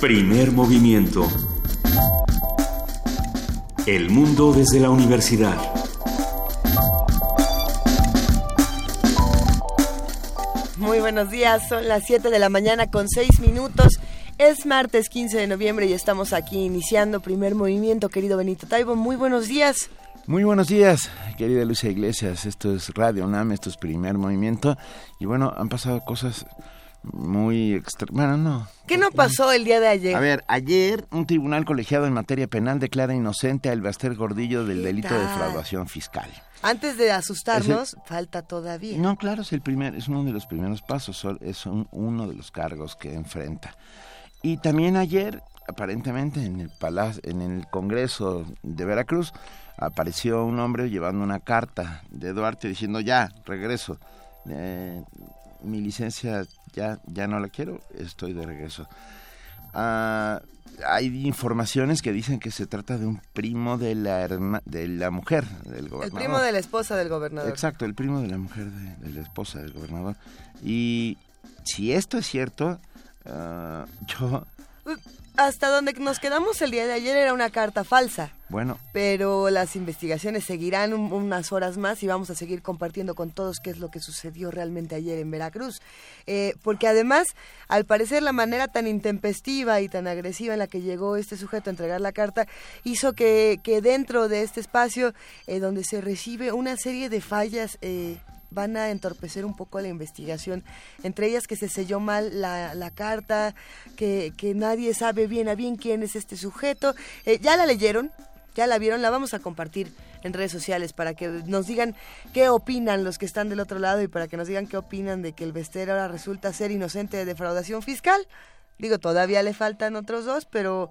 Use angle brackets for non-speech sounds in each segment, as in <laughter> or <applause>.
Primer movimiento. El mundo desde la universidad. Muy buenos días, son las 7 de la mañana con 6 minutos. Es martes 15 de noviembre y estamos aquí iniciando primer movimiento, querido Benito Taibo. Muy buenos días. Muy buenos días, querida Lucia Iglesias. Esto es Radio UNAM, esto es primer movimiento. Y bueno, han pasado cosas muy extra... Bueno, no. ¿Qué no pasó el día de ayer? A ver, ayer un tribunal colegiado en materia penal declara inocente a Elbaster Gordillo del delito de defraudación fiscal. Antes de asustarnos, falta todavía. No, claro, es el primer, es uno de los primeros pasos, es uno de los cargos que enfrenta. Y también ayer, aparentemente, en el palacio, en el Congreso de Veracruz, apareció un hombre llevando una carta de Duarte diciendo ya, regreso. Eh, mi licencia ya, ya no la quiero, estoy de regreso. Ah, hay informaciones que dicen que se trata de un primo de la de la mujer del gobernador. El primo de la esposa del gobernador. Exacto, el primo de la mujer de, la esposa del gobernador. Y si esto es cierto, uh, yo hasta donde nos quedamos el día de ayer era una carta falsa. Bueno. Pero las investigaciones seguirán unas horas más y vamos a seguir compartiendo con todos qué es lo que sucedió realmente ayer en Veracruz. Eh, porque además, al parecer, la manera tan intempestiva y tan agresiva en la que llegó este sujeto a entregar la carta hizo que, que dentro de este espacio, eh, donde se recibe una serie de fallas eh, van a entorpecer un poco la investigación. Entre ellas que se selló mal la, la carta, que, que, nadie sabe bien a bien quién es este sujeto. Eh, ya la leyeron, ya la vieron, la vamos a compartir en redes sociales para que nos digan qué opinan los que están del otro lado y para que nos digan qué opinan de que el Bester ahora resulta ser inocente de defraudación fiscal. Digo, todavía le faltan otros dos, pero,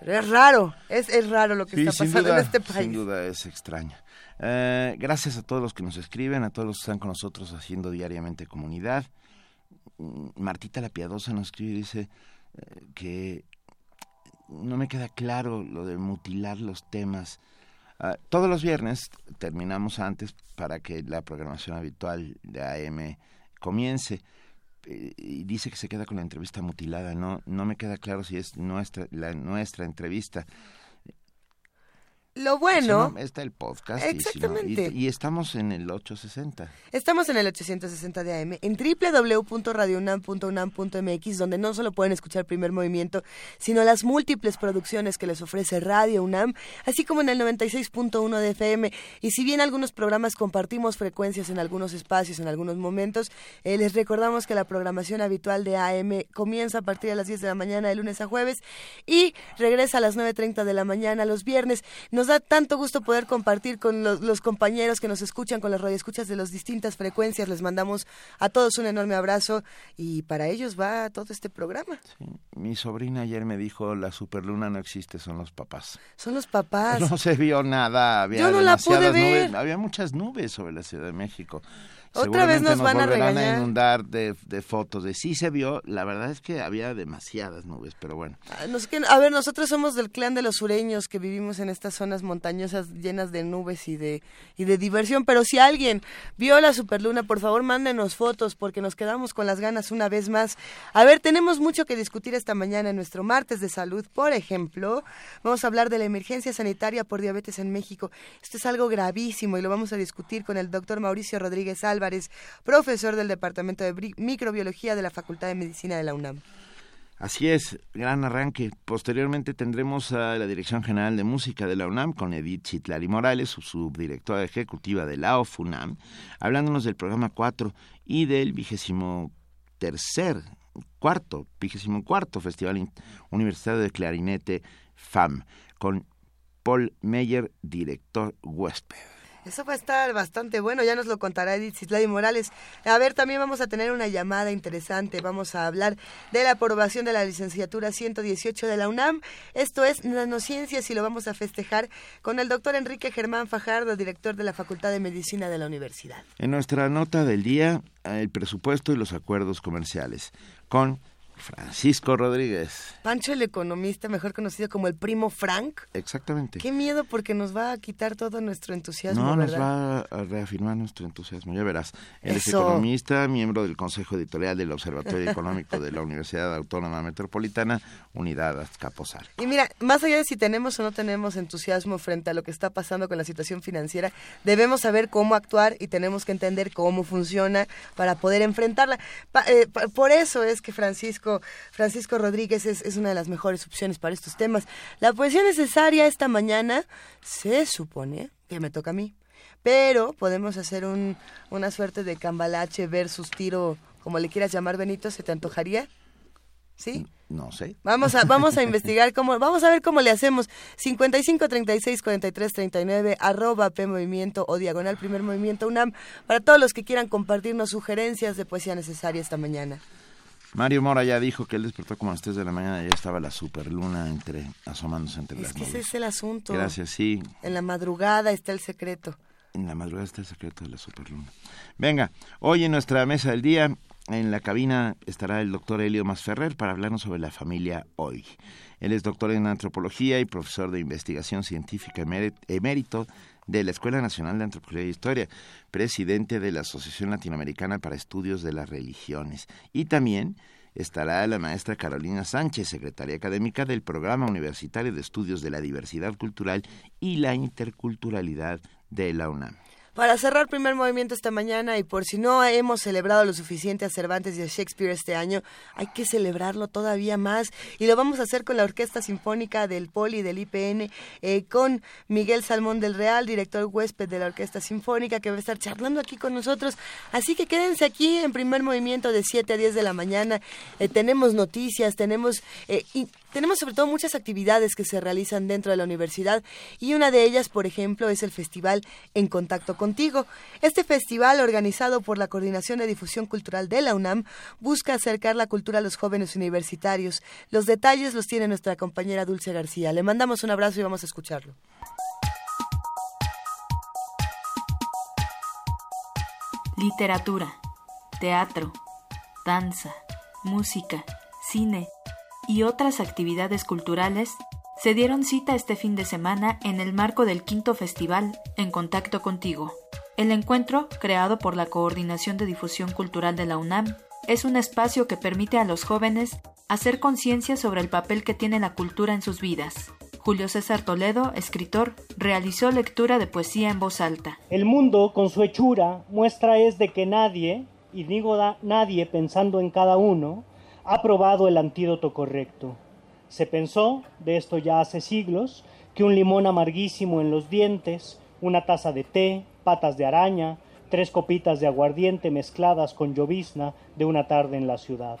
es raro, es, es raro lo que está pasando en este país. Sin duda es extraño. Eh, gracias a todos los que nos escriben, a todos los que están con nosotros haciendo diariamente comunidad. Mm, Martita la Piadosa nos escribe y dice eh, que no me queda claro lo de mutilar los temas. Ah, todos los viernes terminamos antes para que la programación habitual de AM comience eh, y dice que se queda con la entrevista mutilada. No, no me queda claro si es nuestra, la, nuestra entrevista. Lo bueno. está el podcast. Exactamente. Y, estamos en el 860. Estamos en el 860 de AM, en www.radiounam.unam.mx, donde no solo pueden escuchar primer movimiento, sino las múltiples producciones que les ofrece Radio UNAM, así como en el 96.1 de FM. Y si bien algunos programas compartimos frecuencias en algunos espacios, en algunos momentos, eh, les recordamos que la programación habitual de AM comienza a partir de las 10 de la mañana de lunes a jueves y regresa a las 9.30 de la mañana los viernes. Nos da tanto gusto poder compartir con los, compañeros que nos escuchan, con las radioescuchas de las distintas frecuencias. Les mandamos a todos un enorme abrazo y para ellos va todo este programa. Mi sobrina ayer me dijo, la superluna no existe, son los papás. Son los papás. <laughs> No se vio nada, había Yo no la pude ver. nubes, había muchas nubes sobre la Ciudad de México. Otra vez nos, van a regañar. a inundar de, fotos de sí se vio. La verdad es que había demasiadas nubes, pero bueno. Ah, a ver, nosotros somos del clan de los sureños que vivimos en estas zonas montañosas llenas de nubes y de y de diversión. Pero si alguien vio la superluna, por favor mándenos fotos porque nos quedamos con las ganas una vez más. A ver, tenemos mucho que discutir esta mañana en nuestro martes de salud. Por ejemplo, vamos a hablar de la emergencia sanitaria por diabetes en México. Esto es algo gravísimo y lo vamos a discutir con el doctor Mauricio Rodríguez Alba profesor del Departamento de Microbiología de la Facultad de Medicina de la UNAM. Así es, gran arranque. Posteriormente tendremos a la Dirección General de Música de la UNAM con Edith Chitlari Morales, su subdirectora ejecutiva de la OFUNAM, hablándonos del programa 4 y del vigésimo tercer, cuarto, vigésimo cuarto Festival Universitario de Clarinete FAM, con Paul Meyer, director huésped. Eso va a estar bastante bueno, ya nos lo contará Edith Cislay Morales. A ver, también vamos a tener una llamada interesante, vamos a hablar de la aprobación de la licenciatura 118 de la UNAM. Esto es nanociencias y lo vamos a festejar con el doctor Enrique Germán Fajardo, director de la Facultad de Medicina de la Universidad. En nuestra nota del día, el presupuesto y los acuerdos comerciales, con Francisco Rodríguez. Pancho el economista, mejor conocido como el primo Frank. Exactamente. Qué miedo porque nos va a quitar todo nuestro entusiasmo. No, nos va a reafirmar nuestro entusiasmo, ya verás. Él es economista, miembro del Consejo Editorial del Observatorio Económico de la Universidad Autónoma Metropolitana, Unidad Azcapotzalco. Y mira, más allá de si tenemos o no tenemos entusiasmo frente a lo que está pasando con la situación financiera, debemos saber cómo actuar y tenemos que entender cómo funciona para poder enfrentarla. Eh, por eso es que Francisco Francisco, Rodríguez es, una de las mejores opciones para estos temas. La poesía necesaria esta mañana se supone que me toca a mí, pero podemos hacer una suerte de cambalache versus tiro, como le quieras llamar Benito, ¿se te antojaría? ¿Sí? No sé. Vamos a, vamos a investigar cómo, vamos a ver cómo le hacemos. 55 36 43 39, arroba P Movimiento o diagonal Primer Movimiento UNAM, para todos los que quieran compartirnos sugerencias de poesía necesaria esta mañana. Mario Mora ya dijo que él despertó como a las 3 de la mañana y ya estaba la superluna entre, asomándose entre las nubes. Es que ese es el asunto. Gracias, sí. En la madrugada está el secreto. En la madrugada está el secreto de la superluna. Venga, hoy en nuestra mesa del día, en la cabina estará el doctor Elio Masferrer para hablarnos sobre la familia hoy. Él es doctor en antropología y profesor de investigación científica emérito de la Escuela Nacional de Antropología e Historia, presidente de la Asociación Latinoamericana para Estudios de las Religiones. Y también estará la maestra Carolina Sánchez, secretaria académica del Programa Universitario de Estudios de la Diversidad Cultural y la Interculturalidad de la UNAM. Para cerrar primer movimiento esta mañana y por si no hemos celebrado lo suficiente a Cervantes y a Shakespeare este año, hay que celebrarlo todavía más y lo vamos a hacer con la Orquesta Sinfónica del Poli del IPN, eh, con Miguel Salmón del Real, director huésped de la Orquesta Sinfónica, que va a estar charlando aquí con nosotros. Así que quédense aquí en primer movimiento de 7 a 10 de la mañana. Eh, tenemos noticias, tenemos eh, tenemos sobre todo muchas actividades que se realizan dentro de la universidad y una de ellas, por ejemplo, es el Festival En Contacto Contigo. Este festival, organizado por la Coordinación de Difusión Cultural de la UNAM, busca acercar la cultura a los jóvenes universitarios. Los detalles los tiene nuestra compañera Dulce García. Le mandamos un abrazo y vamos a escucharlo. Literatura, teatro, danza, música, cine y otras actividades culturales se dieron cita este fin de semana en el marco del quinto festival En Contacto Contigo. El encuentro, creado por la Coordinación de Difusión Cultural de la UNAM, es un espacio que permite a los jóvenes hacer conciencia sobre el papel que tiene la cultura en sus vidas. Julio César Toledo, escritor, realizó lectura de poesía en voz alta. El mundo, con su hechura, muestra es de que nadie, y digo nadie pensando en cada uno, ha probado el antídoto correcto. Se pensó, de esto ya hace siglos, que un limón amarguísimo en los dientes, una taza de té, patas de araña, tres copitas de aguardiente mezcladas con llovizna de una tarde en la ciudad,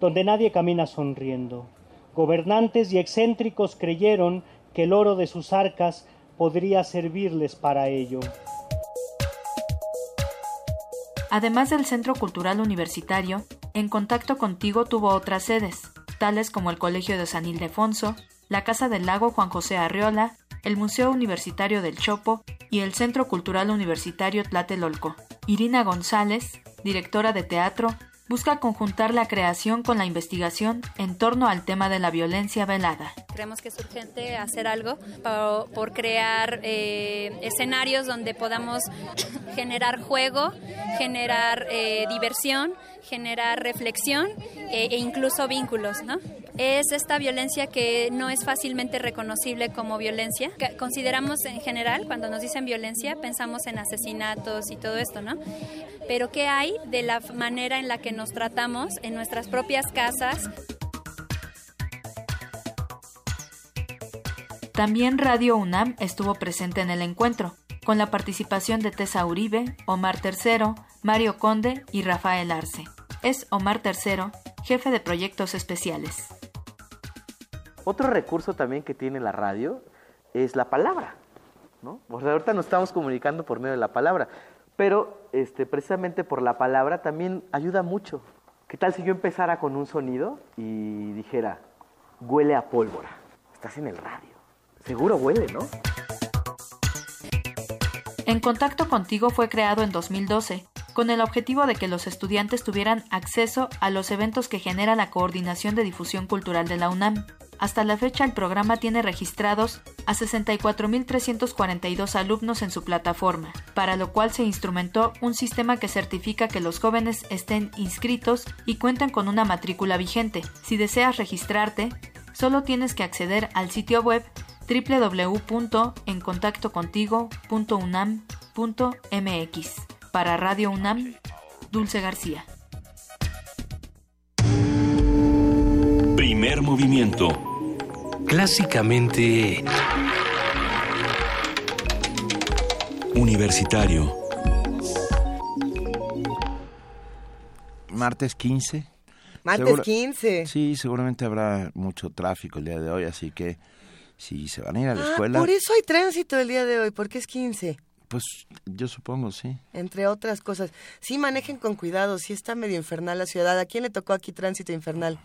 donde nadie camina sonriendo. Gobernantes y excéntricos creyeron que el oro de sus arcas podría servirles para ello. Además del Centro Cultural Universitario, En Contacto Contigo tuvo otras sedes, tales como el Colegio de San Ildefonso, la Casa del Lago Juan José Arriola, el Museo Universitario del Chopo y el Centro Cultural Universitario Tlatelolco. Irina González, directora de teatro, busca conjuntar la creación con la investigación en torno al tema de la violencia velada. Creemos que es urgente hacer algo por, crear eh, escenarios donde podamos <laughs> generar juego, generar eh, diversión, generar reflexión e, e incluso vínculos, ¿no? es esta violencia que no es fácilmente reconocible como violencia. Consideramos en general, cuando nos dicen violencia, pensamos en asesinatos y todo esto, ¿no? Pero ¿qué hay de la manera en la que nos tratamos en nuestras propias casas? También Radio UNAM estuvo presente en el encuentro, con la participación de Tessa Uribe, Omar Tercero, Mario Conde y Rafael Arce. Es Omar Tercero, jefe de proyectos especiales. Otro recurso también que tiene la radio es la palabra. ¿no? ahorita nos estamos comunicando por medio de la palabra, pero este, precisamente por la palabra también ayuda mucho. ¿Qué tal si yo empezara con un sonido y dijera, huele a pólvora? Estás en el radio. Seguro huele, ¿no? En Contacto Contigo fue creado en 2012 con el objetivo de que los estudiantes tuvieran acceso a los eventos que genera la Coordinación de Difusión Cultural de la UNAM. Hasta la fecha el programa tiene registrados a 64.342 alumnos en su plataforma, para lo cual se instrumentó un sistema que certifica que los jóvenes estén inscritos y cuentan con una matrícula vigente. Si deseas registrarte, solo tienes que acceder al sitio web www.encontactocontigo.unam.mx. Para Radio UNAM, Dulce García. Primer movimiento. Clásicamente... Universitario. Martes 15. Martes Seguro- 15. Sí, seguramente habrá mucho tráfico el día de hoy, así que si se van a ir a la Ah, escuela, por eso hay tránsito el día de hoy, porque es 15, pues yo supongo, sí. entre otras cosas. Sí, manejen con cuidado, sí está medio infernal la ciudad. ¿A quién le tocó aquí tránsito infernal?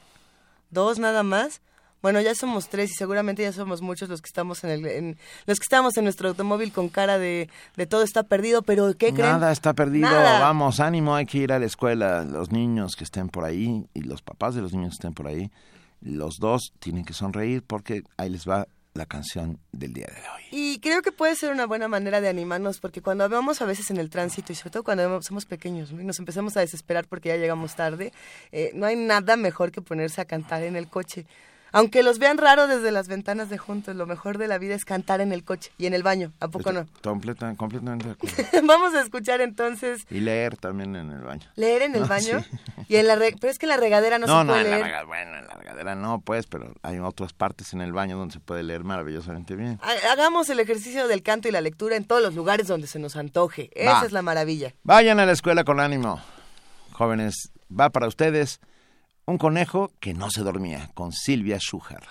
¿Dos nada más? Bueno, ya somos tres y seguramente ya somos muchos los que estamos en, el, en los que estamos en nuestro automóvil con cara de, de todo está perdido, pero ¿qué creen? Nada está perdido, Nada. vamos, ánimo, hay que ir a la escuela, los niños que estén por ahí y los papás de los niños que estén por ahí, los dos tienen que sonreír porque ahí les va la canción del día de hoy. Y creo que puede ser una buena manera de animarnos, porque cuando vamos a veces en el tránsito, y sobre todo cuando somos pequeños y nos empezamos a desesperar porque ya llegamos tarde, eh, no hay nada mejor que ponerse a cantar en el coche. Aunque los vean raro desde las ventanas de juntos, lo mejor de la vida es cantar en el coche y en el baño, ¿a poco no? Completa- completamente de acuerdo. <laughs> Vamos a escuchar entonces Y leer también en el baño. leer en el <laughs> No, baño sí. y en la re- pero es que en la regadera no, No, se no, puede en la, leer. bueno, en la regadera no, pues, pero hay otras partes en el baño donde se puede leer maravillosamente bien. Ha- Hagamos el ejercicio del canto y la lectura en todos los lugares donde se nos antoje. Esa es la maravilla. Vayan a la escuela con ánimo. Jóvenes, va para ustedes un conejo que no se dormía, con Silvia Schujar.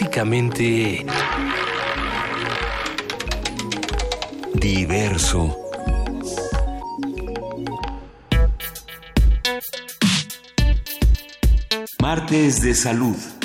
Clásicamente... Diverso. Martes de salud.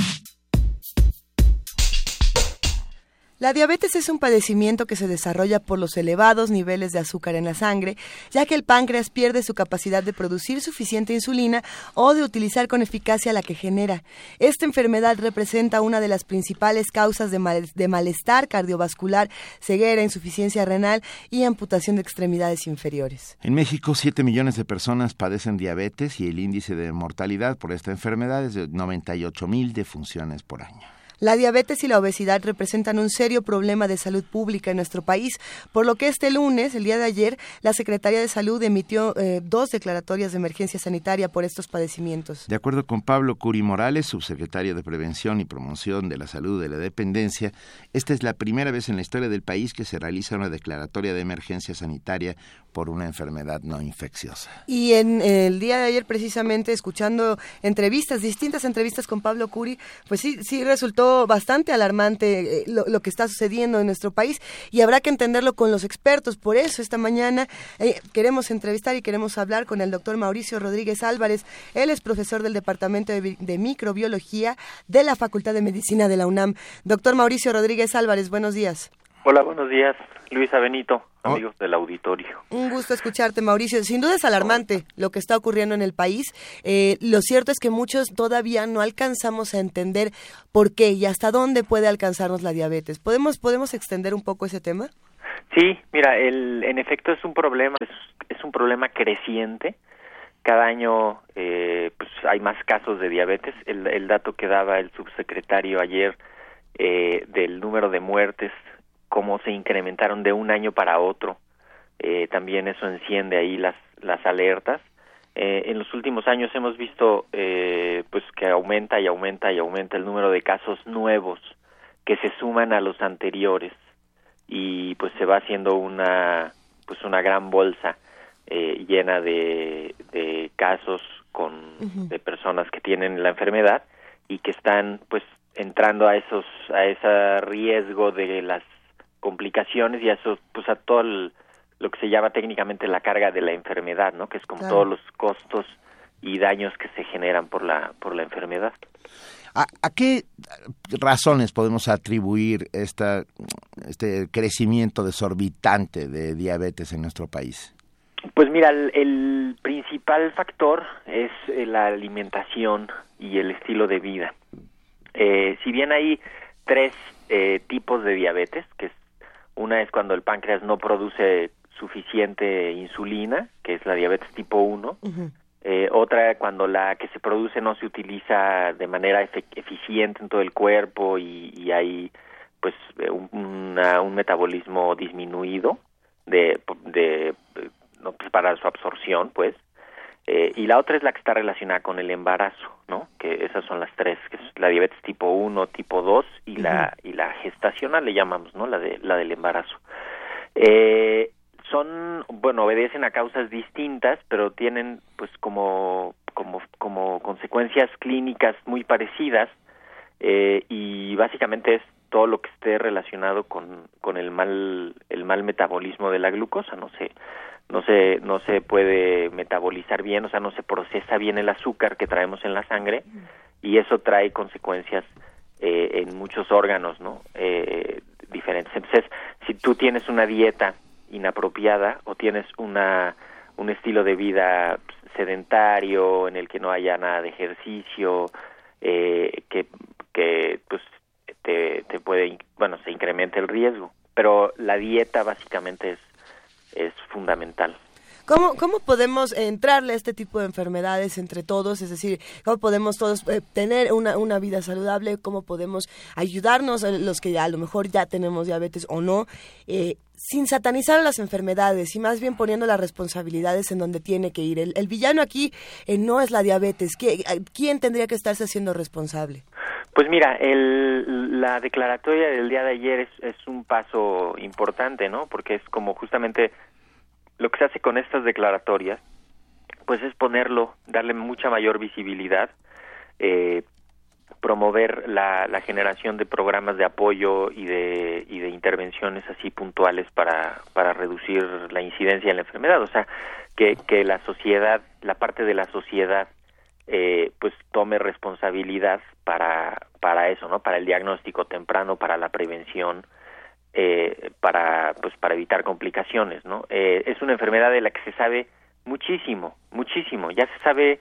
La diabetes es un padecimiento que se desarrolla por los elevados niveles de azúcar en la sangre, ya que el páncreas pierde su capacidad de producir suficiente insulina o de utilizar con eficacia la que genera. Esta enfermedad representa una de las principales causas de, mal- de malestar cardiovascular, ceguera, insuficiencia renal y amputación de extremidades inferiores. En México, 7 millones de personas padecen diabetes y el índice de mortalidad por esta enfermedad es de 98 mil defunciones por año. La diabetes y la obesidad representan un serio problema de salud pública en nuestro país, por lo que este lunes, el día de ayer, la Secretaría de Salud emitió eh, dos declaratorias de emergencia sanitaria por estos padecimientos. De acuerdo con Pablo Curi Morales, subsecretario de Prevención y Promoción de la Salud de la Dependencia, esta es la primera vez en la historia del país que se realiza una declaratoria de emergencia sanitaria por una enfermedad no infecciosa. Y en eh, el día de ayer, precisamente, escuchando entrevistas, distintas entrevistas con Pablo Curi, pues sí, sí resultó bastante alarmante eh, lo, que está sucediendo en nuestro país y habrá que entenderlo con los expertos. Por eso, esta mañana eh, queremos entrevistar y queremos hablar con el doctor Mauricio Rodríguez Álvarez. Él es profesor del Departamento de, de Microbiología de la Facultad de Medicina de la UNAM. Doctor Mauricio Rodríguez Álvarez, buenos días. Hola, buenos días, Luisa Benito, amigos del auditorio. Un gusto escucharte, Mauricio. Sin duda es alarmante lo que está ocurriendo en el país. Eh, lo cierto es que muchos todavía no alcanzamos a entender por qué y hasta dónde puede alcanzarnos la diabetes. ¿Podemos, podemos extender un poco ese tema? Sí, mira, el, en efecto es un problema, es, es un problema creciente. Cada año eh, pues hay más casos de diabetes. El, el dato que daba el subsecretario ayer eh, del número de muertes, cómo se incrementaron de un año para otro, eh, también eso enciende ahí las, las alertas. Eh, en los últimos años hemos visto eh, pues que aumenta y aumenta y aumenta el número de casos nuevos que se suman a los anteriores y pues se va haciendo una pues una gran bolsa eh, llena de, de casos con de personas que tienen la enfermedad y que están pues entrando a esos a ese riesgo de las complicaciones y a eso pues a todo el- lo que se llama técnicamente la carga de la enfermedad no que es como Claro. todos los costos y daños que se generan por la por la enfermedad ¿A, a qué razones podemos atribuir esta, este crecimiento desorbitante de diabetes en nuestro país? Pues mira, el, el principal factor es eh, la alimentación y el estilo de vida. Eh, si bien hay tres eh, tipos de diabetes, que es, una es cuando el páncreas no produce suficiente insulina, que es la diabetes tipo 1, eh, otra cuando la que se produce no se utiliza de manera eficiente en todo el cuerpo y, y hay pues eh, un, una- un metabolismo disminuido de, de no, pues, para su absorción pues Eh, y la otra es la que está relacionada con el embarazo no que esas son las tres que es la diabetes tipo 1 tipo 2 y la y la gestacional le llamamos no la de la del embarazo. Eh, son bueno obedecen a causas distintas pero tienen pues como como como consecuencias clínicas muy parecidas eh, y básicamente es todo lo que esté relacionado con, con el mal el mal metabolismo de la glucosa no se no se no se puede metabolizar bien o sea no se procesa bien el azúcar que traemos en la sangre y eso trae consecuencias eh, en muchos órganos no eh, diferentes. Entonces si tú tienes una dieta inapropiada o tienes una un estilo de vida sedentario en el que no haya nada de ejercicio eh, que que pues te, te puede bueno se incrementa el riesgo pero la dieta básicamente es es fundamental ¿Cómo, ¿Cómo podemos entrarle a este tipo de enfermedades entre todos? Es decir, ¿cómo podemos todos eh, tener una, una vida saludable? ¿Cómo podemos ayudarnos, los que a lo mejor ya tenemos diabetes o no, eh, sin satanizar las enfermedades y más bien poniendo las responsabilidades en donde tiene que ir? El, el villano aquí eh, no es la diabetes. ¿Qué- a- ¿Quién tendría que estarse haciendo responsable? Pues mira, el, la declaratoria del día de ayer es, es un paso importante, ¿no? Porque es como justamente lo que se hace con estas declaratorias, pues es ponerlo, darle mucha mayor visibilidad, eh, promover la, la, generación de programas de apoyo y de, y de intervenciones así puntuales para, para reducir la incidencia de la enfermedad. O sea, que, que la sociedad, la parte de la sociedad, eh, pues tome responsabilidad para, para eso, ¿no? Para el diagnóstico temprano, para la prevención, eh, para, pues, para evitar complicaciones, ¿no? Eh, es una enfermedad de la que se sabe muchísimo, muchísimo. Ya se sabe,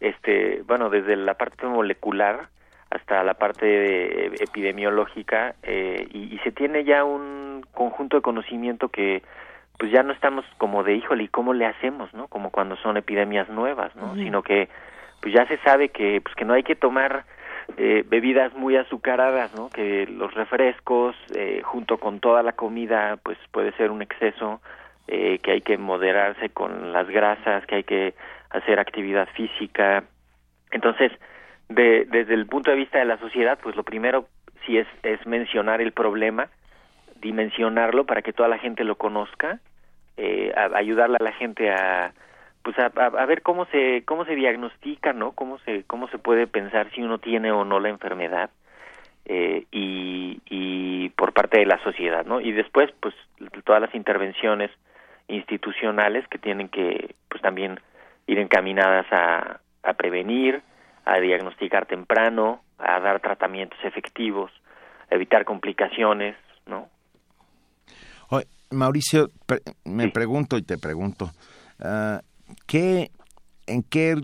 este, bueno, desde la parte molecular hasta la parte epidemiológica eh, y, y, se tiene ya un conjunto de conocimiento que pues ya no estamos como de híjole y cómo le hacemos no como cuando son epidemias nuevas no sino que pues ya se sabe que pues que no hay que tomar eh, bebidas muy azucaradas no que los refrescos eh, junto con toda la comida pues puede ser un exceso eh, que hay que moderarse con las grasas que hay que hacer actividad física. Entonces de, desde el punto de vista de la sociedad, pues lo primero sí es, es mencionar el problema, dimensionarlo para que toda la gente lo conozca, eh, ayudarle a la gente a pues a, a, ver cómo se cómo se diagnostica, ¿no? Cómo se cómo se puede pensar si uno tiene o no la enfermedad eh, y, y por parte de la sociedad, ¿no? Y después, pues todas las intervenciones institucionales que tienen que pues también ir encaminadas a, a prevenir, a diagnosticar temprano, a dar tratamientos efectivos, a evitar complicaciones, ¿no? Mauricio, me sí. pregunto y te pregunto, uh, ¿qué, ¿en qué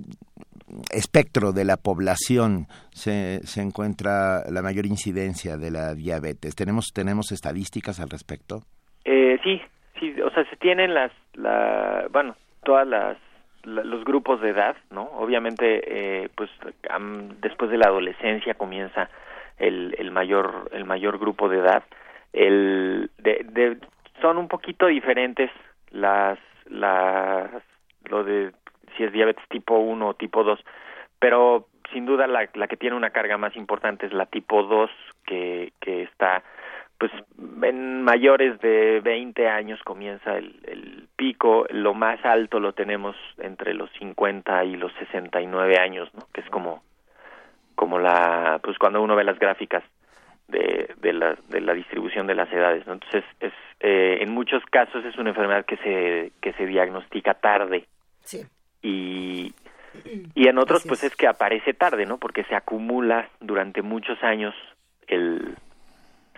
espectro de la población se, se encuentra la mayor incidencia de la diabetes? ¿Tenemos, tenemos estadísticas al respecto? Eh, sí, sí, o sea, se tienen las, la, bueno, todas las los grupos de edad, ¿no? Obviamente, eh, pues después de la adolescencia comienza el, el mayor el mayor grupo de edad. El de, de, son un poquito diferentes las las lo de si es diabetes tipo 1 o tipo 2, pero sin duda la, la que tiene una carga más importante es la tipo 2 que que está pues en mayores de 20 años comienza el, el, pico, lo más alto lo tenemos entre los 50 y los 69 años, ¿no? Que es como como la pues cuando uno ve las gráficas de, de la de la distribución de las edades. Entonces es eh, en muchos casos es una enfermedad que se que se diagnostica tarde. Sí. Y y en otros pues es que aparece tarde, ¿no? Porque se acumula durante muchos años el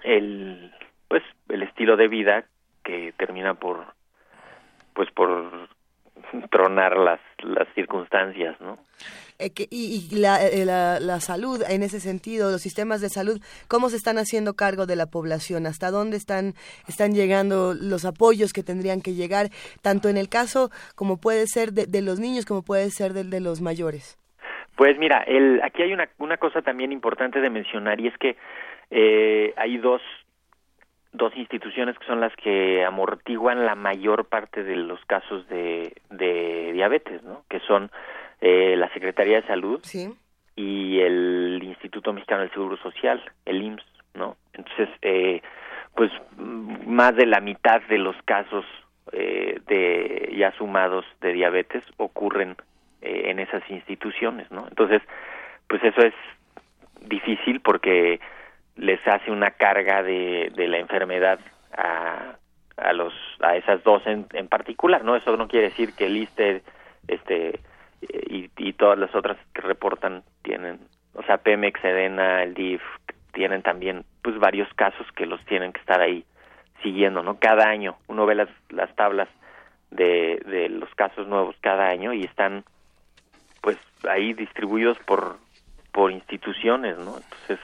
el pues el estilo de vida que termina por pues por tronar las las circunstancias no eh, que, y, y la, eh, la, la, salud en ese sentido los sistemas de salud cómo se están haciendo cargo de la población hasta dónde están están llegando los apoyos que tendrían que llegar tanto en el caso como puede ser de, de los niños como puede ser del de los mayores pues mira el aquí hay una una cosa también importante de mencionar y es que eh, hay dos dos instituciones que son las que amortiguan la mayor parte de los casos de, de diabetes, ¿no? Que son eh, la Secretaría de Salud sí. y el Instituto Mexicano del Seguro Social, el IMSS, ¿no? Entonces, eh, pues más de la mitad de los casos eh, de ya sumados de diabetes ocurren eh, en esas instituciones, ¿no? Entonces, pues eso es difícil porque les hace una carga de, de la enfermedad a, a los a esas dos en, en particular no eso no quiere decir que el ISTE este y, todas las otras que reportan tienen o sea Pemex Edena el DIF tienen también pues varios casos que los tienen que estar ahí siguiendo no cada año uno ve las las tablas de de los casos nuevos cada año y están pues ahí distribuidos por por instituciones no entonces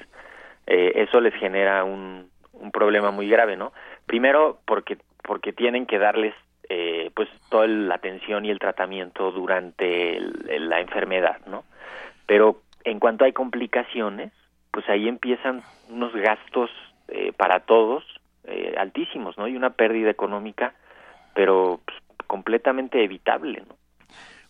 eh, eso les genera un, un problema muy grave, ¿no? Primero porque porque tienen que darles eh, pues toda la atención y el tratamiento durante el, la enfermedad, ¿no? Pero en cuanto hay complicaciones, pues ahí empiezan unos gastos eh, para todos eh, altísimos, ¿no? Y una pérdida económica, pero pues, completamente evitable, ¿no?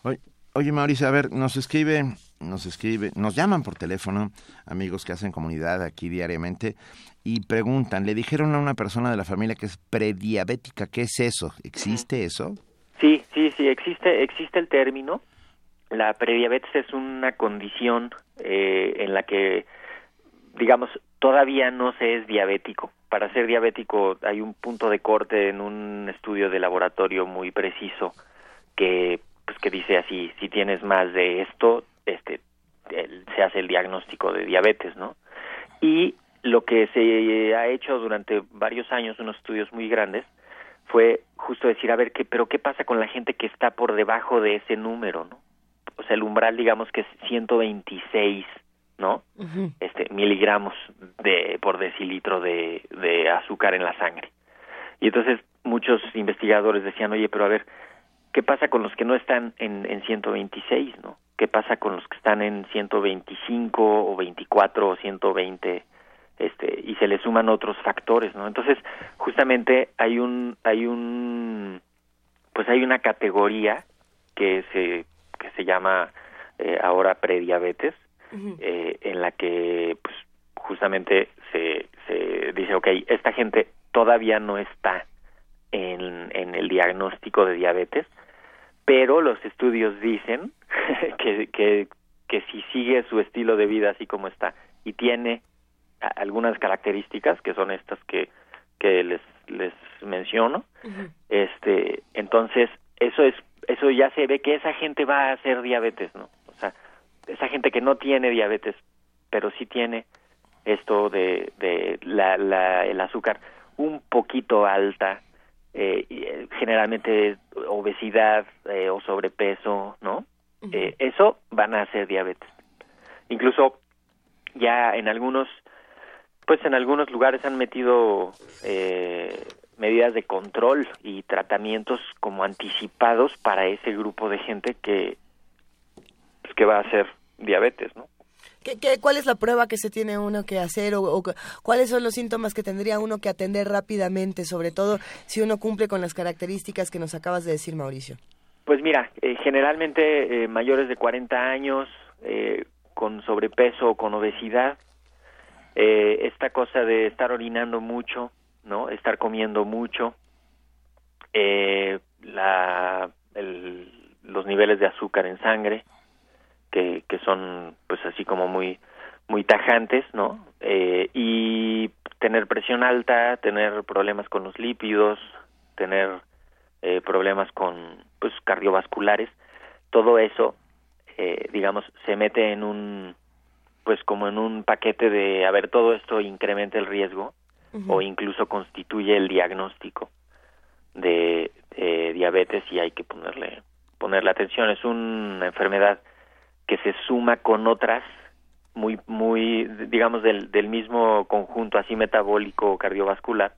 Oye, oye, Mauricio, a ver, nos escribe nos escribe, nos llaman por teléfono, amigos que hacen comunidad aquí diariamente, y preguntan, le dijeron a una persona de la familia que es prediabética, ¿qué es eso? ¿Existe eso? Sí, sí, sí, existe, existe el término. La prediabetes es una condición eh, en la que digamos, todavía no se es diabético. Para ser diabético hay un punto de corte en un estudio de laboratorio muy preciso que pues que dice así, si tienes más de esto, este se hace el diagnóstico de diabetes, ¿no? Y lo que se ha hecho durante varios años, unos estudios muy grandes, fue justo decir, a ver, ¿qué, pero qué pasa con la gente que está por debajo de ese número, ¿no? O sea, el umbral, digamos que es 126, ¿no? Este, miligramos de, por decilitro de, de azúcar en la sangre. Y entonces muchos investigadores decían, oye, pero a ver, ¿qué pasa con los que no están en, en 126, ¿no? ¿Qué pasa con los que están en 125 o 24 o 120? Este, y se le suman otros factores, ¿no? Entonces, justamente hay un, hay un, pues hay una categoría que se, que se llama eh, ahora prediabetes, eh, en la que, pues, justamente se, se dice, ok, esta gente todavía no está en, en el diagnóstico de diabetes, pero los estudios dicen <laughs> que, que, que si sigue su estilo de vida así como está y tiene algunas características que son estas que, que les, les menciono, este, entonces eso es, eso ya se ve que esa gente va a hacer diabetes, ¿no? O sea, esa gente que no tiene diabetes, pero sí tiene esto de, de la, la, el azúcar un poquito alta, eh, eh, generalmente obesidad eh, o sobrepeso, ¿no? eh, eso van a hacer diabetes. Incluso ya en algunos, pues en algunos lugares han metido eh, medidas de control y tratamientos como anticipados para ese grupo de gente que, pues, que va a hacer diabetes, ¿no? ¿Qué, qué, cuál es la prueba que se tiene uno que hacer o, cuáles son los síntomas que tendría uno que atender rápidamente, sobre todo si uno cumple con las características que nos acabas de decir, Mauricio? Pues mira, eh, generalmente eh, mayores de 40 años, eh, con sobrepeso o con obesidad, esta cosa de estar orinando mucho, ¿no? Estar comiendo mucho, la, los niveles de azúcar en sangre, que, que son pues así como muy muy tajantes, ¿no? Eh, y tener presión alta, tener problemas con los lípidos, tener eh, problemas con pues cardiovasculares, todo eso, eh, digamos, se mete en un pues como en un paquete de a ver todo esto incrementa el riesgo uh -huh. o incluso constituye el diagnóstico de, de diabetes y hay que ponerle ponerle atención es una enfermedad que se suma con otras muy muy digamos del, del mismo conjunto así metabólico cardiovascular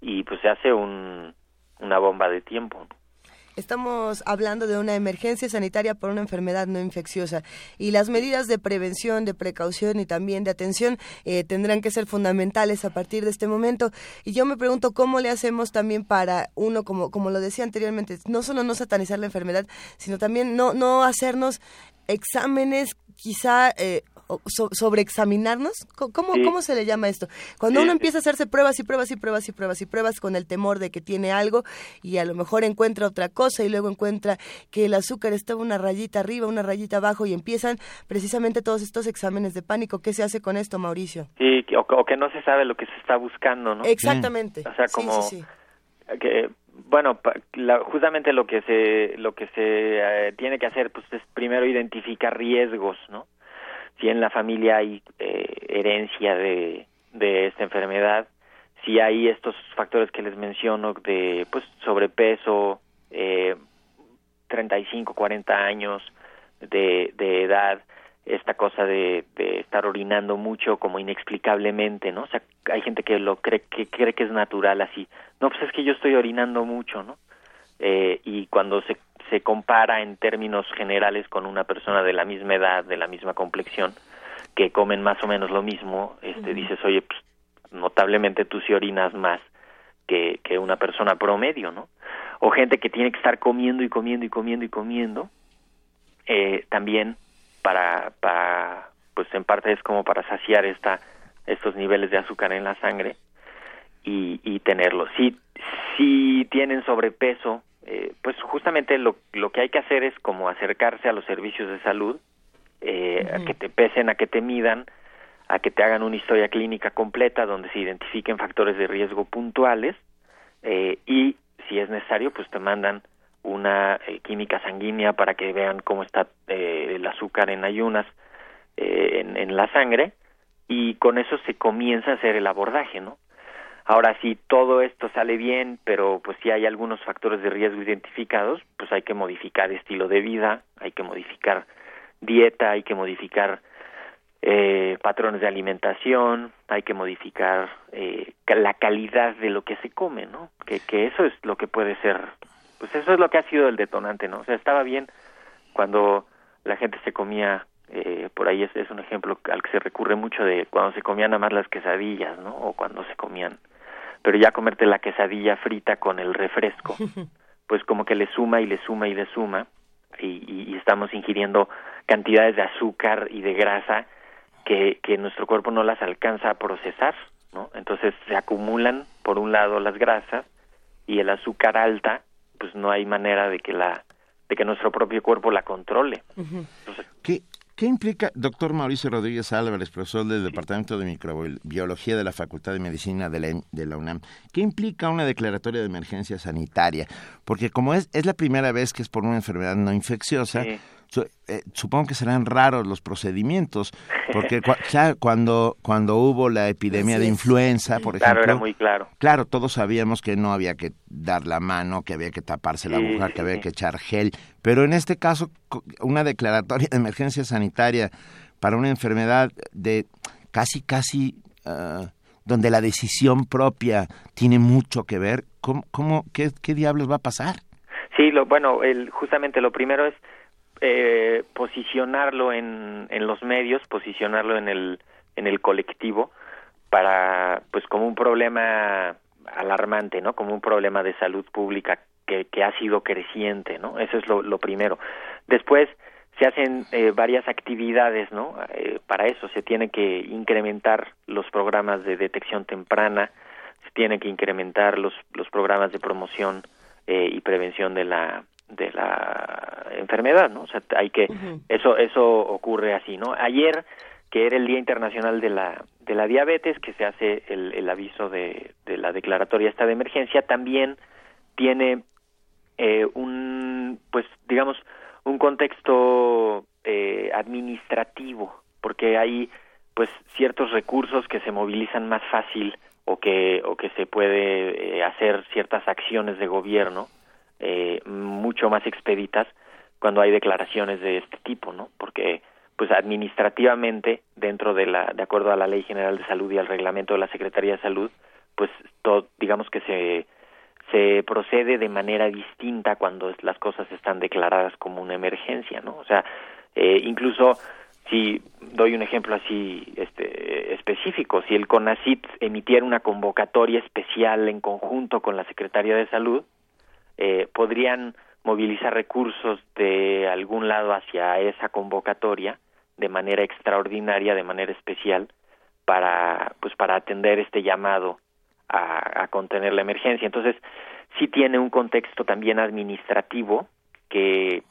y pues se hace un una bomba de tiempo Estamos hablando de una emergencia sanitaria por una enfermedad no infecciosa y las medidas de prevención, de precaución y también de atención eh, tendrán que ser fundamentales a partir de este momento. Y yo me pregunto cómo le hacemos también para uno, como, como lo decía anteriormente, no solo no satanizar la enfermedad, sino también no, no hacernos exámenes quizá eh, so, sobreexaminarnos. ¿Cómo, sí. ¿Cómo se le llama esto? Cuando sí. uno empieza a hacerse pruebas y pruebas y pruebas y pruebas y pruebas con el temor de que tiene algo y a lo mejor encuentra otra cosa y luego encuentra que el azúcar está una rayita arriba, una rayita abajo y empiezan precisamente todos estos exámenes de pánico. ¿Qué se hace con esto, Mauricio? Sí, o, o que no se sabe lo que se está buscando, ¿no? Exactamente. O sea, como sí, que bueno, la, justamente lo que se lo que se eh, tiene que hacer pues es primero identificar riesgos, ¿no? Si en la familia hay eh, herencia de, de esta enfermedad, si hay estos factores que les menciono de pues sobrepeso, eh, 35, 40 años de, de edad, esta cosa de, de estar orinando mucho como inexplicablemente, ¿no? O sea, hay gente que lo cree que cree que es natural así. No, pues es que yo estoy orinando mucho, ¿no? Eh, y cuando se se compara en términos generales con una persona de la misma edad, de la misma complexión, que comen más o menos lo mismo, este, uh -huh. dices, oye, pues notablemente tú sí orinas más que, que una persona promedio, ¿no? O gente que tiene que estar comiendo y comiendo y comiendo y comiendo, eh, también para, para, pues en parte es como para saciar esta, estos niveles de azúcar en la sangre y, y tenerlo. Si, si tienen sobrepeso, eh, pues justamente lo, lo que hay que hacer es como acercarse a los servicios de salud, eh, uh -huh. a que te pesen, a que te midan, a que te hagan una historia clínica completa donde se identifiquen factores de riesgo puntuales eh, y si es necesario pues te mandan una eh, química sanguínea para que vean cómo está eh, el azúcar en ayunas en, en la sangre y con eso se comienza a hacer el abordaje, ¿no? Ahora, si todo esto sale bien, pero pues si hay algunos factores de riesgo identificados, pues hay que modificar estilo de vida, hay que modificar dieta, hay que modificar eh, patrones de alimentación, hay que modificar eh, la calidad de lo que se come, ¿no? Que, que eso es lo que puede ser, pues eso es lo que ha sido el detonante, ¿no? O sea, estaba bien cuando la gente se comía, eh, por ahí es, un ejemplo al que se recurre mucho de cuando se comían nada más las quesadillas, ¿no? O cuando se comían, pero ya comerte la quesadilla frita con el refresco, <laughs> pues como que le suma y le suma y le suma, y, y estamos ingiriendo cantidades de azúcar y de grasa que, que nuestro cuerpo no las alcanza a procesar, ¿no? Entonces se acumulan, por un lado, las grasas y el azúcar alta, pues no hay manera de que la de que nuestro propio cuerpo la controle. Entonces, ¿Qué, ¿Qué implica, doctor Mauricio Rodríguez Álvarez, profesor del Departamento de Microbiología de la Facultad de Medicina de la, de la, UNAM, qué implica una declaratoria de emergencia sanitaria? Porque como es, es la primera vez que es por una enfermedad no infecciosa. Su- eh, supongo que serán raros los procedimientos, porque cua- <laughs> ya cuando, cuando hubo la epidemia de influenza, por claro, ejemplo, era muy claro. Claro, todos sabíamos que no había que dar la mano, que había que taparse la aguja, sí, que había sí. que echar gel, pero en este caso una declaratoria de emergencia sanitaria para una enfermedad de casi casi ah, donde la decisión propia tiene mucho que ver, ¿cómo, cómo qué, qué diablos va a pasar? Sí, lo, bueno, el, justamente lo primero es eh, posicionarlo en, en los medios, posicionarlo en el, en el colectivo para, pues como un problema alarmante, ¿no? Como un problema de salud pública que, que ha sido creciente, ¿no? Eso es lo, primero. Después se hacen eh, varias actividades, ¿no? Eh, para eso se tiene que incrementar los programas de detección temprana, se tiene que incrementar los, los programas de promoción eh, y prevención de la de la enfermedad, ¿no? O sea, hay que eso eso ocurre así, ¿no? Ayer que era el Día Internacional de la de la diabetes, que se hace el, el aviso de, de la declaratoria esta de emergencia, también tiene eh, un pues digamos un contexto eh, administrativo, porque hay pues ciertos recursos que se movilizan más fácil o que o que se puede eh, hacer ciertas acciones de gobierno eh, mucho más expeditas cuando hay declaraciones de este tipo, ¿no? Porque pues administrativamente dentro de la de acuerdo a la Ley General de Salud y al reglamento de la Secretaría de Salud, pues digamos que se se procede de manera distinta cuando las cosas están declaradas como una emergencia, ¿no? O sea, eh, incluso si doy un ejemplo así este, específico, si el CONACIT emitiera una convocatoria especial en conjunto con la Secretaría de Salud, eh, podrían movilizar recursos de algún lado hacia esa convocatoria de manera extraordinaria, de manera especial, para pues para atender este llamado a, a contener la emergencia. Entonces, sí tiene un contexto también administrativo que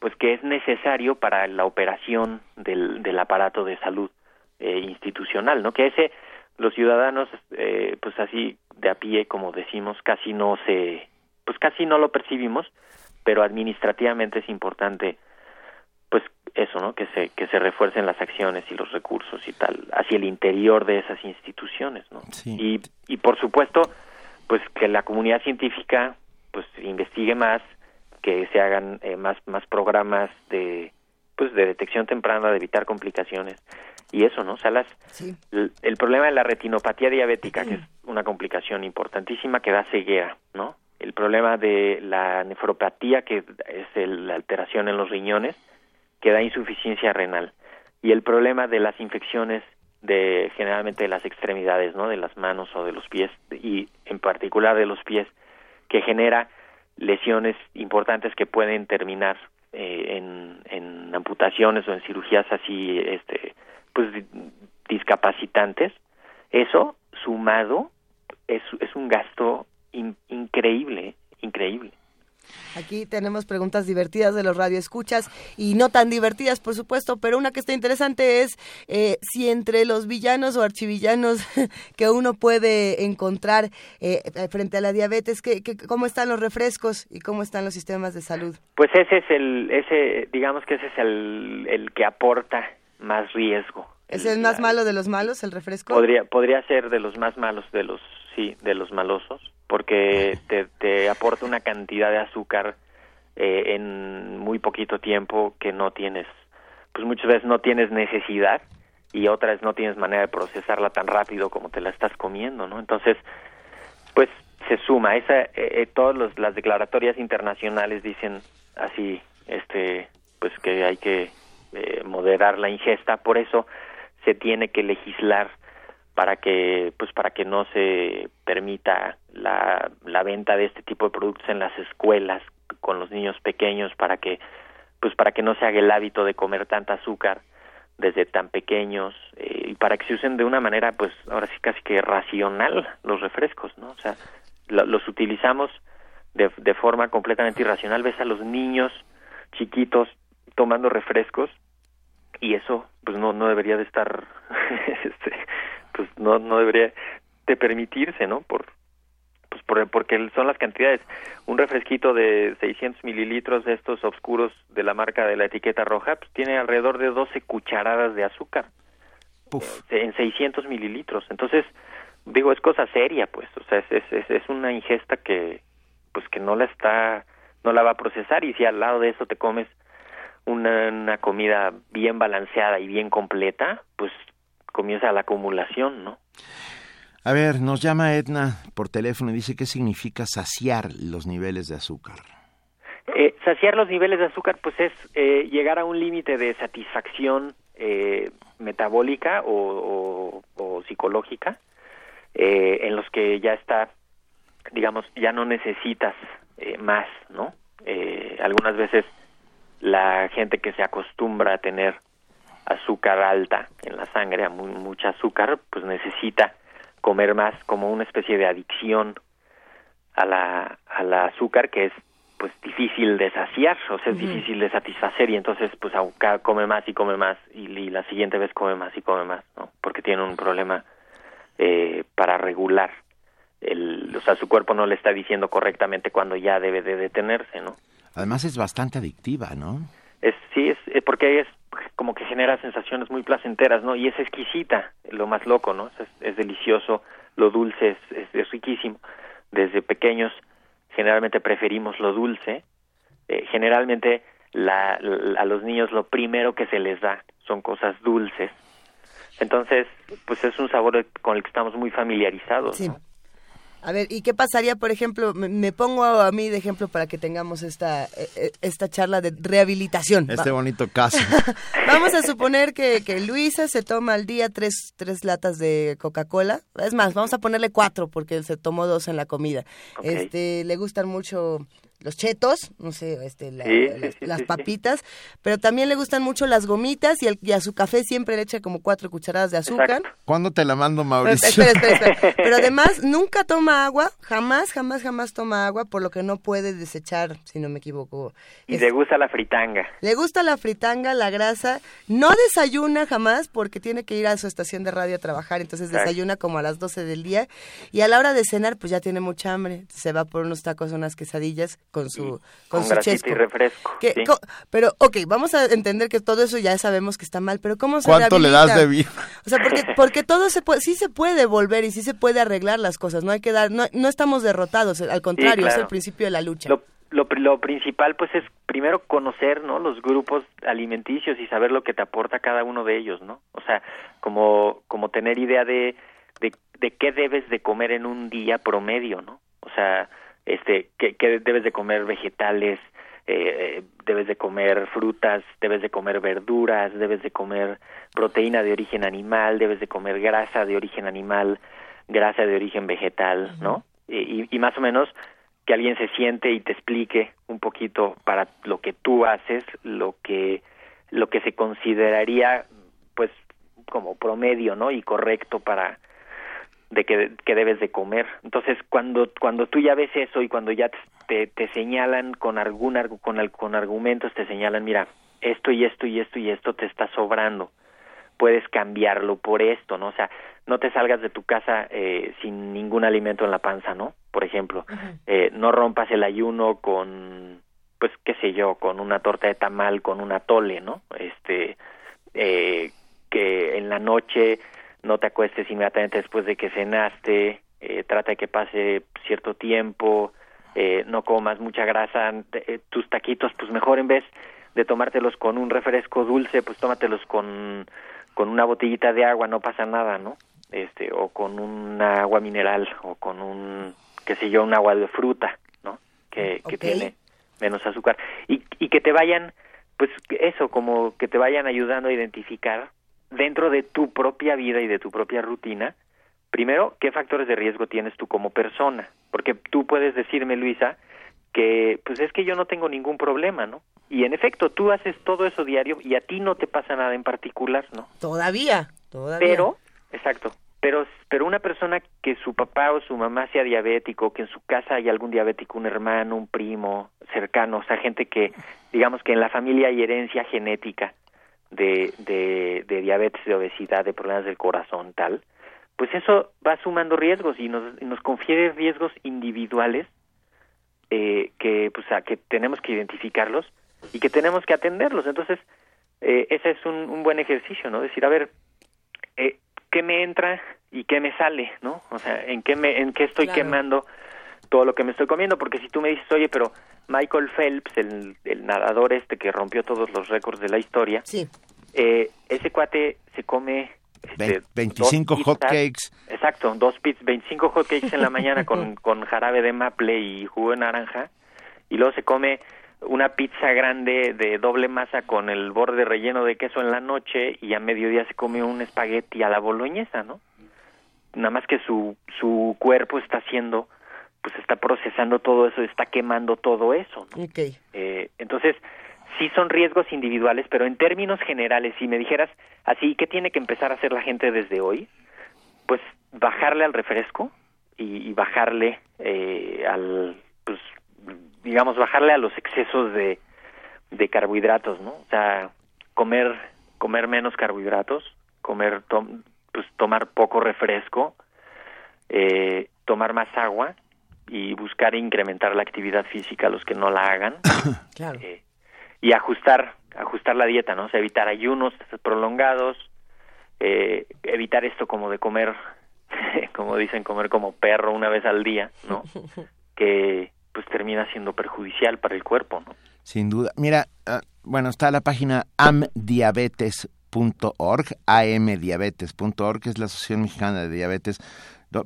pues que es necesario para la operación del, del aparato de salud eh, institucional, ¿no? Que ese los ciudadanos eh, pues así de a pie como decimos casi no se pues casi no lo percibimos, pero administrativamente es importante pues eso, ¿no? Que se que se refuercen las acciones y los recursos y tal hacia el interior de esas instituciones, ¿no? Sí. Y y por supuesto, pues que la comunidad científica pues investigue más, que se hagan eh, más más programas de pues de detección temprana, de evitar complicaciones y eso, ¿no? O sea, las, Sí. el, el problema de la retinopatía diabética, que <clears throat> es una complicación importantísima que da ceguera, ¿no? El problema de la nefropatía, que es el- la alteración en los riñones, que da insuficiencia renal. Y el problema de las infecciones de generalmente de las extremidades, ¿no? De las manos o de los pies y en particular de los pies, que genera lesiones importantes que pueden terminar eh, en, en amputaciones o en cirugías así, este, pues di- discapacitantes. Eso sumado es, es un gasto in- increíble, increíble. Aquí tenemos preguntas divertidas de los radioescuchas y no tan divertidas, por supuesto, pero una que está interesante es eh, si entre los villanos o archivillanos <laughs> que uno puede encontrar eh, frente a la diabetes, que, ¿cómo están los refrescos y cómo están los sistemas de salud? Pues ese es el, ese, digamos que ese es el, el que aporta más riesgo. ¿Es el, más malo de los malos, el refresco? Podría, podría ser de los más malos de los, sí, de los malosos porque te, te aporta una cantidad de azúcar eh, en muy poquito tiempo que no tienes, pues muchas veces no tienes necesidad y otras no tienes manera de procesarla tan rápido como te la estás comiendo, ¿no? Entonces, pues se suma. Esa, eh, eh todas las declaratorias internacionales dicen así, este, pues que hay que eh, moderar la ingesta, por eso se tiene que legislar para que pues para que no se permita la, la venta de este tipo de productos en las escuelas con los niños pequeños para que pues para que no se haga el hábito de comer tanta azúcar desde tan pequeños eh, y para que se usen de una manera pues ahora sí casi que racional los refrescos no o sea los utilizamos de, de forma completamente irracional. Ves a los niños chiquitos tomando refrescos y eso pues no no debería de estar <laughs> este, pues no no debería de permitirse no por pues por, porque son las cantidades. Un refresquito de 600 mililitros de estos oscuros de la marca de la etiqueta roja pues tiene alrededor de 12 cucharadas de azúcar eh, en 600 mililitros. Entonces digo es cosa seria pues o sea es, es, es una ingesta que pues que no la está no la va a procesar. Y si al lado de eso te comes una, una comida bien balanceada y bien completa pues comienza la acumulación, ¿no? A ver, nos llama Edna por teléfono y dice qué significa saciar los niveles de azúcar. Eh, saciar los niveles de azúcar, pues es eh, llegar a un límite de satisfacción eh, metabólica o, o, psicológica, eh, en los que ya está, digamos, ya no necesitas más, ¿no? Eh, algunas veces la gente que se acostumbra a tener azúcar alta en la sangre, a muy, mucha azúcar, pues necesita comer más como una especie de adicción a la, a la azúcar que es pues difícil de saciar, o sea, es difícil de satisfacer y entonces pues come más y come más y, la siguiente vez come más y come más, ¿no? Porque tiene un problema eh, para regular el, o sea, su cuerpo no le está diciendo correctamente cuando ya debe de detenerse, ¿no? Además es bastante adictiva, ¿no? Es, sí, es, eh, porque es como que genera sensaciones muy placenteras, ¿no? Y es exquisita, lo más loco, ¿no? Es, delicioso, lo dulce es, es, riquísimo. Desde pequeños generalmente preferimos lo dulce. Eh, generalmente la, a los niños lo primero que se les da son cosas dulces. Entonces, pues es un sabor con el que estamos muy familiarizados. Sí. A ver, ¿y qué pasaría, por ejemplo, me, pongo a, mí de ejemplo para que tengamos esta, e, e, esta charla de rehabilitación? Este bonito caso. <laughs> Vamos a suponer que, que, Luisa se toma al día tres, tres latas de Coca-Cola. Es más, vamos a ponerle cuatro porque se tomó dos en la comida. Este, le gustan mucho los chetos, no sé, este, las, papitas, pero también le gustan mucho las gomitas y, el, y, a su café siempre le echa como cuatro cucharadas de azúcar. ¿Cuándo te la mando, Mauricio? Espera, espera, espera. <laughs> Pero además nunca toma agua, jamás, jamás, jamás toma agua, por lo que no puede desechar, si no me equivoco. Y le gusta la fritanga. Le gusta la fritanga, la grasa. No desayuna jamás porque tiene que ir a su estación de radio a trabajar, entonces desayuna como a las 12 del día y a la hora de cenar pues ya tiene mucha hambre, se va por unos tacos, unas quesadillas con su, con, su chesco. y refresco. Pero, ok, vamos a entender que todo eso ya sabemos que está mal, pero ¿cómo se ¿Cuánto le das de vida? O sea, porque, porque todo se puede, sí se puede volver y sí se puede arreglar las cosas, no hay que dar, no, no estamos derrotados, al contrario, es el principio de la lucha. Lo, lo, lo, principal pues es primero conocer no los grupos alimenticios y saber lo que te aporta cada uno de ellos no o sea como como tener idea de, de, de qué debes de comer en un día promedio no o sea este que, debes de comer vegetales eh, debes de comer frutas, debes de comer verduras, debes de comer proteína de origen animal, debes de comer grasa de origen animal, grasa de origen vegetal, ¿no? Y, y, más o menos que alguien se siente y te explique un poquito para lo que tú haces, lo que lo que se consideraría pues como promedio, ¿no? Y correcto para de que, que debes de comer. Entonces, cuando, cuando tú ya ves eso y cuando ya te, te señalan con, algún, con, con argumentos, te señalan, mira, esto y esto y esto y esto te está sobrando, puedes cambiarlo por esto, ¿no? O sea, no te salgas de tu casa eh, sin ningún alimento en la panza, ¿no? Por ejemplo, eh, no rompas el ayuno con, pues, qué sé yo, con una torta de tamal, con una tole, ¿no? Este, eh, que en la noche no te acuestes inmediatamente después de que cenaste, eh, trata de que pase cierto tiempo, eh, no comas mucha grasa, eh, tus taquitos, pues mejor en vez de tomártelos con un refresco dulce, pues tómatelos con, con una botellita de agua, no pasa nada, ¿no? Este, o con un agua mineral, o con un, qué sé yo, un agua de fruta, ¿no? Que, que tiene menos azúcar. Y, y que te vayan, pues eso, como que te vayan ayudando a identificar dentro de tu propia vida y de tu propia rutina, primero, ¿qué factores de riesgo tienes tú como persona? Porque tú puedes decirme, Luisa, que pues es que yo no tengo ningún problema, ¿no? Y en efecto, tú haces todo eso diario y a ti no te pasa nada en particular, ¿no? Todavía, todavía. Pero, exacto, pero, pero una persona que su papá o su mamá sea diabético, que en su casa hay algún diabético, un hermano, un primo cercano, o sea, gente que, digamos que en la familia hay herencia genética, de, de, diabetes, de obesidad, de problemas del corazón, tal, pues eso va sumando riesgos y nos, nos confiere riesgos individuales eh, que, pues, a, que tenemos que identificarlos y que tenemos que atenderlos. Entonces, eh, ese es un, un, buen ejercicio, ¿no? Decir, a ver, eh, ¿qué me entra y qué me sale, ¿no? O sea, ¿en qué, me, en qué estoy quemando todo lo que me estoy comiendo? Porque si tú me dices, oye, pero Michael Phelps, el, el nadador este que rompió todos los récords de la historia, sí. eh, ese cuate se come... Este, 25 hot cakes. Exacto, dos pits, 25 hot cakes en la mañana con, <laughs> con jarabe de maple y jugo de naranja, y luego se come una pizza grande de doble masa con el borde relleno de queso en la noche y a mediodía se come un espagueti a la boloñesa, ¿no? Nada más que su, su cuerpo está haciendo pues está procesando todo eso, está quemando todo eso. ¿no? Okay. Eh, entonces, sí son riesgos individuales, pero en términos generales, si me dijeras así, ¿qué tiene que empezar a hacer la gente desde hoy? Pues bajarle al refresco y, y bajarle eh, al, pues, digamos, bajarle a los excesos de, de carbohidratos, ¿no? O sea, comer, comer menos carbohidratos, comer, tom, pues tomar poco refresco, eh, tomar más agua y buscar incrementar la actividad física a los que no la hagan. <coughs> Claro. eh, y ajustar ajustar la dieta no o sea, evitar ayunos prolongados eh, evitar esto como de comer <laughs> como dicen comer como perro una vez al día no <laughs> que pues termina siendo perjudicial para el cuerpo no sin duda. Mira uh, bueno está la página amdiabetes.org amdiabetes.org que es la Asociación Mexicana de Diabetes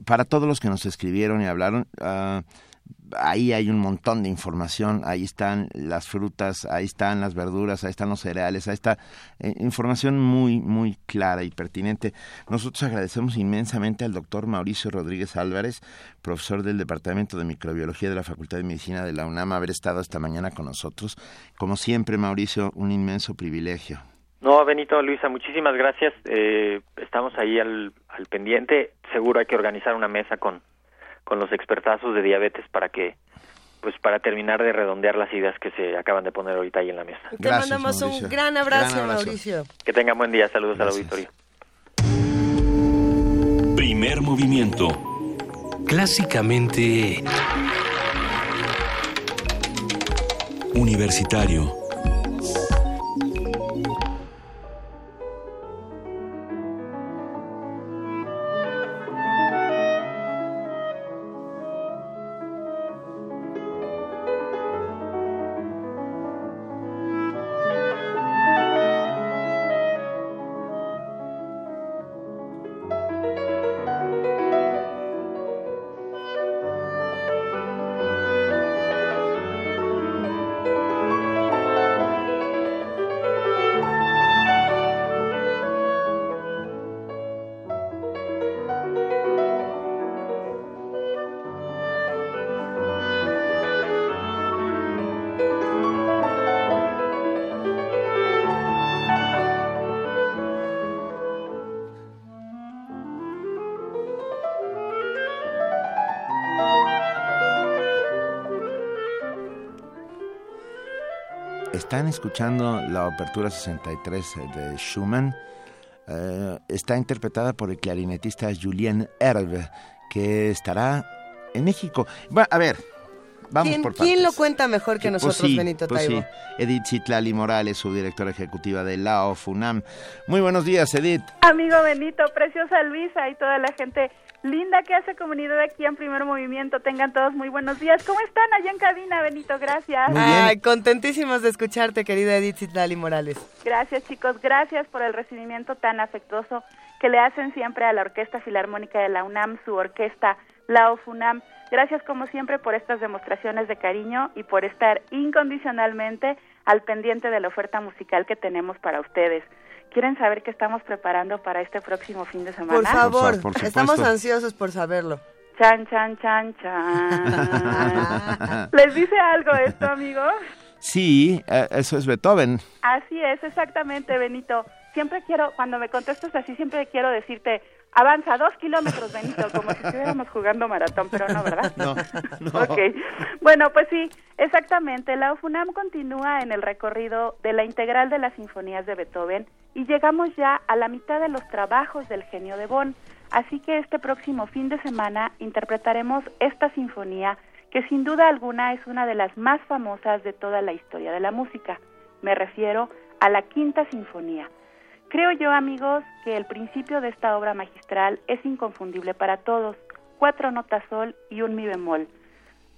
para todos los que nos escribieron y hablaron, uh, ahí hay un montón de información, ahí están las frutas, ahí están las verduras, ahí están los cereales, ahí está eh, información muy, muy clara y pertinente. Nosotros agradecemos inmensamente al doctor Mauricio Rodríguez Álvarez, profesor del Departamento de Microbiología de la Facultad de Medicina de la UNAM, haber estado esta mañana con nosotros. Como siempre, Mauricio, un inmenso privilegio. No, Benito, Luisa, muchísimas gracias. Eh, estamos ahí al, al, pendiente. Seguro hay que organizar una mesa con, con los expertazos de diabetes para que, pues, para terminar de redondear las ideas que se acaban de poner ahorita ahí en la mesa. Te gracias, mandamos Mauricio. un gran abrazo, gran abrazo, Mauricio. Que tengan buen día. Saludos gracias. al auditorio. Primer movimiento. Clásicamente universitario. Están escuchando la Apertura 63 de Schumann. Eh, está interpretada por el clarinetista Julien Herve, que estará en México. Bueno, a ver, vamos ¿Quién, por partes. ¿Quién lo cuenta mejor que Pues nosotros, sí, Benito pues Taibo? sí. Edith Citlali Morales, subdirectora ejecutiva de la OFUNAM. Muy buenos días, Edith. Amigo Benito, preciosa Luisa y toda la gente linda que hace comunidad aquí en Primer Movimiento. Tengan todos muy buenos días. ¿Cómo están allá en cabina, Benito? Gracias. Ay, contentísimos de escucharte, querida Edith Citlali Morales. Gracias, chicos. Gracias por el recibimiento tan afectuoso que le hacen siempre a la Orquesta Filarmónica de la UNAM, su orquesta, la OFUNAM. Gracias, como siempre, por estas demostraciones de cariño y por estar incondicionalmente al pendiente de la oferta musical que tenemos para ustedes. ¿Quieren saber qué estamos preparando para este próximo fin de semana? Por favor, por estamos ansiosos por saberlo. Chan, chan, chan, chan. ¿Les dice algo esto, amigos? Sí, eh, eso es Beethoven. Así es, exactamente, Benito. Siempre quiero, cuando me contestas así, siempre quiero decirte, avanza dos kilómetros, Benito, como si estuviéramos jugando maratón, pero no, ¿verdad? <laughs> No, no. Ok. Bueno, pues sí, exactamente. La UFUNAM continúa en el recorrido de la integral de las sinfonías de Beethoven y llegamos ya a la mitad de los trabajos del genio de Bonn. Así que este próximo fin de semana interpretaremos esta sinfonía que sin duda alguna es una de las más famosas de toda la historia de la música. Me refiero a la Quinta Sinfonía. Creo yo, amigos, que el principio de esta obra magistral es inconfundible para todos. Cuatro notas sol y un mi bemol.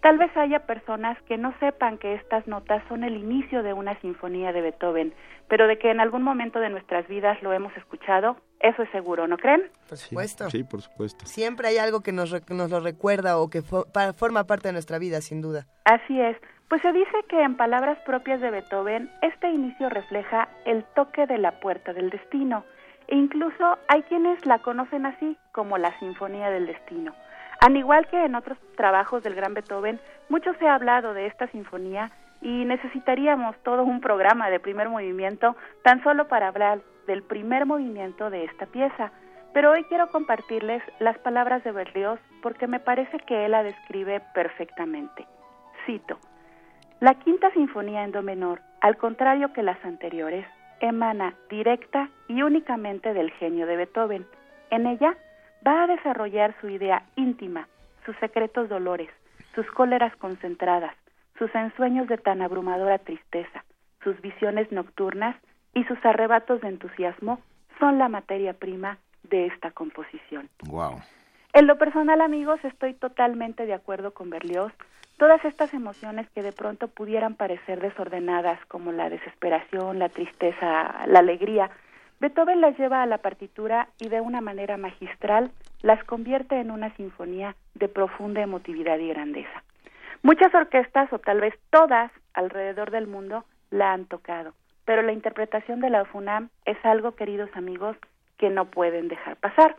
Tal vez haya personas que no sepan que estas notas son el inicio de una sinfonía de Beethoven, pero de que en algún momento de nuestras vidas lo hemos escuchado, eso es seguro, ¿no creen? Por supuesto. Sí, por supuesto. Siempre hay algo que nos, re- nos lo recuerda o que forma parte de nuestra vida, sin duda. Así es. Pues se dice que en palabras propias de Beethoven, este inicio refleja el toque de la puerta del destino. E incluso hay quienes la conocen así, como la Sinfonía del Destino. Al igual que en otros trabajos del gran Beethoven, mucho se ha hablado de esta sinfonía y necesitaríamos todo un programa de primer movimiento tan solo para hablar del primer movimiento de esta pieza. Pero hoy quiero compartirles las palabras de Berlioz porque me parece que él la describe perfectamente. Cito, la quinta sinfonía en do menor, al contrario que las anteriores, emana directa y únicamente del genio de Beethoven. En ella va a desarrollar su idea íntima, sus secretos dolores, sus cóleras concentradas, sus ensueños de tan abrumadora tristeza, sus visiones nocturnas y sus arrebatos de entusiasmo son la materia prima de esta composición. Wow. En lo personal, amigos, estoy totalmente de acuerdo con Berlioz. Todas estas emociones que de pronto pudieran parecer desordenadas, como la desesperación, la tristeza, la alegría, Beethoven las lleva a la partitura y de una manera magistral las convierte en una sinfonía de profunda emotividad y grandeza. Muchas orquestas, o tal vez todas alrededor del mundo, la han tocado, pero la interpretación de la FUNAM es algo, queridos amigos, que no pueden dejar pasar.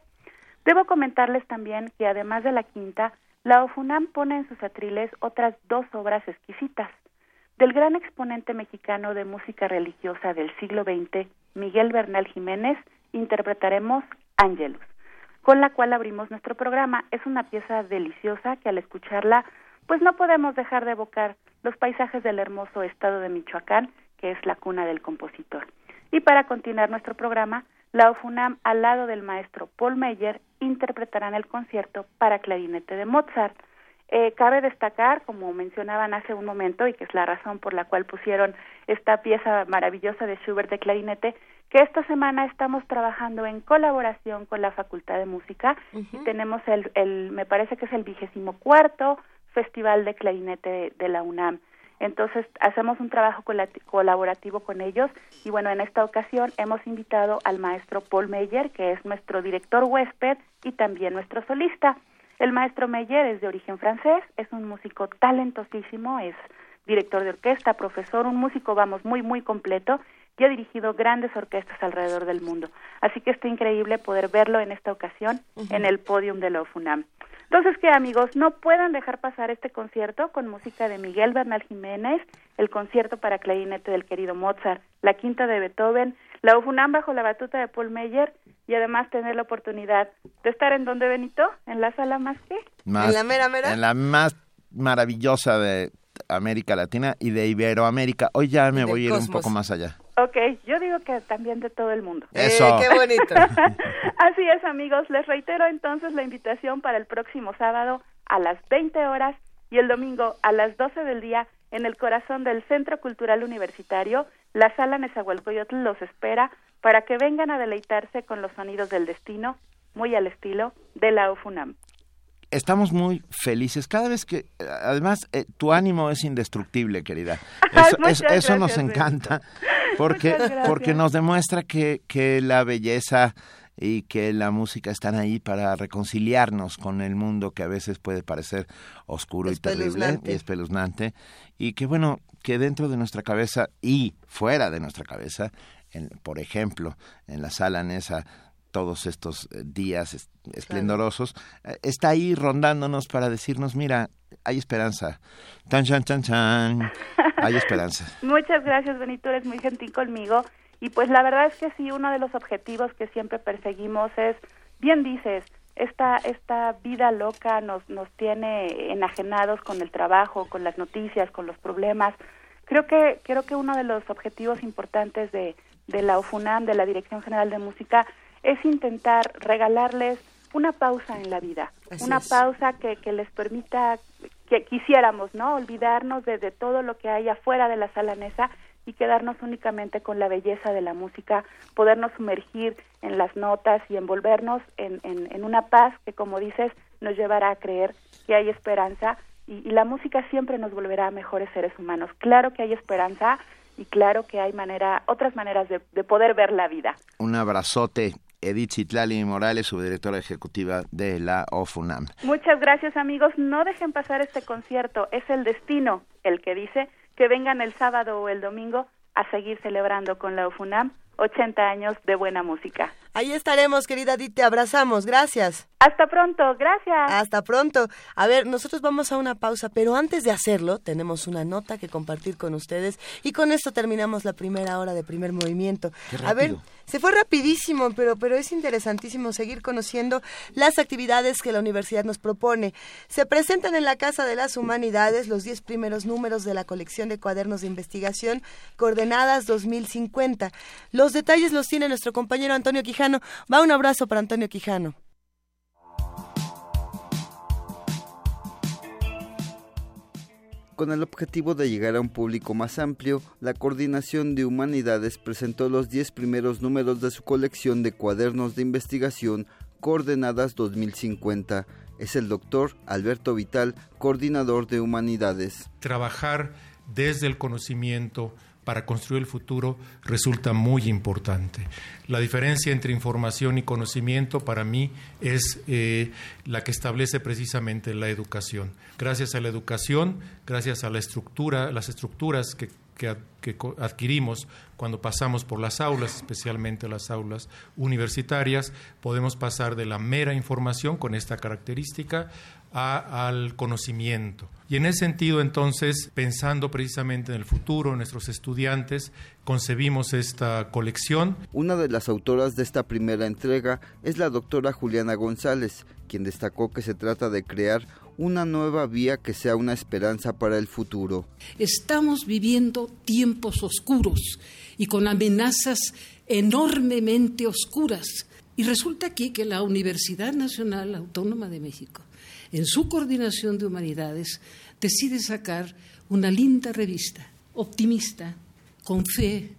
Debo comentarles también que además de la quinta, la OFUNAM pone en sus atriles otras dos obras exquisitas. Del gran exponente mexicano de música religiosa del siglo XX, Miguel Bernal Jiménez, interpretaremos Ángelus, con la cual abrimos nuestro programa. Es una pieza deliciosa que al escucharla, pues no podemos dejar de evocar los paisajes del hermoso estado de Michoacán, que es la cuna del compositor. Y para continuar nuestro programa, la OFUNAM, al lado del maestro Paul Meyer, interpretarán el concierto para clarinete de Mozart. Eh, cabe destacar, como mencionaban hace un momento, y que es la razón por la cual pusieron esta pieza maravillosa de Schubert de clarinete, que esta semana estamos trabajando en colaboración con la Facultad de Música y tenemos el, el, me parece que es el vigésimo cuarto Festival de Clarinete de, de la UNAM. Entonces hacemos un trabajo colaborativo con ellos y bueno, en esta ocasión hemos invitado al maestro Paul Meyer, que es nuestro director huésped y también nuestro solista. El maestro Meyer es de origen francés, es un músico talentosísimo, es director de orquesta, profesor, un músico, vamos, muy, muy completo y ha dirigido grandes orquestas alrededor del mundo. Así que está increíble poder verlo en esta ocasión uh -huh. en el podium de la UFUNAM. Entonces, que amigos, no puedan dejar pasar este concierto con música de Miguel Bernal Jiménez, el concierto para clarinete del querido Mozart, la quinta de Beethoven, la UFUNAM bajo la batuta de Paul Meyer y además tener la oportunidad de estar en donde Benito, en la sala más que más, en la mera mera, en la más maravillosa de América Latina y de Iberoamérica. Hoy ya me voy a ir un poco más allá. Ok, yo digo que también de todo el mundo. Eso. Eh, qué bonito. <laughs> Así es, amigos. Les reitero entonces la invitación para el próximo sábado a las 20 horas y el domingo a las 12 del día en el corazón del Centro Cultural Universitario. La sala Nezahualcóyotl los espera para que vengan a deleitarse con los sonidos del destino, muy al estilo de la UFUNAM. Estamos muy felices. Cada vez que, además, eh, tu ánimo es indestructible, querida. <laughs> Eso, nos encanta porque, porque nos demuestra que, que la belleza y que la música están ahí para reconciliarnos con el mundo que a veces puede parecer oscuro y terrible y espeluznante. Y que bueno que dentro de nuestra cabeza y fuera de nuestra cabeza en- por ejemplo en la sala Nesa todos estos eh, días es- esplendorosos eh, está ahí rondándonos para decirnos mira hay esperanza tan chan chan chan hay esperanza <laughs> Muchas gracias, Benito, eres muy gentil conmigo. Y pues la verdad es que sí, uno de los objetivos que siempre perseguimos es, bien dices, esta, esta vida loca nos, nos tiene enajenados con el trabajo, con las noticias, con los problemas. Creo que, creo que uno de los objetivos importantes de, de la UFUNAM, de la Dirección General de Música, es intentar regalarles una pausa en la vida, Así una es. pausa que, que les permita que quisiéramos, ¿no? Olvidarnos de, de todo lo que hay afuera de la sala Nesa y quedarnos únicamente con la belleza de la música, podernos sumergir en las notas y envolvernos en, en, en una paz que, como dices, nos llevará a creer que hay esperanza y, y la música siempre nos volverá a mejores seres humanos. Claro que hay esperanza y claro que hay manera, otras maneras de, de poder ver la vida. un abrazote Edith Citlali Morales subdirectora ejecutiva de la OFUNAM Muchas gracias amigos. No dejen pasar este concierto. Es el destino el que dice que vengan el sábado o el domingo a seguir celebrando con la UFUNAM 80 años de buena música. Ahí estaremos, querida Edith, te abrazamos. Gracias. Hasta pronto, gracias. Hasta pronto. A ver, nosotros vamos a una pausa, pero antes de hacerlo, tenemos una nota que compartir con ustedes y con esto terminamos la primera hora de primer movimiento. Qué A ver, se fue rapidísimo, pero, pero es interesantísimo seguir conociendo las actividades que la universidad nos propone. Se presentan en la Casa de las Humanidades los 10 primeros números de la colección de cuadernos de investigación Coordenadas 2050. Los detalles los tiene nuestro compañero Antonio Quijano. Va un abrazo para Antonio Quijano. Con el objetivo de llegar a un público más amplio, la Coordinación de Humanidades presentó los 10 primeros números de su colección de cuadernos de investigación Coordenadas 2050. Es el doctor Alberto Vital, coordinador de Humanidades. Trabajar desde el conocimiento para construir el futuro resulta muy importante. La diferencia entre información y conocimiento para mí es eh, la que establece precisamente la educación. Gracias a la educación, gracias a la estructura, las estructuras que, adquirimos cuando pasamos por las aulas, especialmente las aulas universitarias, podemos pasar de la mera información con esta característica a- al conocimiento. Y en ese sentido, entonces, pensando precisamente en el futuro, nuestros estudiantes, concebimos esta colección. Una de las autoras de esta primera entrega es la doctora Juliana González, quien destacó que se trata de crear una nueva vía que sea una esperanza para el futuro. Estamos viviendo tiempos oscuros y con amenazas enormemente oscuras. Y resulta aquí que la Universidad Nacional Autónoma de México, en su coordinación de humanidades, decide sacar una linda revista, optimista, con fe,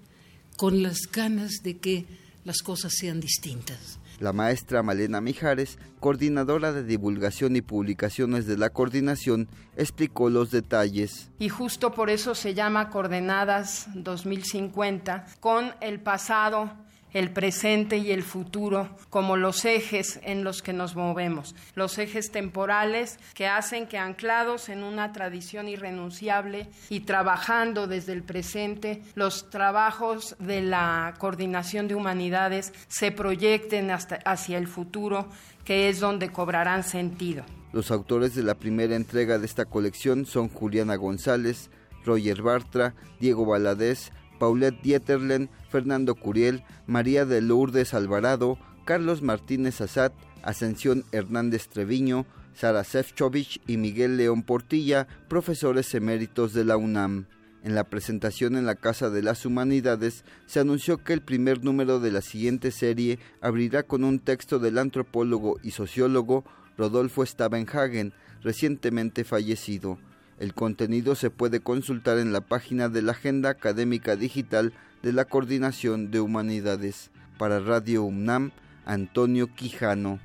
con las ganas de que las cosas sean distintas. La maestra Malena Mijares, coordinadora de divulgación y publicaciones de la coordinación, explicó los detalles. y justo por eso se llama Coordenadas 2050, con el pasado, el presente y el futuro como los ejes en los que nos movemos, los ejes temporales que hacen que anclados en una tradición irrenunciable y trabajando desde el presente, los trabajos de la coordinación de humanidades se proyecten hasta hacia el futuro, que es donde cobrarán sentido. Los autores de la primera entrega de esta colección son Juliana González, Roger Bartra, Diego Valadez, Paulette Dieterlen, Fernando Curiel, María de Lourdes Alvarado, Carlos Martínez Azat, Ascensión Hernández Treviño, Sara Sefcovic y Miguel León Portilla, profesores eméritos de la UNAM. En la presentación en la Casa de las Humanidades se anunció que el primer número de la siguiente serie abrirá con un texto del antropólogo y sociólogo Rodolfo Stavenhagen, recientemente fallecido. El contenido se puede consultar en la página de la Agenda Académica Digital de la Coordinación de Humanidades. Para Radio UNAM, Antonio Quijano.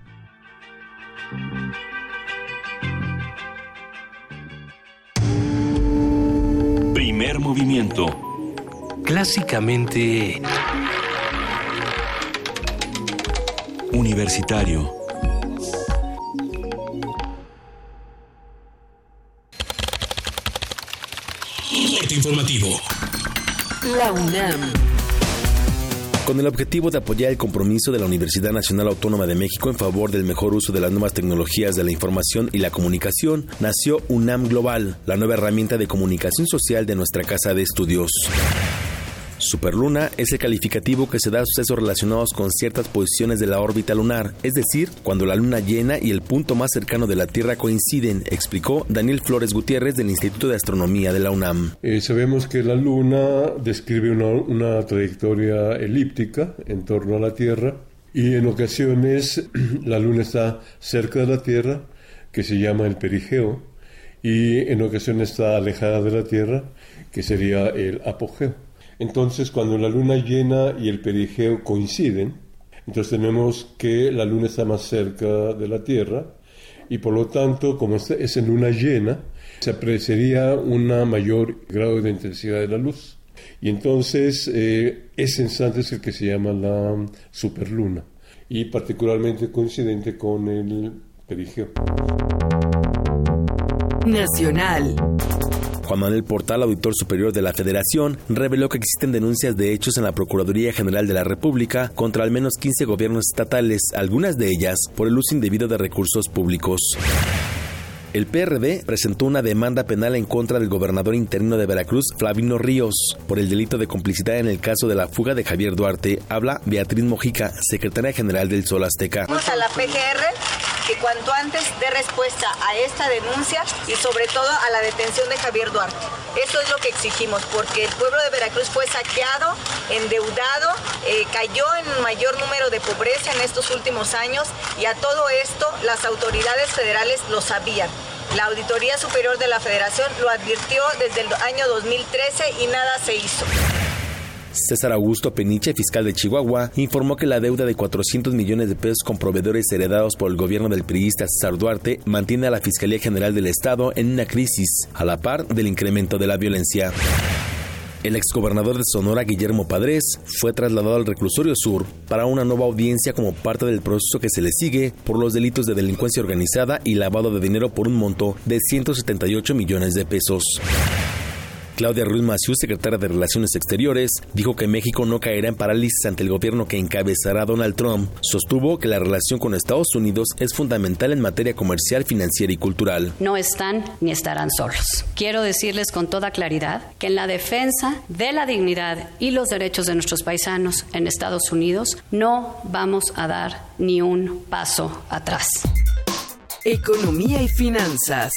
Primer movimiento. Clásicamente... Universitario. Informativo. La UNAM. Con el objetivo de apoyar el compromiso de la Universidad Nacional Autónoma de México en favor del mejor uso de las nuevas tecnologías de la información y la comunicación, nació UNAM Global, la nueva herramienta de comunicación social de nuestra casa de estudios. Superluna es el calificativo que se da a sucesos relacionados con ciertas posiciones de la órbita lunar, es decir, cuando la luna llena y el punto más cercano de la Tierra coinciden, explicó Daniel Flores Gutiérrez del Instituto de Astronomía de la UNAM. Eh, sabemos que la luna describe una, una trayectoria elíptica en torno a la Tierra y en ocasiones <clears throat> la luna está cerca de la Tierra, que se llama el perigeo, y en ocasiones está alejada de la Tierra, que sería el apogeo. Entonces, cuando la luna llena y el perigeo coinciden, entonces tenemos que la luna está más cerca de la Tierra y por lo tanto, como es en luna llena, se apreciaría un mayor grado de intensidad de la luz. Y entonces, eh, ese es el que se llama la superluna y particularmente coincidente con el perigeo. Nacional. Juan Manuel Portal, auditor superior de la Federación, reveló que existen denuncias de hechos en la Procuraduría General de la República contra al menos 15 gobiernos estatales, algunas de ellas por el uso indebido de recursos públicos. El PRD presentó una demanda penal en contra del gobernador interino de Veracruz, Flavino Ríos, por el delito de complicidad en el caso de la fuga de Javier Duarte. Habla Beatriz Mojica, secretaria general del Sol Azteca. Vamos a la PGR que cuanto antes dé respuesta a esta denuncia y sobre todo a la detención de Javier Duarte. Eso es lo que exigimos, porque el pueblo de Veracruz fue saqueado, endeudado, eh, cayó en mayor número de pobreza en estos últimos años y a todo esto las autoridades federales lo sabían. La Auditoría Superior de la Federación lo advirtió desde el año 2013 y nada se hizo. César Augusto Peniche, fiscal de Chihuahua, informó que la deuda de 400 millones de pesos con proveedores heredados por el gobierno del priista César Duarte mantiene a la Fiscalía General del Estado en una crisis, a la par del incremento de la violencia. El exgobernador de Sonora, Guillermo Padres, fue trasladado al reclusorio sur para una nueva audiencia como parte del proceso que se le sigue por los delitos de delincuencia organizada y lavado de dinero por un monto de 178 millones de pesos. Claudia Ruiz Maciú, secretaria de Relaciones Exteriores, dijo que México no caerá en parálisis ante el gobierno que encabezará Donald Trump. Sostuvo que la relación con Estados Unidos es fundamental en materia comercial, financiera y cultural. No están ni estarán solos. Quiero decirles con toda claridad que en la defensa de la dignidad y los derechos de nuestros paisanos en Estados Unidos no vamos a dar ni un paso atrás. Economía y finanzas.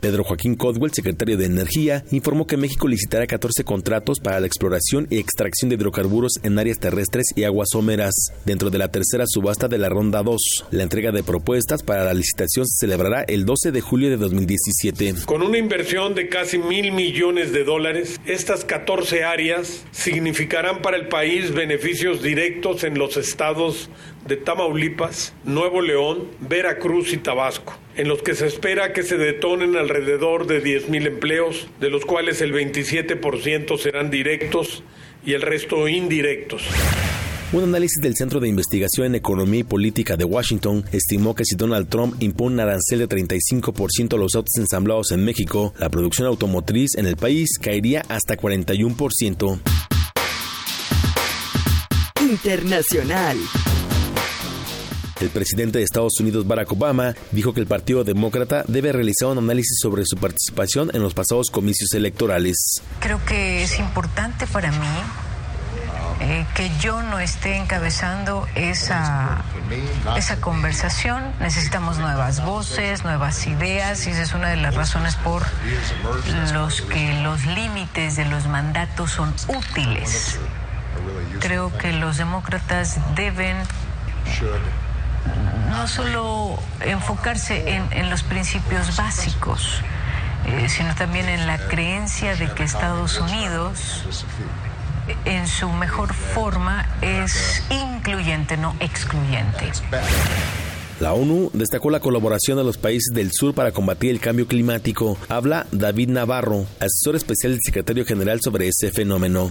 Pedro Joaquín Codwell, secretario de Energía, informó que México licitará 14 contratos para la exploración y extracción de hidrocarburos en áreas terrestres y aguas someras, dentro de la tercera subasta de la Ronda 2. La entrega de propuestas para la licitación se celebrará el 12 de julio de 2017. Con una inversión de casi mil millones de dólares, estas 14 áreas significarán para el país beneficios directos en los estados de Tamaulipas, Nuevo León, Veracruz y Tabasco, en los que se espera que se detonen alrededor de 10.000 empleos, de los cuales el 27% serán directos y el resto indirectos. Un análisis del Centro de Investigación en Economía y Política de Washington estimó que si Donald Trump impone un arancel de 35% a los autos ensamblados en México, la producción automotriz en el país caería hasta 41%. Internacional. El presidente de Estados Unidos, Barack Obama, dijo que el Partido Demócrata debe realizar un análisis sobre su participación en los pasados comicios electorales. Creo que es importante para mí eh, que yo no esté encabezando esa, esa conversación. Necesitamos nuevas voces, nuevas ideas y esa es una de las razones por los que los límites de los mandatos son útiles. Creo que los demócratas deben no solo enfocarse en, los principios básicos, eh, sino también en la creencia de que Estados Unidos en su mejor forma es incluyente, no excluyente. La ONU destacó la colaboración de los países del sur para combatir el cambio climático. Habla David Navarro, asesor especial del secretario general sobre ese fenómeno.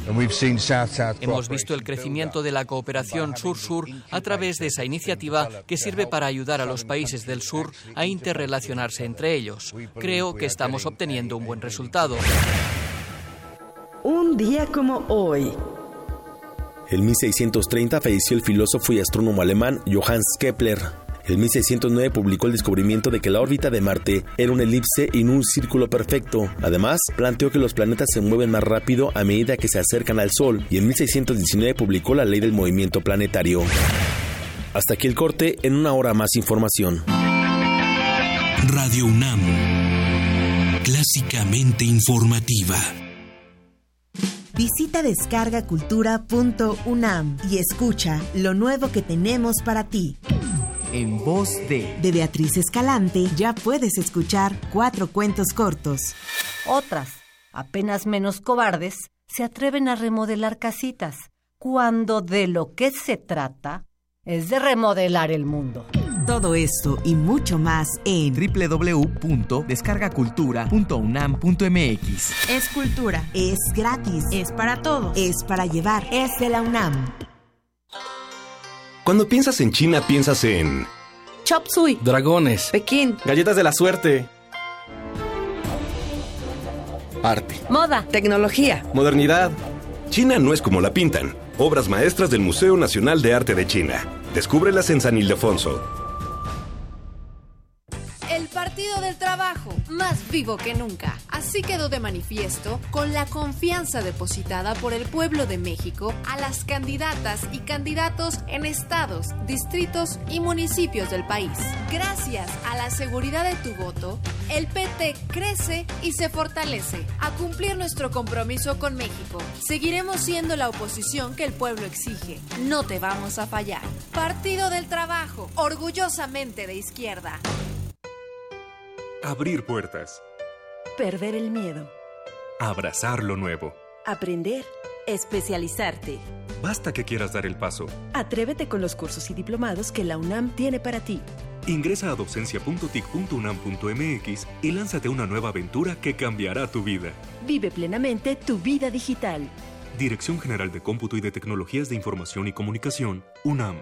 Hemos visto el crecimiento de la cooperación sur-sur a través de esa iniciativa que sirve para ayudar a los países del sur a interrelacionarse entre ellos. Creo que estamos obteniendo un buen resultado. Un día como hoy. En 1630 falleció el filósofo y astrónomo alemán Johannes Kepler. En 1609 publicó el descubrimiento de que la órbita de Marte era una elipse y no un círculo perfecto. Además, planteó que los planetas se mueven más rápido a medida que se acercan al Sol y en 1619 publicó la ley del movimiento planetario. Hasta aquí el corte, en una hora más información. Radio UNAM, clásicamente informativa. Visita descargacultura.unam y escucha lo nuevo que tenemos para ti. En voz de... De Beatriz Escalante ya puedes escuchar cuatro cuentos cortos. Otras, apenas menos cobardes, se atreven a remodelar casitas, cuando de lo que se trata es de remodelar el mundo. Todo esto y mucho más en www.descargacultura.unam.mx. Es cultura, es gratis, es para todos, es para llevar, es de la UNAM. Cuando piensas en China, piensas en Chop Suey, dragones, Pekín, galletas de la suerte, arte, moda, tecnología, modernidad. China no es como la pintan. Obras maestras del Museo Nacional de Arte de China. Descúbrelas en San Ildefonso. Partido del Trabajo, más vivo que nunca. Así quedó de manifiesto con la confianza depositada por el pueblo de México a las candidatas y candidatos en estados, distritos y municipios del país. Gracias a la seguridad de tu voto, el PT crece y se fortalece. A cumplir nuestro compromiso con México, seguiremos siendo la oposición que el pueblo exige. No te vamos a fallar. Partido del Trabajo, orgullosamente de izquierda. Abrir puertas. Perder el miedo. Abrazar lo nuevo. Aprender. Especializarte. Basta que quieras dar el paso. Atrévete con los cursos y diplomados que la UNAM tiene para ti. Ingresa a docencia.tic.unam.mx y lánzate una nueva aventura que cambiará tu vida. Vive plenamente tu vida digital. Dirección General de Cómputo y de Tecnologías de Información y Comunicación, UNAM.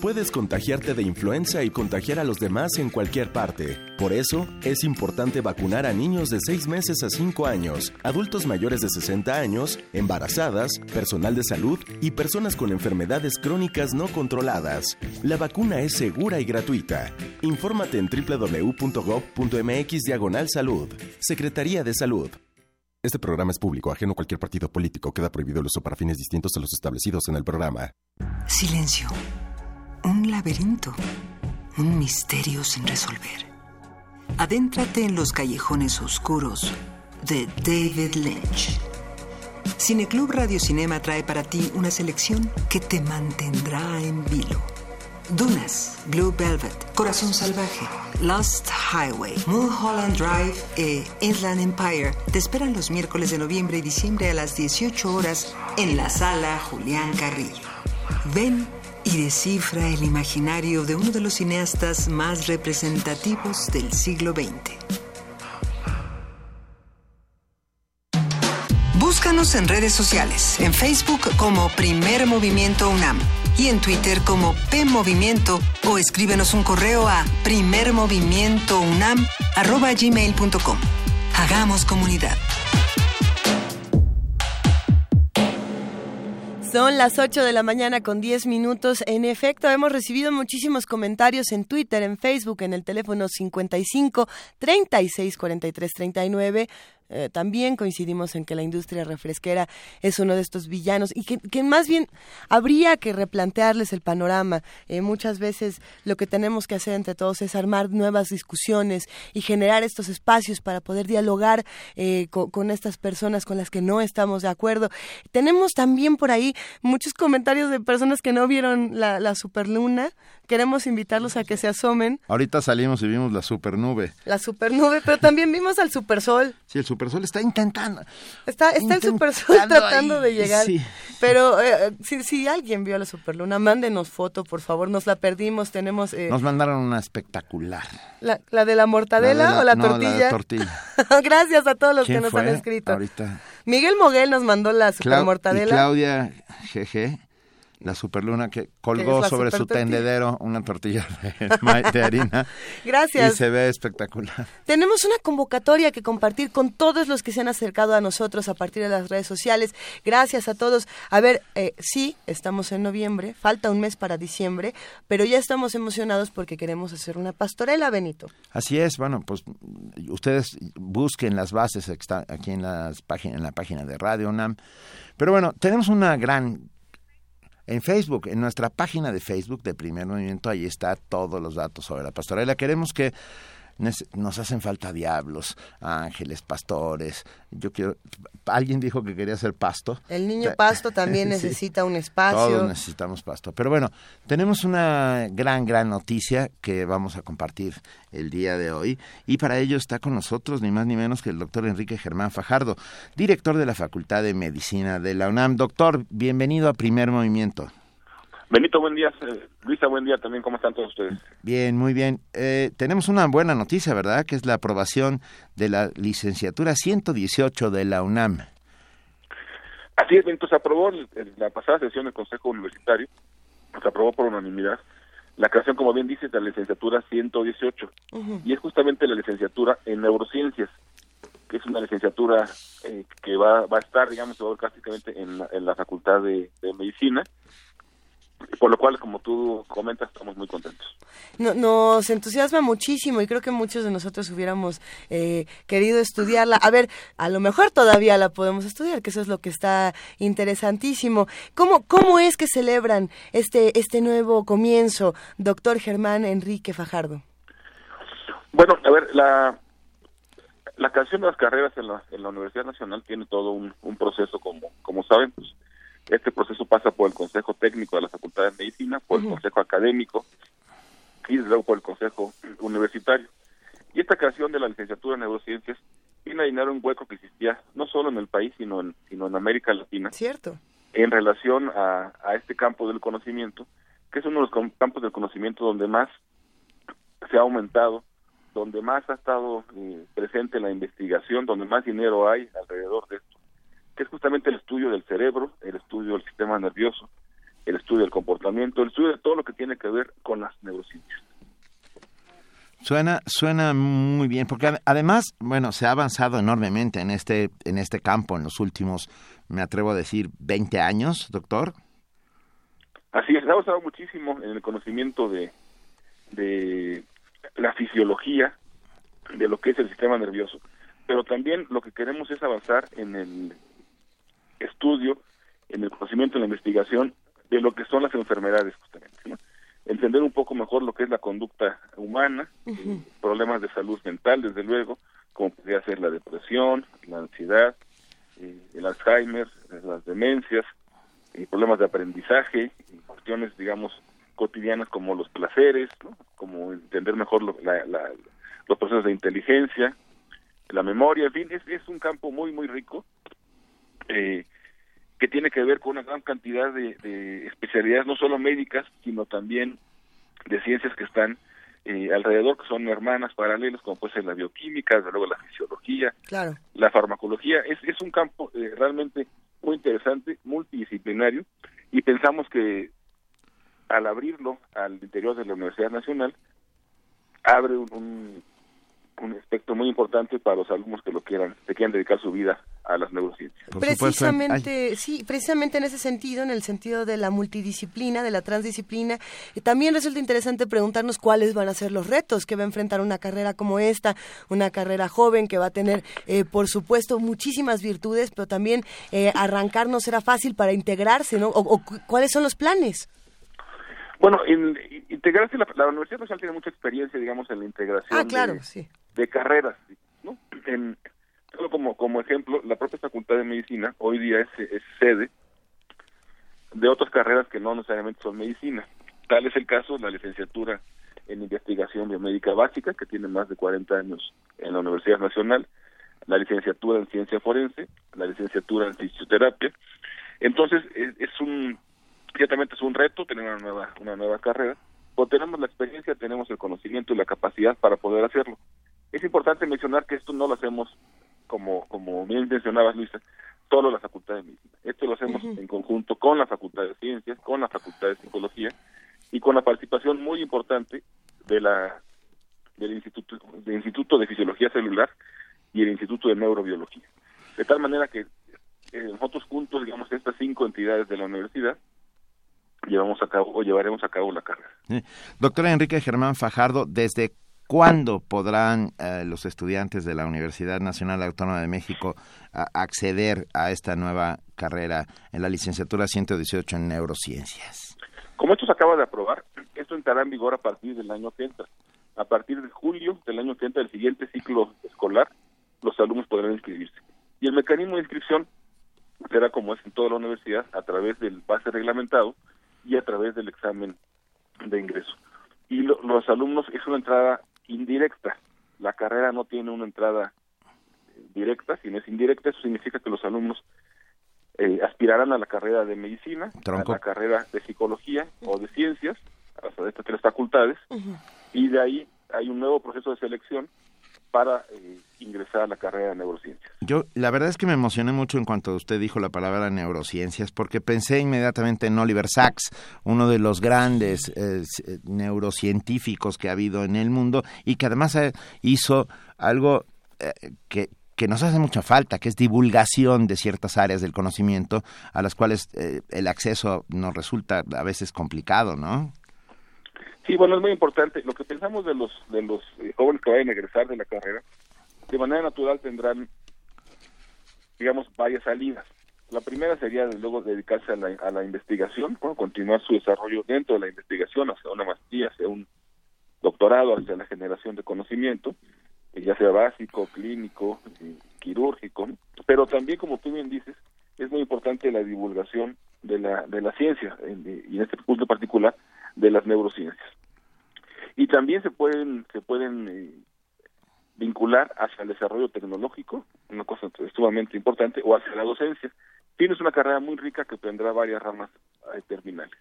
Puedes contagiarte de influenza y contagiar a los demás en cualquier parte. Por eso, es importante vacunar a niños de 6 meses a 5 años, adultos mayores de 60 años, embarazadas, personal de salud y personas con enfermedades crónicas no controladas. La vacuna es segura y gratuita. Infórmate en www.gov.mx diagonal salud. Secretaría de Salud. Este programa es público, ajeno a cualquier partido político. Queda prohibido el uso para fines distintos a los establecidos en el programa. Silencio. Un laberinto. Un misterio sin resolver. Adéntrate en los callejones oscuros de David Lynch. Cineclub Radio Cinema trae para ti una selección que te mantendrá en vilo. Dunas, Blue Velvet, Corazón Salvaje, Lost Highway, Mulholland Drive e Inland Empire te esperan los miércoles de noviembre y diciembre a las 18 horas en la sala Julián Carrillo. Ven y descifra el imaginario de uno de los cineastas más representativos del siglo XX. Búscanos en redes sociales, en Facebook como Primer Movimiento UNAM y en Twitter como P Movimiento o escríbenos un correo a primermovimientounam@gmail.com. Hagamos comunidad. Son las 8 de la mañana con 10 minutos. En efecto, hemos recibido muchísimos comentarios en Twitter, en Facebook, en el teléfono 55 36 43 39. Eh, también coincidimos en que la industria refresquera es uno de estos villanos y que, más bien habría que replantearles el panorama. Eh, muchas veces lo que tenemos que hacer entre todos es armar nuevas discusiones y generar estos espacios para poder dialogar eh, con, estas personas con las que no estamos de acuerdo. Tenemos también por ahí muchos comentarios de personas que no vieron la, la superluna. Queremos invitarlos a que se asomen. Ahorita salimos y vimos la supernube. La supernube, pero también vimos al supersol. Sí, el Supersol está intentando. Está, está el Supersol tratando de llegar. Pero eh, si, si, alguien vio la Superluna, mándenos foto, por favor. Nos la perdimos. Tenemos. Eh, nos mandaron una espectacular. ¿La, la de la mortadela o la tortilla? La tortilla. <laughs> Gracias a todos los que nos han escrito. Ahorita. Miguel Moguel nos mandó la supermortadela. Y Claudia GG la superluna que colgó sobre su tendedero una tortilla de, <laughs> harina. <laughs> Gracias. Y se ve espectacular. Tenemos una convocatoria que compartir con todos los que se han acercado a nosotros a partir de las redes sociales. Gracias a todos. A ver, eh, sí, estamos en noviembre, falta un mes para diciembre, pero ya estamos emocionados porque queremos hacer una pastorela, Benito. Así es, bueno, pues ustedes busquen las bases aquí en, las páginas, en la página de Radio UNAM. Pero bueno, tenemos una gran en Facebook, en nuestra página de Facebook de Primer Movimiento, ahí está todos los datos sobre la pastorela. Queremos que nos hacen falta diablos, ángeles, pastores. Yo quiero. Alguien dijo que quería ser pasto. El niño pasto también <laughs> necesita un espacio. Todos necesitamos pasto. Pero bueno, tenemos una gran, gran noticia que vamos a compartir el día de hoy. Y para ello está con nosotros ni más ni menos que el doctor Enrique Germán Fajardo, director de la Facultad de Medicina de la UNAM. Doctor, bienvenido a Primer Movimiento. Benito, buen día. Eh, Luisa, buen día también. ¿Cómo están todos ustedes? Bien, muy bien. Eh, tenemos una buena noticia, ¿verdad? Que es la aprobación de la licenciatura 118 de la UNAM. Así es, Benito. Se aprobó en la pasada sesión del Consejo Universitario, se aprobó por unanimidad la creación, como bien dice, de la licenciatura 118. Y es justamente la licenciatura en neurociencias, que es una licenciatura eh, que va, va a estar, digamos, prácticamente en la, en la Facultad de Medicina por lo cual, como tú comentas, estamos muy contentos. nos entusiasma muchísimo y creo que muchos de nosotros hubiéramos eh, querido estudiarla. A ver, a lo mejor todavía la podemos estudiar, que eso es lo que está interesantísimo. ¿Cómo, cómo es que celebran este, este nuevo comienzo, doctor Germán Enrique Fajardo? Bueno, a ver, la, la canción de las carreras en la, en la Universidad Nacional tiene todo un, un proceso, como, como saben, pues, este proceso pasa por el Consejo Técnico de la Facultad de Medicina, por el Consejo Académico y luego por el Consejo Universitario. Y esta creación de la licenciatura en neurociencias viene a llenar un hueco que existía no solo en el país, sino en, sino en América Latina. Cierto. En relación a, este campo del conocimiento, que es uno de los campos del conocimiento donde más se ha aumentado, donde más ha estado eh, presente la investigación, donde más dinero hay alrededor de esto que es justamente el estudio del cerebro, el estudio del sistema nervioso, el estudio del comportamiento, el estudio de todo lo que tiene que ver con las neurociencias. Suena, suena muy bien, porque además, bueno, se ha avanzado enormemente en este, en este campo en los últimos, me atrevo a decir, 20 años, doctor. Así es, se ha avanzado muchísimo en el conocimiento de, de la fisiología de lo que es el sistema nervioso, pero también lo que queremos es avanzar en el estudio, en el conocimiento, en la investigación de lo que son las enfermedades justamente, entender un poco mejor lo que es la conducta humana, problemas de salud mental, desde luego, como podría ser la depresión, la ansiedad, eh, el Alzheimer, las demencias, problemas de aprendizaje, cuestiones, digamos, cotidianas como los placeres, como entender mejor los procesos de inteligencia, la memoria, en fin, es, es un campo muy, muy rico eh, que tiene que ver con una gran cantidad de, especialidades, no solo médicas, sino también de ciencias que están eh, alrededor, que son hermanas paralelas, como puede ser la bioquímica, luego la fisiología, la farmacología. Es, es un campo eh, realmente muy interesante, multidisciplinario, y pensamos que al abrirlo al interior de la Universidad Nacional, abre un, un aspecto muy importante para los alumnos que lo quieran, que quieran dedicar su vida a las neurociencias. precisamente, sí, precisamente en ese sentido, en el sentido de la multidisciplina, de la transdisciplina, eh, también resulta interesante preguntarnos cuáles van a ser los retos que va a enfrentar una carrera como esta, una carrera joven que va a tener, eh, por supuesto, muchísimas virtudes, pero también eh, arrancar no será fácil para integrarse, ¿no? o cuáles son los planes. Bueno, en, integrarse, la, la, Universidad Nacional tiene mucha experiencia, digamos, en la integración ah, de, carreras, ¿no? En, solo como, como ejemplo, la propia Facultad de Medicina hoy día es, sede de otras carreras que no necesariamente son medicina. Tal es el caso de la licenciatura en investigación biomédica básica, que tiene más de 40 años en la Universidad Nacional, la licenciatura en ciencia forense, la licenciatura en fisioterapia. Entonces, es un ciertamente es un reto tener una nueva, una nueva carrera, pero tenemos la experiencia, tenemos el conocimiento y la capacidad para poder hacerlo. Es importante mencionar que esto no lo hacemos, como, como bien mencionabas, Luisa, solo la Facultad de Medicina. Esto lo hacemos en conjunto con la Facultad de Ciencias, con la Facultad de Psicología y con la participación muy importante de la del Instituto, del Instituto de Fisiología Celular y el Instituto de Neurobiología. De tal manera que eh, nosotros juntos, digamos, estas cinco entidades de la universidad, llevamos a cabo o llevaremos a cabo la carrera. Doctora Enrique Germán Fajardo, ¿desde cuándo podrán eh, los estudiantes de la Universidad Nacional Autónoma de México acceder a esta nueva carrera en la licenciatura 118 en neurociencias? Como esto se acaba de aprobar, esto entrará en vigor a partir del año que entra. A partir de julio del año que entra, del siguiente ciclo escolar, los alumnos podrán inscribirse. Y el mecanismo de inscripción será como es en toda la universidad, a través del base reglamentado, y a través del examen de ingreso. Y los alumnos es una entrada indirecta. La carrera no tiene una entrada directa, sino es indirecta. Eso significa que los alumnos eh, aspirarán a la carrera de medicina, a la carrera de psicología o de ciencias, a estas tres facultades, y de ahí hay un nuevo proceso de selección para eh, ingresar a la carrera de neurociencias. Yo, la verdad es que me emocioné mucho en cuanto usted dijo la palabra neurociencias, porque pensé inmediatamente en Oliver Sacks, uno de los grandes eh, eh, neurocientíficos que ha habido en el mundo y que además hizo algo que, que nos hace mucha falta, que es divulgación de ciertas áreas del conocimiento a las cuales el acceso nos resulta a veces complicado, ¿no? Sí, bueno, es muy importante. Lo que pensamos de los de los eh, jóvenes que vayan a egresar de la carrera, de manera natural tendrán, digamos, varias salidas. La primera sería, desde luego, dedicarse a la, a la investigación, continuar su desarrollo dentro de la investigación, hacia una maestría, hacia un doctorado, hacia la generación de conocimiento, eh, ya sea básico, clínico, eh, quirúrgico, pero también, como tú bien dices, es muy importante la divulgación de la, de la ciencia, y en este punto particular, de las neurociencias. Y también se pueden, se pueden eh, vincular hacia el desarrollo tecnológico, una cosa sumamente importante, o hacia la docencia. Tienes una carrera muy rica que tendrá varias ramas eh, terminales.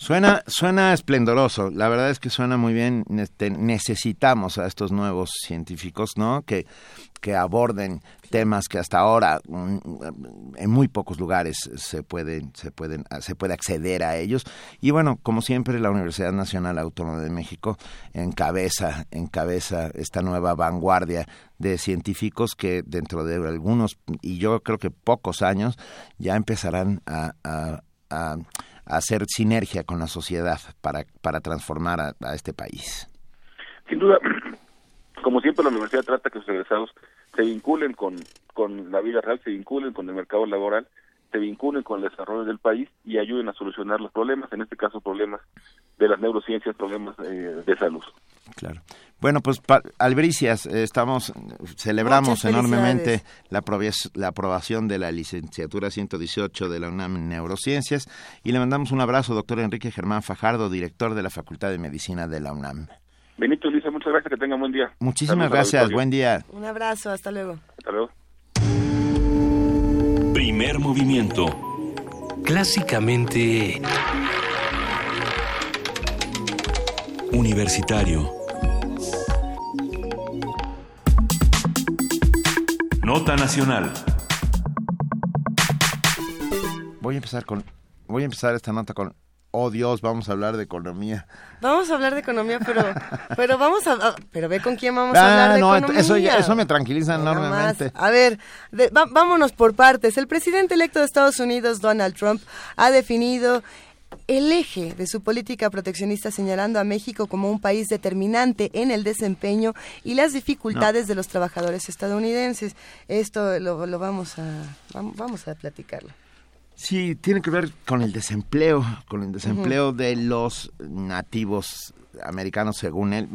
Suena, suena esplendoroso. La verdad es que suena muy bien. necesitamos a estos nuevos científicos, ¿no? Que, que aborden temas que hasta ahora mm, en muy pocos lugares se pueden, se pueden, se puede acceder a ellos. Y bueno, como siempre, la Universidad Nacional Autónoma de México encabeza, encabeza esta nueva vanguardia de científicos que dentro de algunos, y yo creo que pocos años, ya empezarán a hacer sinergia con la sociedad para, para transformar a, este país. Sin duda, como siempre la universidad trata que sus egresados se vinculen con, con la vida real, se vinculen con el mercado laboral, se vinculen con el desarrollo del país y ayuden a solucionar los problemas, en este caso problemas de las neurociencias, problemas eh, de salud. Claro. Bueno, pues Albricias, eh, estamos celebramos enormemente la, la aprobación de la licenciatura 118 de la UNAM en Neurociencias y le mandamos un abrazo, doctor Enrique Germán Fajardo, director de la Facultad de Medicina de la UNAM. Benito Luisa, muchas gracias, que tenga buen día. Muchísimas gracias, buen día. Un abrazo, hasta luego. Hasta luego. Primer movimiento. Clásicamente... Universitario. Nota Nacional. Voy a empezar con voy a empezar esta nota con oh Dios, vamos a hablar de economía. Vamos a hablar de economía, pero <laughs> pero vamos a, a- pero ve con quién vamos a hablar de no, economía. eso, me tranquiliza Nada más. enormemente. A ver, de- va- vámonos por partes. El presidente electo de Estados Unidos, Donald Trump, ha definido el eje de su política proteccionista señalando a México como un país determinante en el desempeño y las dificultades de los trabajadores estadounidenses. Esto lo, lo vamos a vam- vamos a platicarlo. Sí, tiene que ver con el desempleo, con el desempleo de los nativos americanos según él.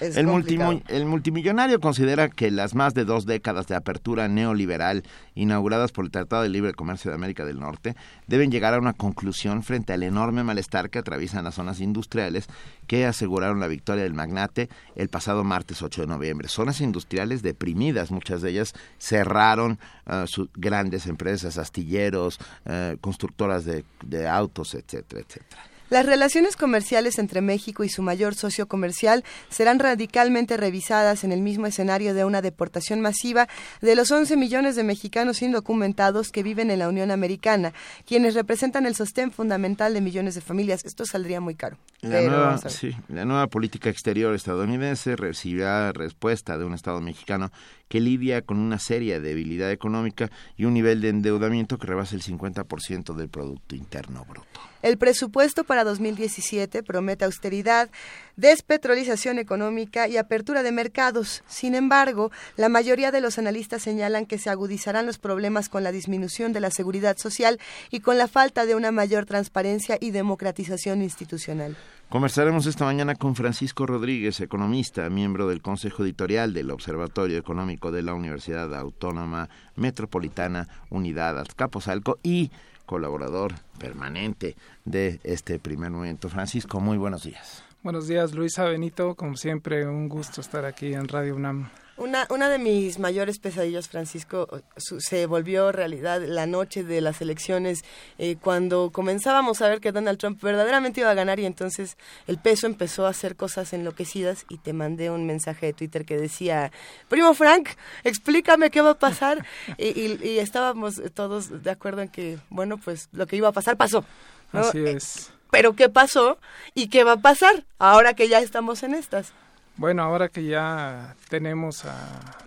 Es El, multimo- el multimillonario considera que las más de dos décadas de apertura neoliberal inauguradas por el Tratado de Libre Comercio de América del Norte deben llegar a una conclusión frente al enorme malestar que atraviesan las zonas industriales que aseguraron la victoria del magnate el pasado martes 8 de noviembre. Zonas industriales deprimidas, muchas de ellas cerraron ah, sus grandes empresas, astilleros, eh, constructoras de, de autos, etcétera, etcétera. Las relaciones comerciales entre México y su mayor socio comercial serán radicalmente revisadas en el mismo escenario de una deportación masiva de los 11 millones de mexicanos indocumentados que viven en la Unión Americana, quienes representan el sostén fundamental de millones de familias. Esto saldría muy caro. La pero nueva, sí, la nueva política exterior estadounidense recibirá respuesta de un Estado mexicano que lidia con una seria debilidad económica y un nivel de endeudamiento que rebasa el 50% del Producto Interno Bruto. El presupuesto para 2017 promete austeridad, despetrolización económica y apertura de mercados. Sin embargo, la mayoría de los analistas señalan que se agudizarán los problemas con la disminución de la seguridad social y con la falta de una mayor transparencia y democratización institucional. Conversaremos esta mañana con Francisco Rodríguez, economista, miembro del Consejo Editorial del Observatorio Económico de la Universidad Autónoma Metropolitana Unidad Azcapotzalco y colaborador permanente de este primer momento. Francisco, muy buenos días. Buenos días, Luisa Benito. Como siempre, un gusto estar aquí en Radio UNAM. Una, una de mis mayores pesadillas, Francisco, su- se volvió realidad la noche de las elecciones, eh, cuando comenzábamos a ver que Donald Trump verdaderamente iba a ganar y entonces el peso empezó a hacer cosas enloquecidas y te mandé un mensaje de Twitter que decía, primo Frank, explícame qué va a pasar. <laughs> y, y- y estábamos todos de acuerdo en que, bueno, pues lo que iba a pasar pasó. ¿no? Así es. Pero ¿qué pasó y qué va a pasar ahora que ya estamos en estas? Bueno, ahora que ya tenemos a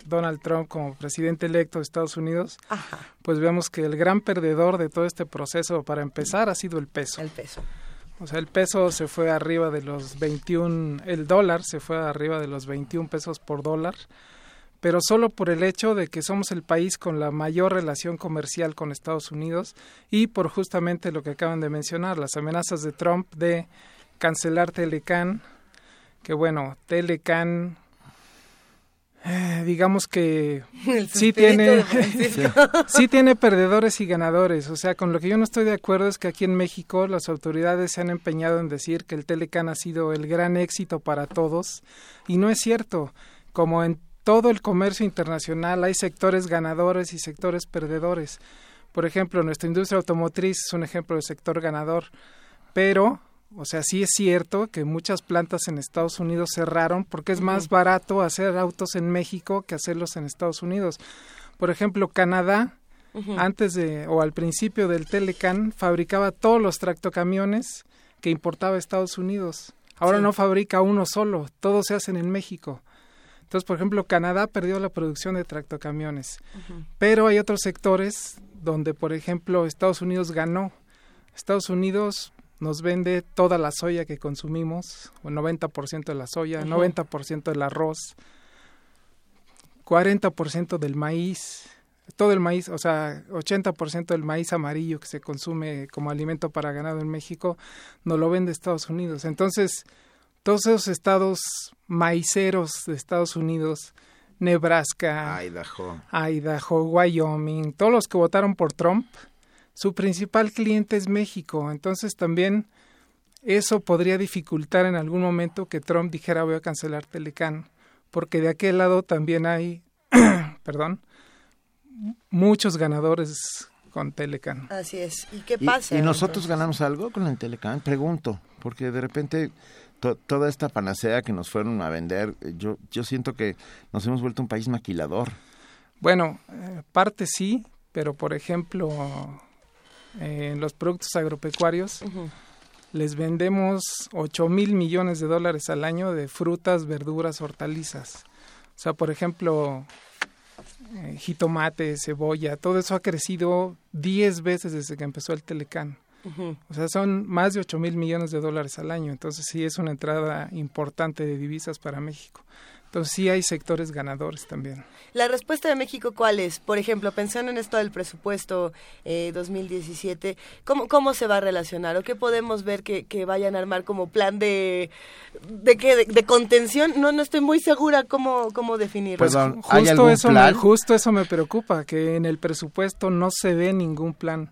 Donald Trump como presidente electo de Estados Unidos, pues vemos que el gran perdedor de todo este proceso, para empezar, ha sido el peso. El peso. O sea, el peso se fue arriba de los 21, el dólar se fue arriba de los 21 pesos por dólar, pero solo por el hecho de que somos el país con la mayor relación comercial con Estados Unidos y por justamente lo que acaban de mencionar, las amenazas de Trump de cancelar Telecan, que bueno, Telecan eh, digamos que <laughs> sí tiene <laughs> sí tiene perdedores y ganadores, o sea, con lo que yo no estoy de acuerdo es que aquí en México las autoridades se han empeñado en decir que el Telecan ha sido el gran éxito para todos. Y no es cierto. Como en todo el comercio internacional hay sectores ganadores y sectores perdedores. Por ejemplo, nuestra industria automotriz es un ejemplo de sector ganador, pero o sea, sí es cierto que muchas plantas en Estados Unidos cerraron porque es más barato hacer autos en México que hacerlos en Estados Unidos. Por ejemplo, Canadá, antes de o al principio del Telecan, fabricaba todos los tractocamiones que importaba a Estados Unidos. Ahora Sí. no fabrica uno solo, todos se hacen en México. Entonces, por ejemplo, Canadá perdió la producción de tractocamiones. Pero hay otros sectores donde, por ejemplo, Estados Unidos ganó. Estados Unidos nos vende toda la soya que consumimos, o el 90% de la soya, el Ujú. 90% del arroz, 40% del maíz, todo el maíz, o sea, 80% del maíz amarillo que se consume como alimento para ganado en México, nos lo vende Estados Unidos. Entonces, todos esos estados maiceros de Estados Unidos, Nebraska, Idaho, Idaho, Wyoming, todos los que votaron por Trump, su principal cliente es México. Entonces también eso podría dificultar en algún momento que Trump dijera voy a cancelar Telecan, porque de aquel lado también hay, <clears throat> perdón, muchos ganadores con Telecan. Así es. ¿Y qué ¿Y, pasa? y nosotros ganamos algo con el Telecán? Pregunto, porque de repente to- toda esta panacea que nos fueron a vender, yo, yo siento que nos hemos vuelto un país maquilador. Bueno, eh, parte sí, pero por ejemplo, en los productos agropecuarios, les vendemos 8 mil millones de dólares al año de frutas, verduras, hortalizas. O sea, por ejemplo, eh, jitomate, cebolla, todo eso ha crecido 10 veces desde que empezó el Telecán. O sea, son más de 8 mil millones de dólares al año. Entonces sí es una entrada importante de divisas para México. Entonces sí hay sectores ganadores también. La respuesta de México, ¿cuál es? Por ejemplo, pensando en esto del presupuesto eh, 2017, ¿cómo, ¿cómo se va a relacionar? ¿O qué podemos ver que, que vayan a armar como plan de de, qué, de, contención? No, no estoy muy segura cómo, cómo definirlo. Pues justo, eso me, justo eso me preocupa, que en el presupuesto no se ve ningún plan.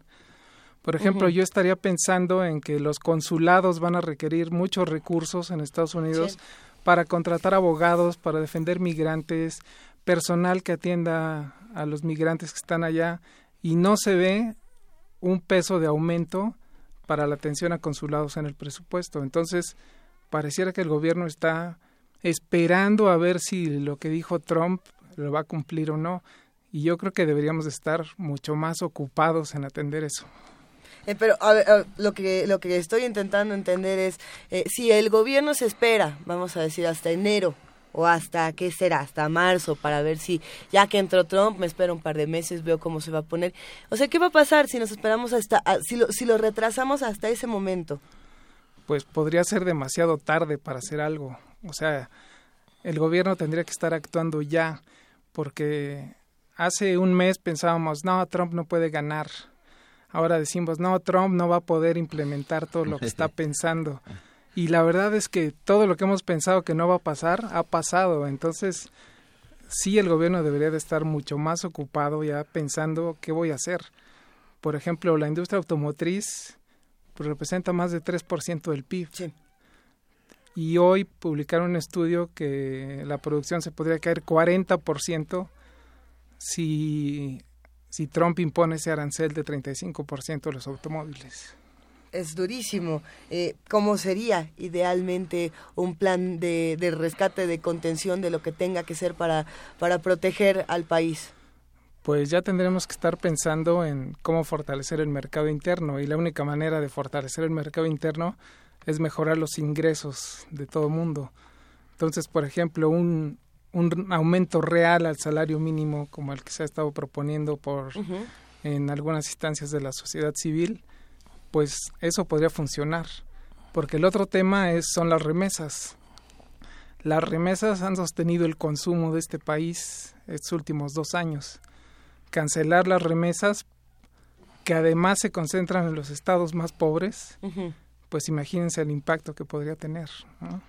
Por ejemplo, yo estaría pensando en que los consulados van a requerir muchos recursos en Estados Unidos para contratar abogados, para defender migrantes, personal que atienda a los migrantes que están allá y no se ve un peso de aumento para la atención a consulados en el presupuesto. Entonces, pareciera que el gobierno está esperando a ver si lo que dijo Trump lo va a cumplir o no. Y yo creo que deberíamos estar mucho más ocupados en atender eso. Eh, pero a lo que lo que estoy intentando entender es eh, si el gobierno se espera, vamos a decir hasta enero o hasta qué será, hasta marzo para ver si ya que entró Trump me espero un par de meses, veo cómo se va a poner. O sea, ¿qué va a pasar si nos esperamos hasta si lo, si lo retrasamos hasta ese momento? Pues podría ser demasiado tarde para hacer algo. O sea, el gobierno tendría que estar actuando ya porque hace un mes pensábamos, no, Trump no puede ganar ahora decimos, no, Trump no va a poder implementar todo lo que está <laughs> pensando. Y la verdad es que todo lo que hemos pensado que no va a pasar, ha pasado. Entonces, sí el gobierno debería de estar mucho más ocupado ya pensando qué voy a hacer. Por ejemplo, la industria automotriz pues, representa más de 3% del PIB. Y hoy publicaron un estudio que la producción se podría caer 40% si si Trump impone ese arancel de 35% a los automóviles. Es durísimo. Eh, ¿Cómo sería idealmente un plan de, de, rescate, de contención de lo que tenga que ser para, para proteger al país? Pues ya tendremos que estar pensando en cómo fortalecer el mercado interno y la única manera de fortalecer el mercado interno es mejorar los ingresos de todo el mundo. Entonces, por ejemplo, un, un aumento real al salario mínimo como el que se ha estado proponiendo por en algunas instancias de la sociedad civil, pues eso podría funcionar. Porque el otro tema es son las remesas. Las remesas han sostenido el consumo de este país estos últimos dos años. Cancelar las remesas, que además se concentran en los estados más pobres, pues imagínense el impacto que podría tener. ¿no?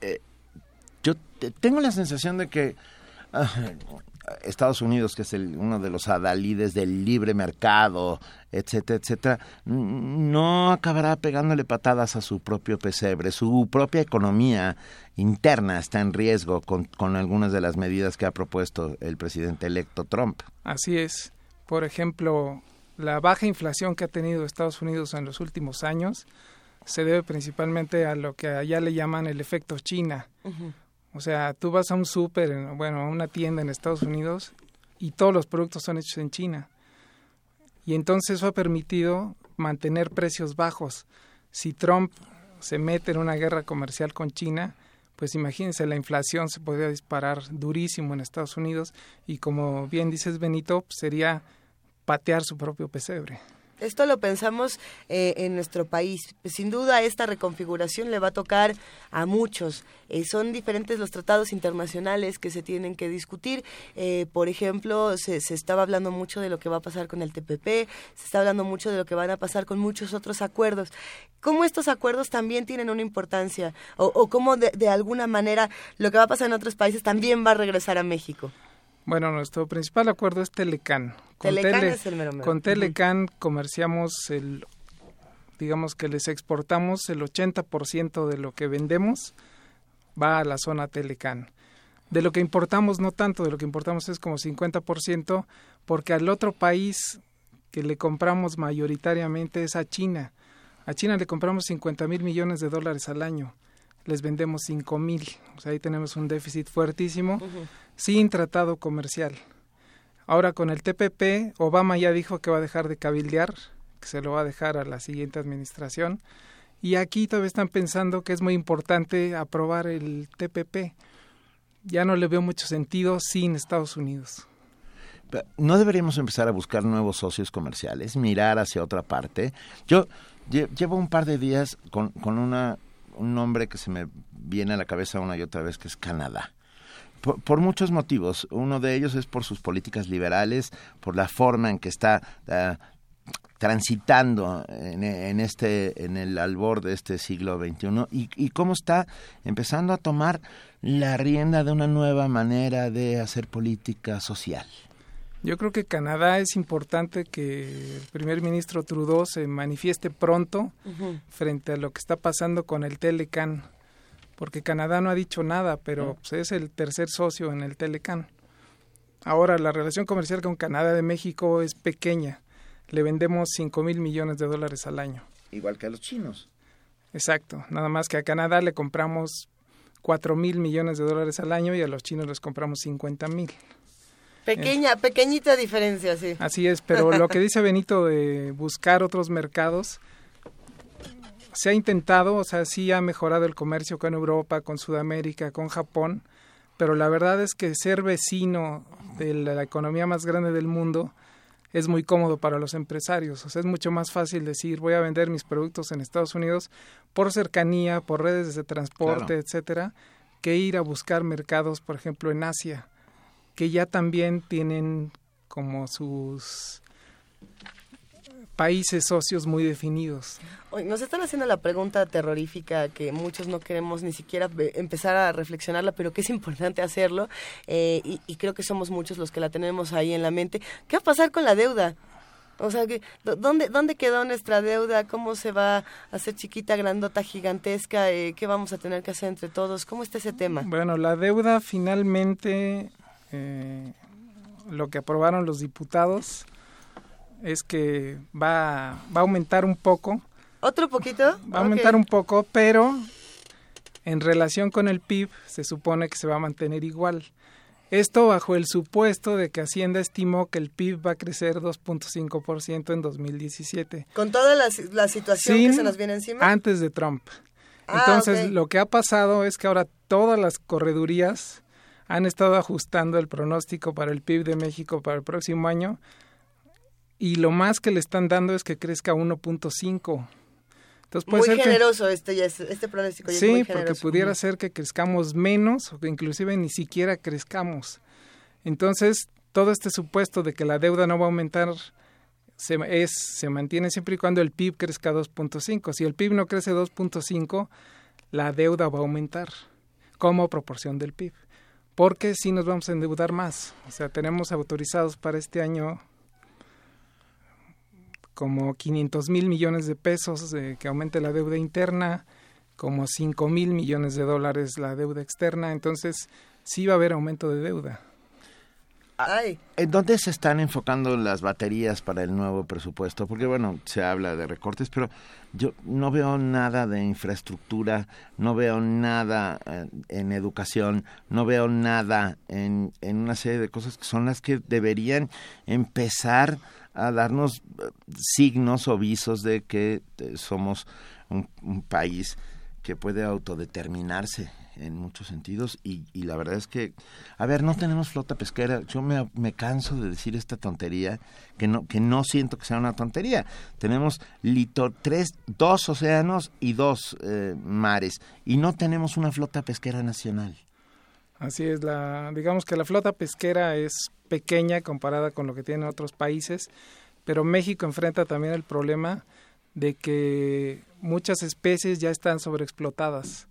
Eh, yo tengo la sensación de que ah, Estados Unidos, que es el, uno de los adalides del libre mercado, etcétera, etcétera, no acabará pegándole patadas a su propio pesebre. Su propia economía interna está en riesgo con, con algunas de las medidas que ha propuesto el presidente electo Trump. Así es. Por ejemplo, la baja inflación que ha tenido Estados Unidos en los últimos años se debe principalmente a lo que allá le llaman el efecto China. O sea, tú vas a un súper, bueno, a una tienda en Estados Unidos y todos los productos son hechos en China. Y entonces eso ha permitido mantener precios bajos. Si Trump se mete en una guerra comercial con China, pues imagínense, la inflación se podría disparar durísimo en Estados Unidos y como bien dices Benito, pues, sería patear su propio pesebre. Esto lo pensamos eh, en nuestro país. Sin duda, esta reconfiguración le va a tocar a muchos. Eh, son diferentes los tratados internacionales que se tienen que discutir. Eh, por ejemplo, se, se, estaba hablando mucho de lo que va a pasar con el TPP, se está hablando mucho de lo que van a pasar con muchos otros acuerdos. ¿Cómo estos acuerdos también tienen una importancia? ¿O, o cómo de, de alguna manera lo que va a pasar en otros países también va a regresar a México? Bueno, nuestro principal acuerdo es Telecan. Con Telecan Tele, es el mero mero. Con Telecan uh -huh. comerciamos el, digamos que les exportamos el 80% de lo que vendemos va a la zona Telecan. De lo que importamos no tanto, de lo que importamos es como 50%, porque al otro país que le compramos mayoritariamente es a China. A China le compramos 50 mil millones de dólares al año, les vendemos 5 mil, o sea, ahí tenemos un déficit fuertísimo. Uh -huh sin tratado comercial. Ahora con el TPP, Obama ya dijo que va a dejar de cabildear, que se lo va a dejar a la siguiente administración. Y aquí todavía están pensando que es muy importante aprobar el TPP. Ya no le veo mucho sentido sin Estados Unidos. ¿No deberíamos empezar a buscar nuevos socios comerciales, mirar hacia otra parte? Yo llevo un par de días con, con una, un nombre que se me viene a la cabeza una y otra vez, que es Canadá. Por, muchos motivos. Uno de ellos es por sus políticas liberales, por la forma en que está ah, transitando en, este en el albor de este siglo XXI y, y cómo está empezando a tomar la rienda de una nueva manera de hacer política social. Yo creo que Canadá es importante que el primer ministro Trudeau se manifieste pronto frente a lo que está pasando con el Telecan, porque Canadá no ha dicho nada, pero pues, es el tercer socio en el Telecan. Ahora, la relación comercial con Canadá de México es pequeña. Le vendemos 5 mil millones de dólares al año. Igual que a los chinos. Exacto. Nada más que a Canadá le compramos 4 mil millones de dólares al año y a los chinos les compramos 50 mil. Pequeña, pequeñita diferencia, sí. Así es, pero lo que <laughs> dice Benito de buscar otros mercados, se ha intentado, o sea, sí ha mejorado el comercio con Europa, con Sudamérica, con Japón, pero la verdad es que ser vecino de la economía más grande del mundo es muy cómodo para los empresarios. O sea, es mucho más fácil decir voy a vender mis productos en Estados Unidos por cercanía, por redes de transporte, etcétera, que ir a buscar mercados, por ejemplo, en Asia que ya también tienen como sus países socios muy definidos. nos están haciendo la pregunta terrorífica que muchos no queremos ni siquiera empezar a reflexionarla, pero que es <laughs> importante hacerlo eh, y, creo que somos muchos los que la tenemos ahí en la mente. ¿Qué va a pasar con la deuda? O sea, ¿dónde, ¿dónde quedó nuestra deuda? ¿Cómo se va a hacer chiquita, grandota, gigantesca? Eh, ¿Qué vamos a tener que hacer entre todos? ¿Cómo está ese tema? Bueno, la deuda finalmente eh, lo que aprobaron los diputados es que va, va a aumentar un poco. ¿Otro poquito? Va a aumentar un poco, pero en relación con el PIB se supone que se va a mantener igual. Esto bajo el supuesto de que Hacienda estimó que el PIB va a crecer 2.5% en 2017. ¿Con toda la, situación que se nos viene encima? Antes de Trump. Ah, Entonces, lo que ha pasado es que ahora todas las corredurías han estado ajustando el pronóstico para el PIB de México para el próximo año y lo más que le están dando es que crezca 1.5. Entonces puede muy generoso este, este pronóstico. Ya sí, porque pudiera ser que crezcamos menos o que inclusive ni siquiera crezcamos. Entonces, todo este supuesto de que la deuda no va a aumentar se, es, se mantiene siempre y cuando el PIB crezca 2.5. Si el PIB no crece 2.5, la deuda va a aumentar como proporción del PIB porque si nos vamos a endeudar más. O sea, tenemos autorizados para este año como 500 mil millones de pesos de que aumente la deuda interna, como 5 mil millones de dólares la deuda externa, entonces sí va a haber aumento de deuda. ¿En dónde se están enfocando las baterías para el nuevo presupuesto? Porque bueno, se habla de recortes, pero yo no veo nada de infraestructura, no veo nada eh, en educación, no veo nada en, en una serie de cosas que son las que deberían empezar a darnos eh, signos o visos de que eh, somos un país que puede autodeterminarse en muchos sentidos y, y, la verdad es que, a ver, no tenemos flota pesquera. Yo me, me, canso de decir esta tontería que no que no siento que sea una tontería. Tenemos lito, tres, dos océanos y dos eh, mares y no tenemos una flota pesquera nacional. Así es, la, digamos que la flota pesquera es pequeña comparada con lo que tienen otros países, pero México enfrenta también el problema de que muchas especies ya están sobreexplotadas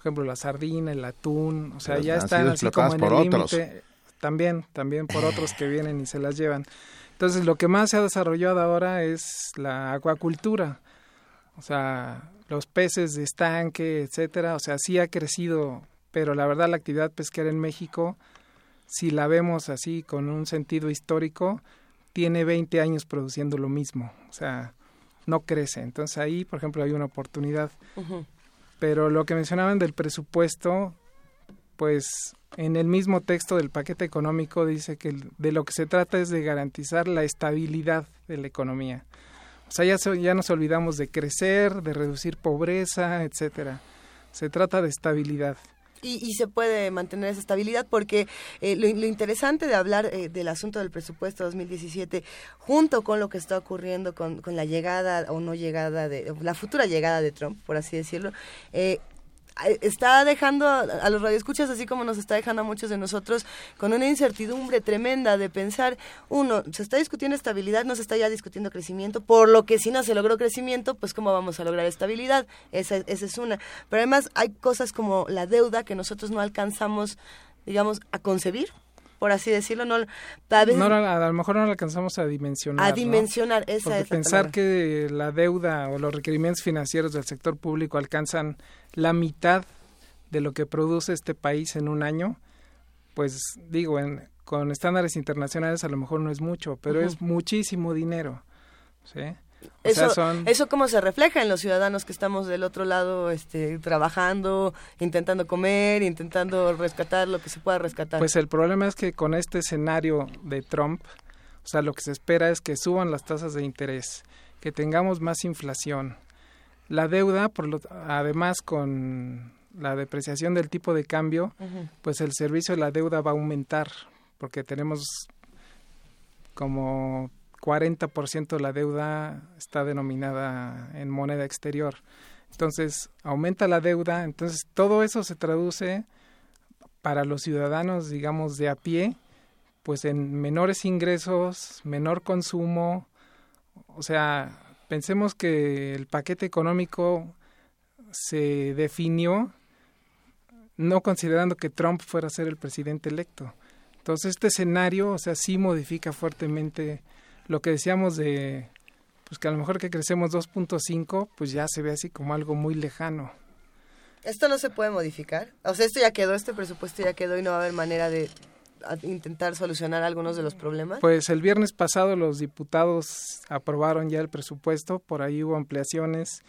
por ejemplo, la sardina, el atún, o sea, ya están así como en el límite. También, también por otros que vienen y se las llevan. Entonces, lo que más se ha desarrollado ahora es la acuacultura. O sea, los peces de estanque, etcétera, o sea, sí ha crecido, pero la verdad la actividad pesquera en México, si la vemos así con un sentido histórico, tiene 20 años produciendo lo mismo, o sea, no crece. Entonces ahí, por ejemplo, hay una oportunidad. Pero lo que mencionaban del presupuesto, pues en el mismo texto del paquete económico dice que de lo que se trata es de garantizar la estabilidad de la economía. O sea, ya, ya nos olvidamos de crecer, de reducir pobreza, etcétera. Se trata de estabilidad. Y, se puede mantener esa estabilidad porque eh, lo, interesante de hablar eh, del asunto del presupuesto 2017 junto con lo que está ocurriendo con, con la llegada o no llegada de la futura llegada de Trump por así decirlo eh, está dejando a, los radioescuchas, así como nos está dejando a muchos de nosotros, con una incertidumbre tremenda de pensar, uno, se está discutiendo estabilidad, no se está ya discutiendo crecimiento, por lo que si no se logró crecimiento, pues cómo vamos a lograr estabilidad, esa, esa es una. Pero además hay cosas como la deuda que nosotros no alcanzamos, digamos, a concebir, por así decirlo, no, a, lo mejor no lo alcanzamos a dimensionar. A dimensionar, esa Porque pensar que la deuda o los requerimientos financieros del sector público alcanzan la mitad de lo que produce este país en un año, pues digo, en, con estándares internacionales a lo mejor no es mucho, pero es muchísimo dinero. ¿sí? Eso, eso cómo se refleja en los ciudadanos que estamos del otro lado este, trabajando, intentando comer, intentando rescatar lo que se pueda rescatar. Pues el problema es que con este escenario de Trump, o sea, lo que se espera es que suban las tasas de interés, que tengamos más inflación, la deuda, por lo, además con la depreciación del tipo de cambio, pues el servicio de la deuda va a aumentar, porque tenemos como 40% de la deuda está denominada en moneda exterior. Entonces, aumenta la deuda, entonces todo eso se traduce para los ciudadanos, digamos, de a pie, pues en menores ingresos, menor consumo, o sea, Pensemos que el paquete económico se definió no considerando que Trump fuera a ser el presidente electo. Entonces este escenario, o sea, sí modifica fuertemente lo que decíamos de pues que a lo mejor que crecemos 2.5, pues ya se ve así como algo muy lejano. ¿Esto no se puede modificar? O sea, esto ya quedó, este presupuesto ya quedó y no va a haber manera de intentar solucionar algunos de los problemas? Pues el viernes pasado los diputados aprobaron ya el presupuesto, por ahí hubo ampliaciones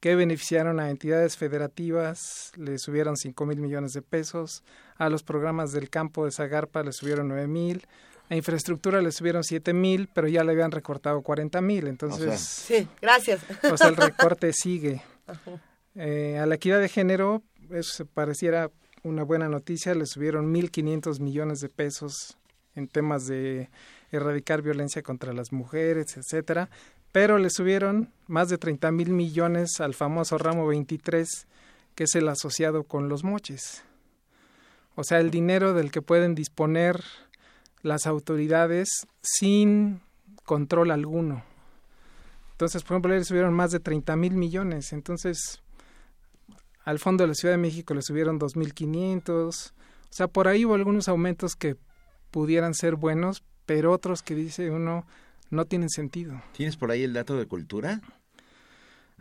que beneficiaron a entidades federativas, le subieron 5 mil millones de pesos, a los programas del campo de Zagarpa le subieron 9 mil, a infraestructura le subieron 7 mil, pero ya le habían recortado 40 mil, entonces... sí, gracias. Pues el <laughs> recorte sigue. Eh, a la equidad de género, eso se pareciera una buena noticia, le subieron 1.500 millones de pesos en temas de erradicar violencia contra las mujeres, etcétera, pero le subieron más de 30 mil millones al famoso ramo 23, que es el asociado con los moches. O sea, el dinero del que pueden disponer las autoridades sin control alguno. Entonces, por ejemplo, le subieron más de 30 mil millones. Entonces, al fondo de la Ciudad de México le subieron 2.500. O sea, por ahí hubo algunos aumentos que pudieran ser buenos, pero otros que dice uno no tienen sentido. ¿Tienes por ahí el dato de cultura?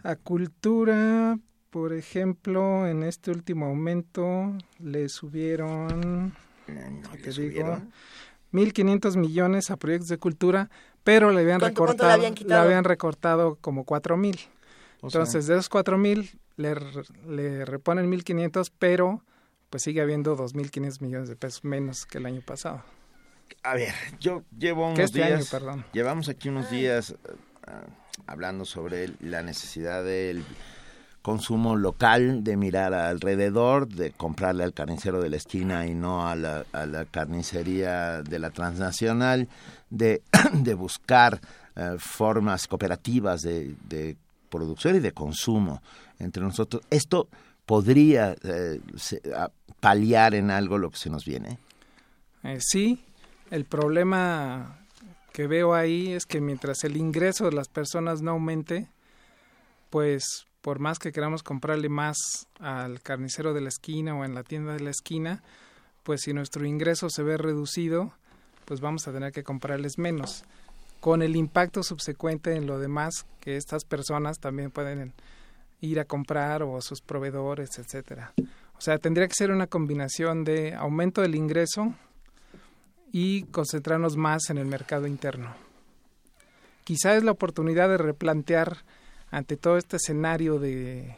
A cultura, por ejemplo, en este último aumento le subieron, no, ¿qué digo? 1.500 millones a proyectos de cultura, pero le habían recortado, le habían, habían recortado como 4.000. Entonces, de esos 4.000 le, le reponen 1.500, pero pues sigue habiendo 2.500 millones de pesos menos que el año pasado. A ver, yo llevo unos este días, perdón. llevamos aquí unos días ah, hablando sobre la necesidad del consumo local, de mirar alrededor, de comprarle al carnicero de la esquina y no a la, a la carnicería de la transnacional, de, <coughs> de buscar eh, formas cooperativas de, de producción y de consumo entre nosotros. ¿Esto podría eh, paliar en algo lo que se nos viene? Eh, sí, el problema que veo ahí es que mientras el ingreso de las personas no aumente, pues por más que queramos comprarle más al carnicero de la esquina o en la tienda de la esquina, pues si nuestro ingreso se ve reducido, pues vamos a tener que comprarles menos, con el impacto subsecuente en lo demás que estas personas también pueden ir a comprar o a sus proveedores, etcétera. O sea, tendría que ser una combinación de aumento del ingreso y concentrarnos más en el mercado interno. Quizá es la oportunidad de replantear ante todo este escenario de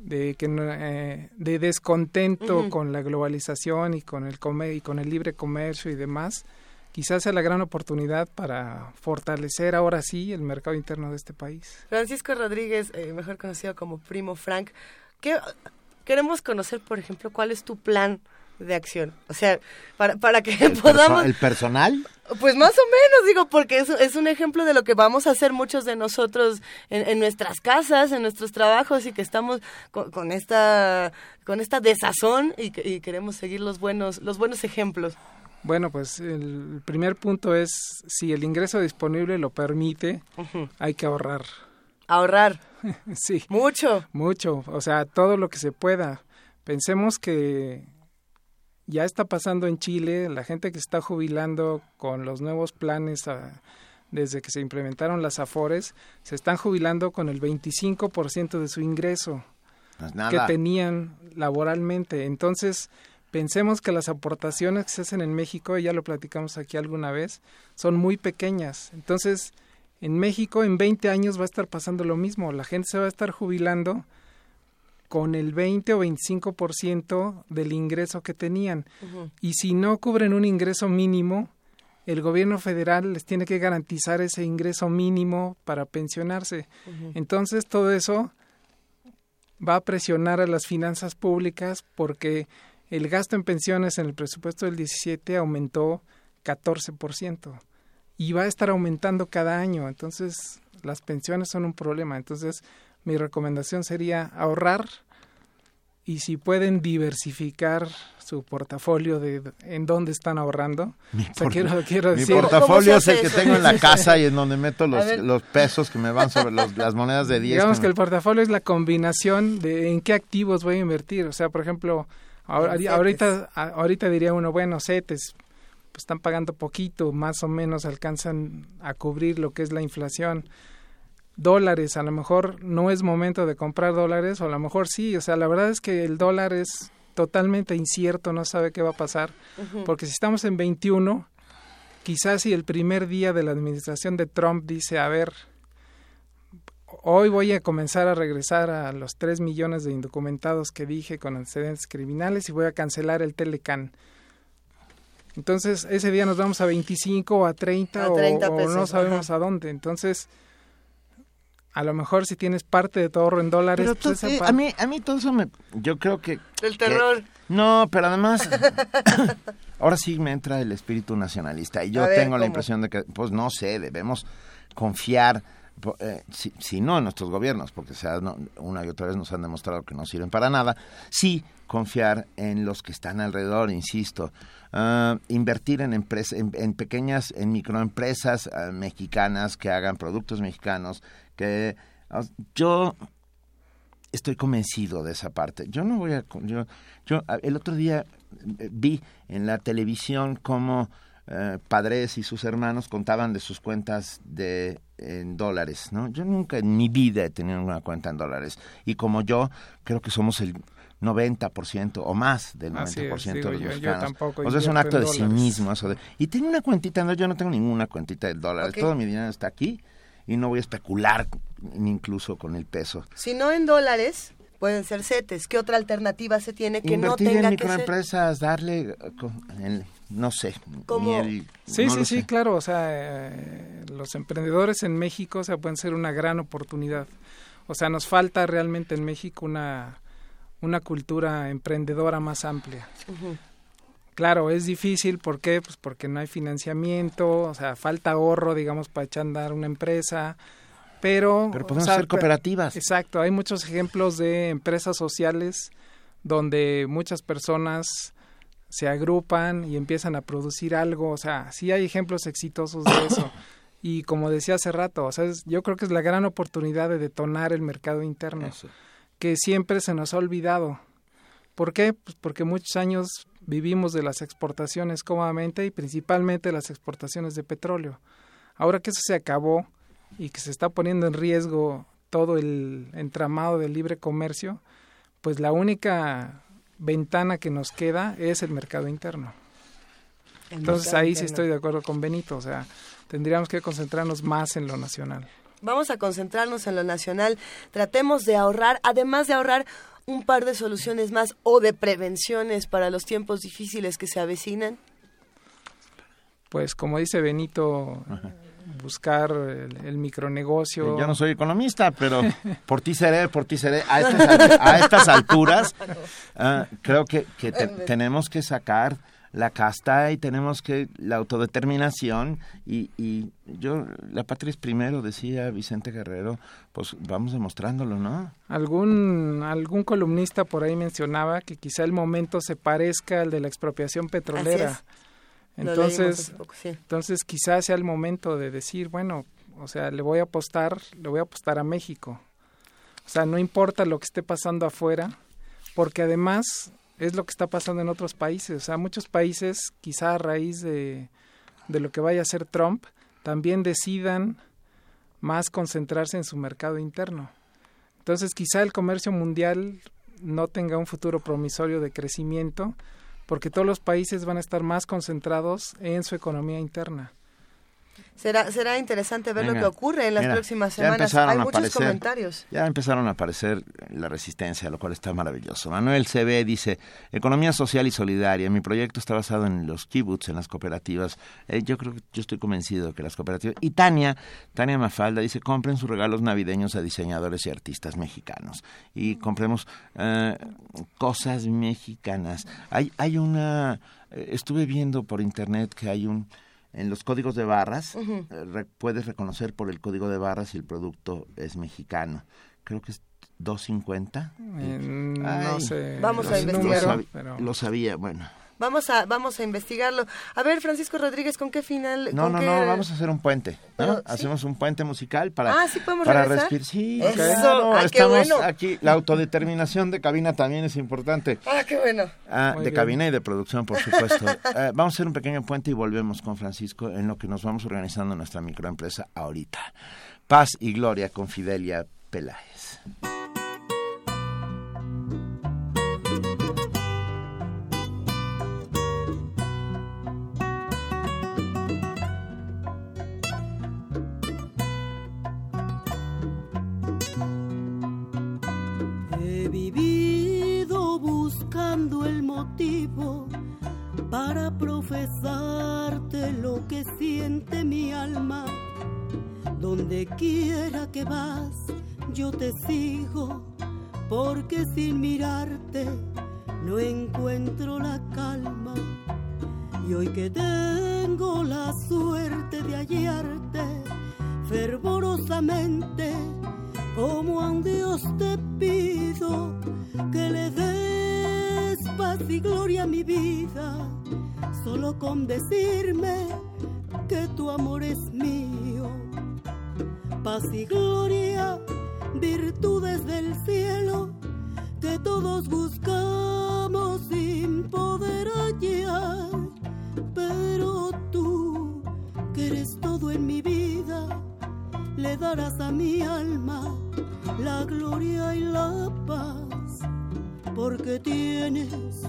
de que eh, de descontento con la globalización y con el y con el libre comercio y demás quizás sea la gran oportunidad para fortalecer ahora sí el mercado interno de este país. Francisco Rodríguez, eh, mejor conocido como Primo Frank, ¿qué, queremos conocer, por ejemplo, cuál es tu plan de acción. O sea, para, para que podamos... ¿El personal? Pues más o menos, digo, porque es, es un ejemplo de lo que vamos a hacer muchos de nosotros en, nuestras casas, en nuestros trabajos y que estamos con, esta con esta desazón y, y, queremos seguir los buenos los buenos ejemplos. Bueno, pues el primer punto es si el ingreso disponible lo permite, hay que ahorrar. Ahorrar. <laughs> sí. Mucho. Mucho, o sea, todo lo que se pueda. Pensemos que ya está pasando en Chile, la gente que está jubilando con los nuevos planes ah, desde que se implementaron las AFORES, se están jubilando con el 25% de su ingreso que tenían laboralmente. Entonces, pensemos que las aportaciones que se hacen en México, ya lo platicamos aquí alguna vez, son muy pequeñas. Entonces, en México en 20 años va a estar pasando lo mismo, la gente se va a estar jubilando con el 20 o 25% del ingreso que tenían. Y si no cubren un ingreso mínimo, el gobierno federal les tiene que garantizar ese ingreso mínimo para pensionarse. Entonces todo eso va a presionar a las finanzas públicas porque el gasto en pensiones en el presupuesto del 17 aumentó 14% y va a estar aumentando cada año. Entonces, las pensiones son un problema. Entonces, mi recomendación sería ahorrar y si pueden diversificar su portafolio de en dónde están ahorrando. Mi, portafolio es el que tengo en la <laughs> casa y en donde meto los, pesos que me van sobre las monedas de 10. Digamos que, el portafolio es la combinación de en qué activos voy a invertir. O sea, por ejemplo, ahorita, ahorita diría uno, bueno, CETES, pues están pagando poquito, más o menos alcanzan a cubrir lo que es la inflación dólares, a lo mejor no es momento de comprar dólares, o a lo mejor sí, o sea, la verdad es que el dólar es totalmente incierto, no sabe qué va a pasar, porque si estamos en 21, quizás si el primer día de la administración de Trump dice, a ver, hoy voy a comenzar a regresar a los 3 millones de indocumentados que dije con antecedentes criminales y voy a cancelar el Telecan. Entonces, ese día nos vamos a 25 o a 30, o, no sabemos a dónde. Entonces, a lo mejor si tienes parte de tu ahorro en dólares. pues a mí a mí todo eso me yo creo que el terror. no, pero además <coughs> ahora sí me entra el espíritu nacionalista y yo tengo la impresión de que pues no sé, debemos confiar eh, si, no en nuestros gobiernos, porque sea, una y otra vez nos han demostrado que no sirven para nada, sí confiar en los que están alrededor, insisto, ah, invertir en, empresas, en, pequeñas, en microempresas ah, mexicanas que hagan productos mexicanos, que yo estoy convencido de esa parte. Yo no voy a yo yo el otro día eh, vi en la televisión cómo eh, padres y sus hermanos contaban de sus cuentas de en dólares, ¿no? Yo nunca en mi vida he tenido una cuenta en dólares y como yo creo que somos el 90% o más del 90% de los mexicanos. o sea, es un acto de cinismo eso de... Y tengo una cuentita, no, yo no tengo ninguna cuentita de dólares, todo mi dinero está aquí y no voy a especular incluso con el peso. Si no en dólares, pueden ser CETES. ¿Qué otra alternativa se tiene que no tenga en microempresas, darle, no sé. sí, sí, sí, claro. O sea, eh, los emprendedores en México o pueden ser una gran oportunidad. O sea, nos falta realmente en México una, una cultura emprendedora más amplia. Claro, es difícil, ¿por qué? Pues porque no hay financiamiento, o sea, falta ahorro, digamos, para echar a andar una empresa, pero... Pero podemos ser cooperativas. Exacto, hay muchos ejemplos de empresas sociales donde muchas personas se agrupan y empiezan a producir algo, o sea, sí hay ejemplos exitosos de eso. <coughs> Y como decía hace rato, o sea, yo creo que es la gran oportunidad de detonar el mercado interno, que siempre se nos ha olvidado. ¿Por qué? Pues porque muchos años vivimos de las exportaciones cómodamente y principalmente las exportaciones de petróleo. Ahora que eso se acabó y que se está poniendo en riesgo todo el entramado del libre comercio, pues la única ventana que nos queda es el mercado interno. Entonces ahí sí estoy de acuerdo con Benito, o sea, tendríamos que concentrarnos más en lo nacional. Vamos a concentrarnos en lo nacional, tratemos de ahorrar, además de ahorrar, un par de soluciones más o de prevenciones para los tiempos difíciles que se avecinan? pues como dice Benito, buscar el, micronegocio. Yo no soy economista, pero <laughs> por ti seré, por ti seré. A estas, a estas alturas, <laughs> ah, creo que, que tenemos que sacar la casta y tenemos que la autodeterminación y, y yo la patria es primero decía Vicente Guerrero pues vamos demostrándolo no algún algún columnista por ahí mencionaba que quizá el momento se parezca al de la expropiación petrolera. Entonces entonces quizá sea el momento de decir bueno o sea le voy a apostar le voy a apostar a México. O sea no importa lo que esté pasando afuera porque además es lo que está pasando en otros países. O sea, muchos países, quizá a raíz de, de lo que vaya a hacer Trump, también decidan más concentrarse en su mercado interno. Entonces, quizá el comercio mundial no tenga un futuro promisorio de crecimiento, porque todos los países van a estar más concentrados en su economía interna. Será, será interesante ver lo que ocurre en las próximas semanas. Hay muchos comentarios. Ya empezaron a aparecer la resistencia, lo cual está maravilloso. Manuel CB dice, economía social y solidaria. Mi proyecto está basado en los kibbutz, en las cooperativas. Eh, yo creo que yo estoy convencido que las cooperativas... Y Tania, Tania Mafalda dice, compren sus regalos navideños a diseñadores y artistas mexicanos. Y compremos eh, cosas mexicanas. Hay, hay una... Eh, estuve viendo por internet que hay un en los códigos de barras eh, puedes reconocer por el código de barras si el producto es mexicano. Creo que es 250. Eh, no sé. Vamos a investigar. lo sabía, bueno. Vamos a, vamos a investigarlo. A ver, Francisco Rodríguez, ¿con qué final? No, no, no, vamos a hacer un puente. Hacemos un puente musical para, ah, ¿sí podemos para respirar. Sí, Eso. estamos aquí. La autodeterminación de cabina también es importante. Ah, qué bueno. Ah, de cabina y de producción, por supuesto. <laughs> Eh, vamos a hacer un pequeño puente y volvemos con Francisco en lo que nos vamos organizando nuestra microempresa ahorita. Paz y gloria con Fidelia Peláez. Para profesarte lo que siente mi alma. Donde quiera que vas, yo te sigo, porque sin mirarte no encuentro la calma. Y hoy que tengo la suerte de hallarte fervorosamente, como a un Dios te pido que le paz y gloria mi vida, solo con decirme que tu amor es mío. Paz y gloria, virtudes del cielo, que todos buscamos sin poder hallar, pero tú, que eres todo en mi vida, le darás a mi alma la gloria y la paz, porque tienes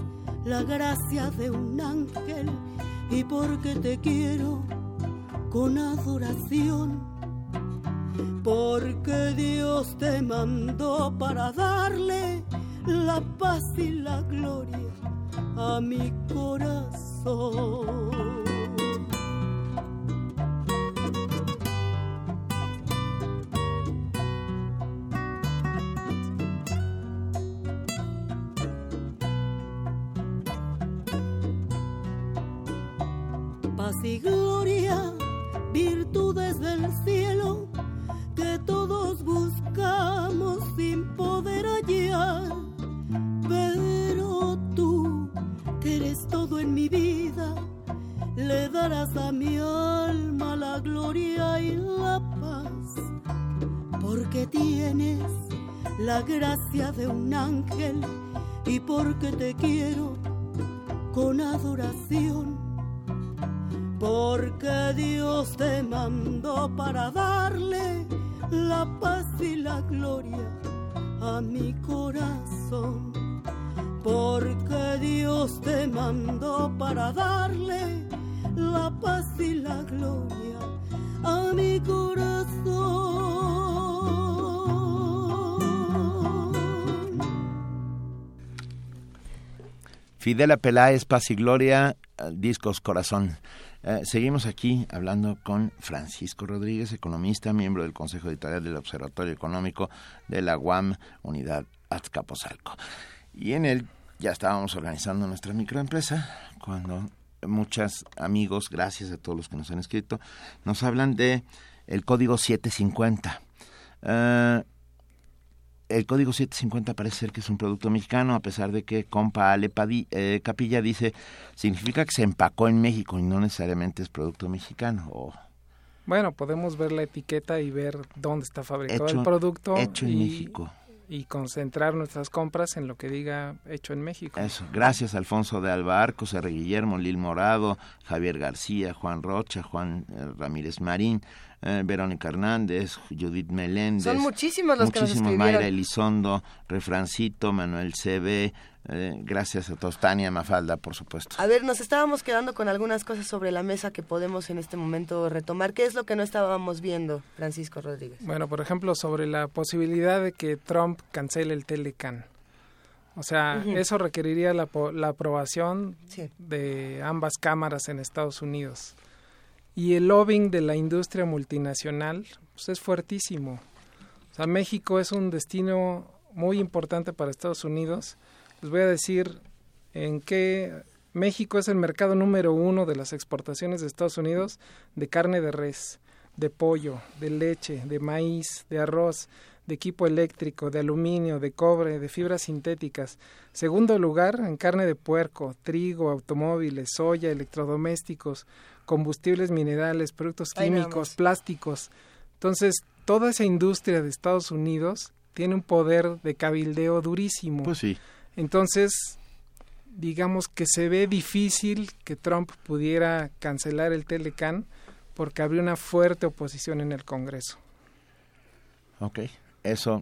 la gracia de un ángel y porque te quiero con adoración. Porque Dios te mandó para darle la paz y la gloria a mi corazón. Un ángel y porque te quiero con adoración porque Dios te mandó para darle la paz y la gloria a mi corazón. Porque Dios te mandó para darle Fidela Peláez, Paz y Gloria, Discos Corazón. Eh, seguimos aquí hablando con Francisco Rodríguez, economista, miembro del Consejo Editorial del Observatorio Económico de la UAM, Unidad Azcapotzalco. Y en él ya estábamos organizando nuestra microempresa cuando muchos amigos, gracias a todos los que nos han escrito, nos hablan de el código 750. Eh, el código 750 parece ser que es un producto mexicano, a pesar de que compa Ale eh, Capilla dice, significa que se empacó en México y no necesariamente es producto mexicano. Bueno, podemos ver la etiqueta y ver dónde está fabricado el producto. Hecho en México y concentrar nuestras compras en lo que diga hecho en México. Eso, gracias Alfonso de Albarco, R. Guillermo, Lil Morado, Javier García, Juan Rocha, Juan eh, Ramírez Marín, eh, Verónica Hernández, Judith Meléndez. Son muchísimos los que nos escribieron. Mayra Elizondo, Refrancito, Manuel CB, eh, gracias a todos, Tania Mafalda, por supuesto. A ver, nos estábamos quedando con algunas cosas sobre la mesa que podemos en este momento retomar. ¿Qué es lo que no estábamos viendo, Francisco Rodríguez? Bueno, por ejemplo, sobre la posibilidad de que Trump cancele el Telecan. O sea, eso requeriría la, la aprobación de ambas cámaras en Estados Unidos. Y el lobbying de la industria multinacional pues, es fuertísimo. México es un destino muy importante para Estados Unidos. Les voy a decir en qué México es el mercado número uno de las exportaciones de Estados Unidos de carne de res, de pollo, de leche, de maíz, de arroz, de equipo eléctrico, de aluminio, de cobre, de fibras sintéticas. Segundo lugar, en carne de puerco, trigo, automóviles, soya, electrodomésticos, combustibles minerales, productos químicos, plásticos. Entonces, toda esa industria de Estados Unidos tiene un poder de cabildeo durísimo. Pues sí. Entonces, digamos que se ve difícil que Trump pudiera cancelar el Telecan porque habría una fuerte oposición en el Congreso. Ok, eso.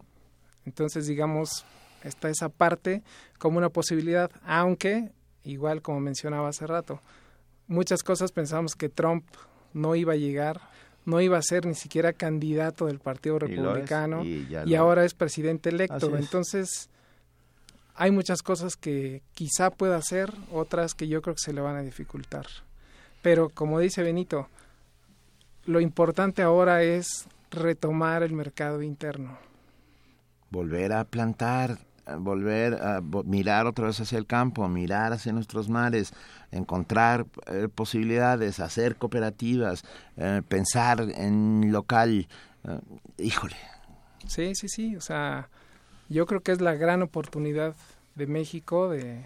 Entonces, digamos, está esa parte como una posibilidad, aunque, igual como mencionaba hace rato, muchas cosas pensamos que Trump no iba a llegar, no iba a ser ni siquiera candidato del Partido Republicano y, ahora es presidente electo. Entonces, hay muchas cosas que quizá pueda hacer, otras que yo creo que se le van a dificultar. Pero como dice Benito, lo importante ahora es retomar el mercado interno. Volver a plantar, volver a mirar otra vez hacia el campo, mirar hacia nuestros mares, encontrar eh, posibilidades, hacer cooperativas, eh, pensar en local. Eh, híjole. Sí, sí, sí. O sea, yo creo que es la gran oportunidad de México de,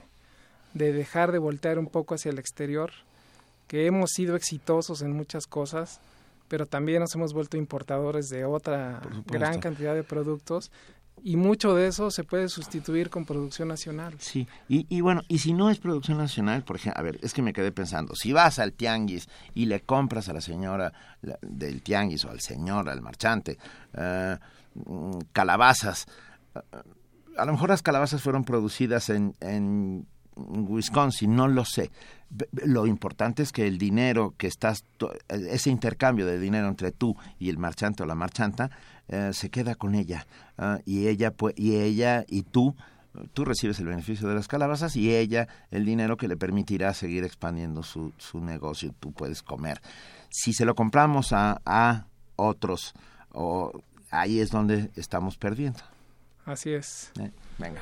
de dejar de voltear un poco hacia el exterior, que hemos sido exitosos en muchas cosas, pero también nos hemos vuelto importadores de otra gran cantidad de productos y mucho de eso se puede sustituir con producción nacional. Sí, y, y, bueno, y si no es producción nacional, por ejemplo, a ver, es que me quedé pensando, si vas al tianguis y le compras a la señora del tianguis o al señor, al marchante, eh, mm, calabazas, eh, a lo mejor las calabazas fueron producidas en, en Wisconsin, no lo sé. Lo importante es que el dinero que estás, ese intercambio de dinero entre tú y el marchante o la marchanta, eh, se queda con ella. Ah, y ella y ella y tú tú recibes el beneficio de las calabazas y ella el dinero que le permitirá seguir expandiendo su, su negocio. Tú puedes comer. Si se lo compramos a, a otros o ahí es donde estamos perdiendo así es eh, venga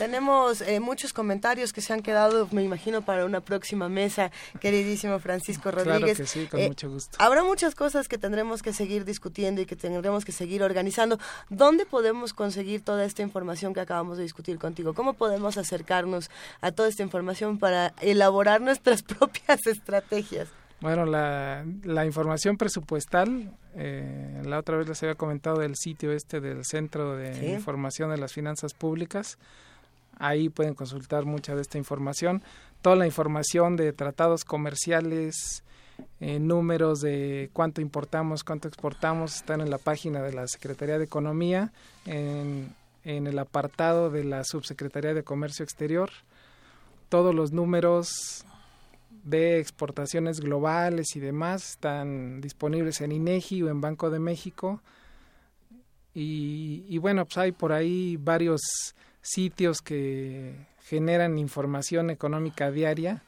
tenemos eh, muchos comentarios que se han quedado, me imagino, para una próxima mesa, queridísimo Francisco Rodríguez. Claro que sí, con mucho gusto. Habrá muchas cosas que tendremos que seguir discutiendo y que tendremos que seguir organizando. ¿Dónde podemos conseguir toda esta información que acabamos de discutir contigo? ¿Cómo podemos acercarnos a toda esta información para elaborar nuestras <laughs> propias estrategias? Bueno, la, la información presupuestal, eh, la otra vez les había comentado del sitio este del Centro de Información de las Finanzas Públicas. Ahí pueden consultar mucha de esta información. Toda la información de tratados comerciales, eh, números de cuánto importamos, cuánto exportamos, están en la página de la Secretaría de Economía, en, en el apartado de la Subsecretaría de Comercio Exterior. Todos los números de exportaciones globales y demás están disponibles en INEGI o en Banco de México. Y, y bueno, pues hay por ahí varios sitios que generan información económica diaria,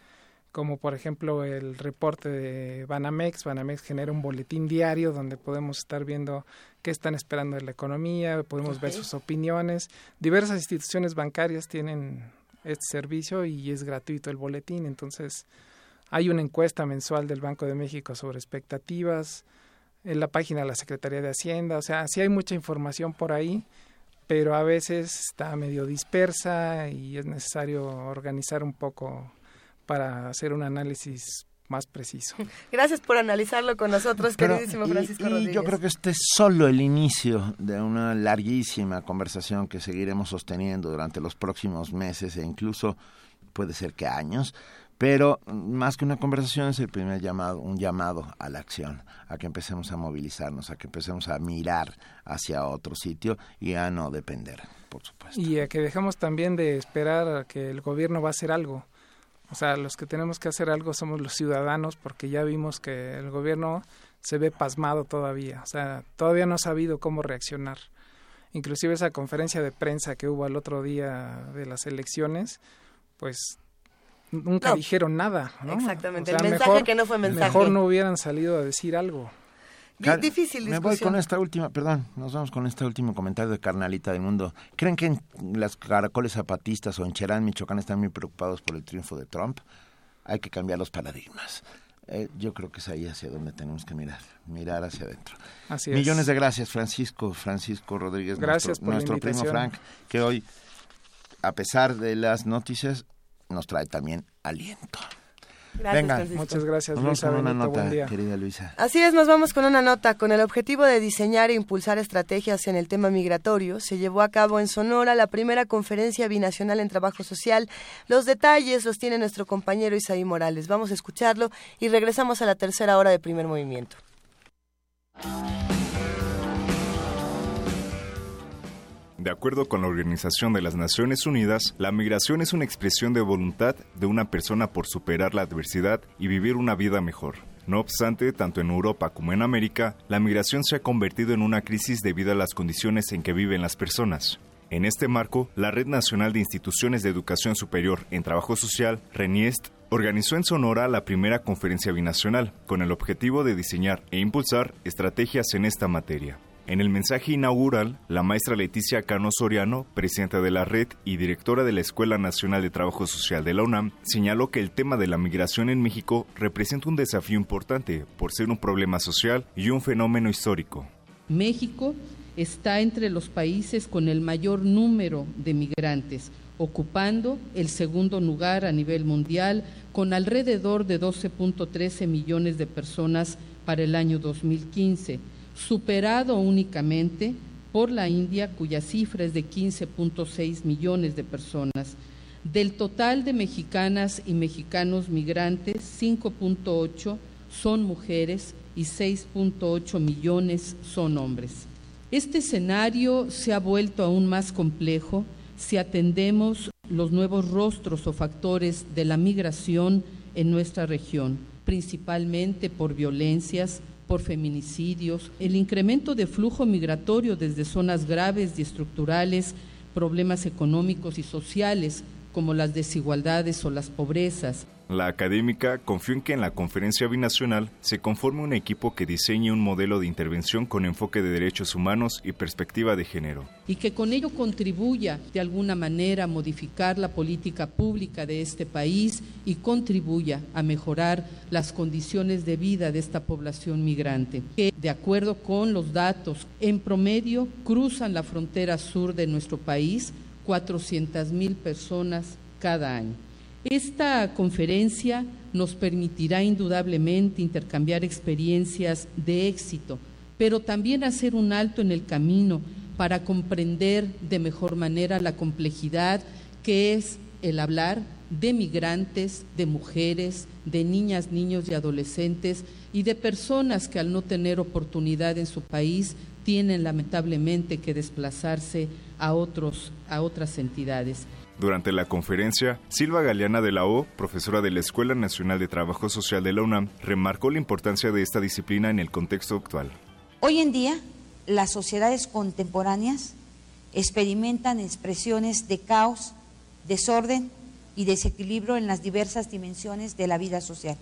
como por ejemplo el reporte de Banamex. Banamex genera un boletín diario donde podemos estar viendo qué están esperando de la economía, podemos ver sus opiniones. Diversas instituciones bancarias tienen este servicio y es gratuito el boletín, entonces hay una encuesta mensual del Banco de México sobre expectativas, en la página de la Secretaría de Hacienda, o sea, sí hay mucha información por ahí, pero a veces está medio dispersa y es necesario organizar un poco para hacer un análisis más preciso. <laughs> Gracias por analizarlo con nosotros, queridísimo Francisco y, Yo creo que este es solo el inicio de una larguísima conversación que seguiremos sosteniendo durante los próximos meses e incluso puede ser que años pero más que una conversación es el primer llamado, un llamado a la acción, a que empecemos a movilizarnos, a que empecemos a mirar hacia otro sitio y a no depender, por supuesto. Y a que dejemos también de esperar a que el gobierno va a hacer algo. O sea, los que tenemos que hacer algo somos los ciudadanos porque ya vimos que el gobierno se ve pasmado todavía. O sea, todavía no ha sabido cómo reaccionar. Inclusive esa conferencia de prensa que hubo al otro día de las elecciones, pues nunca dijeron nada. ¿no? Exactamente, el mensaje que no fue mensaje. Mejor no hubieran salido a decir algo. difícil discusión. Me voy con esta última, perdón, nos vamos con este último comentario de Carnalita del Mundo. ¿Creen que en las caracoles zapatistas o en Cherán, Michoacán, están muy preocupados por el triunfo de Trump? Hay que cambiar los paradigmas. Eh, yo creo que es ahí hacia donde tenemos que mirar, mirar hacia adentro. Así Millones de gracias, Francisco, Francisco Rodríguez, gracias nuestro, por nuestro primo Frank, que hoy, a pesar de las noticias, nos trae también aliento. Gracias, muchas gracias, Luisa. una nota, querida Luisa. Así es, nos vamos con una nota. Con el objetivo de diseñar e impulsar estrategias en el tema migratorio, se llevó a cabo en Sonora la primera conferencia binacional en trabajo social. Los detalles los tiene nuestro compañero Isaí Morales. Vamos a escucharlo y regresamos a la tercera hora de primer movimiento. De acuerdo con la Organización de las Naciones Unidas, la migración es una expresión de voluntad de una persona por superar la adversidad y vivir una vida mejor. No obstante, tanto en Europa como en América, la migración se ha convertido en una crisis debido a las condiciones en que viven las personas. En este marco, la Red Nacional de Instituciones de Educación Superior en Trabajo Social, RENIEST, organizó en Sonora la primera conferencia binacional, con el objetivo de diseñar e impulsar estrategias en esta materia. En el mensaje inaugural, la maestra Leticia Cano Soriano, presidenta de la red y directora de la Escuela Nacional de Trabajo Social de la UNAM, señaló que el tema de la migración en México representa un desafío importante por ser un problema social y un fenómeno histórico. México está entre los países con el mayor número de migrantes, ocupando el segundo lugar a nivel mundial con alrededor de 12.13 millones de personas para el año 2015 superado únicamente por la India, cuya cifra es de 15.6 millones de personas. Del total de mexicanas y mexicanos migrantes, 5.8 son mujeres y 6.8 millones son hombres. Este escenario se ha vuelto aún más complejo si atendemos los nuevos rostros o factores de la migración en nuestra región, principalmente por violencias, por feminicidios, el incremento de flujo migratorio desde zonas graves y estructurales, problemas económicos y sociales como las desigualdades o las pobrezas, la académica confió en que en la conferencia binacional se conforme un equipo que diseñe un modelo de intervención con enfoque de derechos humanos y perspectiva de género. Y que con ello contribuya de alguna manera a modificar la política pública de este país y contribuya a mejorar las condiciones de vida de esta población migrante, que de acuerdo con los datos, en promedio cruzan la frontera sur de nuestro país 400 mil personas cada año. Esta conferencia nos permitirá indudablemente intercambiar experiencias de éxito, pero también hacer un alto en el camino para comprender de mejor manera la complejidad que es el hablar de migrantes, de mujeres, de niñas, niños y adolescentes y de personas que al no tener oportunidad en su país tienen lamentablemente que desplazarse a, otros, a otras entidades. Durante la conferencia, Silva Galeana de la O, profesora de la Escuela Nacional de Trabajo Social de la UNAM, remarcó la importancia de esta disciplina en el contexto actual. Hoy en día, las sociedades contemporáneas experimentan expresiones de caos desorden y desequilibrio en las diversas dimensiones de la vida social.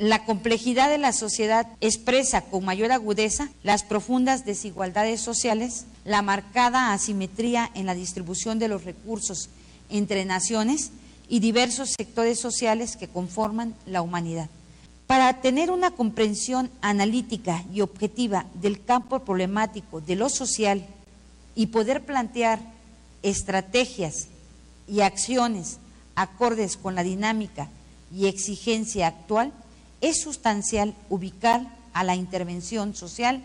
La complejidad de la sociedad expresa con mayor agudeza las profundas desigualdades sociales, la marcada asimetría en la distribución de los recursos entre naciones y diversos sectores sociales que conforman la humanidad. Para tener una comprensión analítica y objetiva del campo problemático de lo social y poder plantear estrategias y acciones acordes con la dinámica y exigencia actual, es sustancial ubicar a la intervención social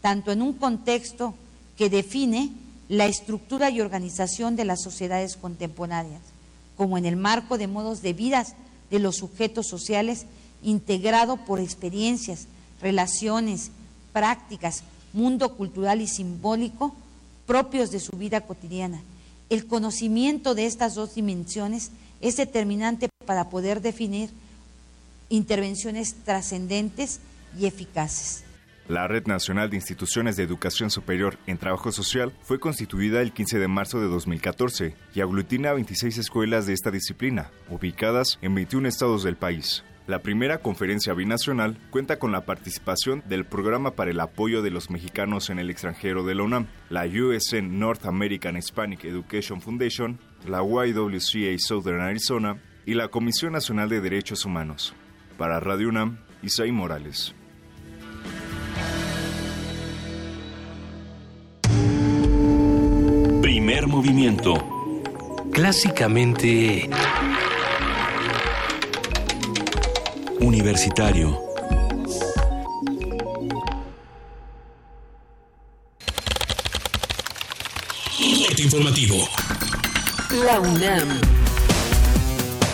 tanto en un contexto que define la estructura y organización de las sociedades contemporáneas, como en el marco de modos de vida de los sujetos sociales integrado por experiencias, relaciones, prácticas, mundo cultural y simbólico propios de su vida cotidiana. El conocimiento de estas dos dimensiones es determinante para poder definir intervenciones trascendentes y eficaces. La Red Nacional de Instituciones de Educación Superior en Trabajo Social fue constituida el 15 de marzo de 2014 y aglutina 26 escuelas de esta disciplina, ubicadas en 21 estados del país. La primera conferencia binacional cuenta con la participación del Programa para el Apoyo de los Mexicanos en el Extranjero de la UNAM, la USN North American Hispanic Education Foundation, la YWCA Southern Arizona y la Comisión Nacional de Derechos Humanos. Para Radio UNAM, Isaí Morales. Primer movimiento. Clásicamente... Universitario. informativo. La UNAM.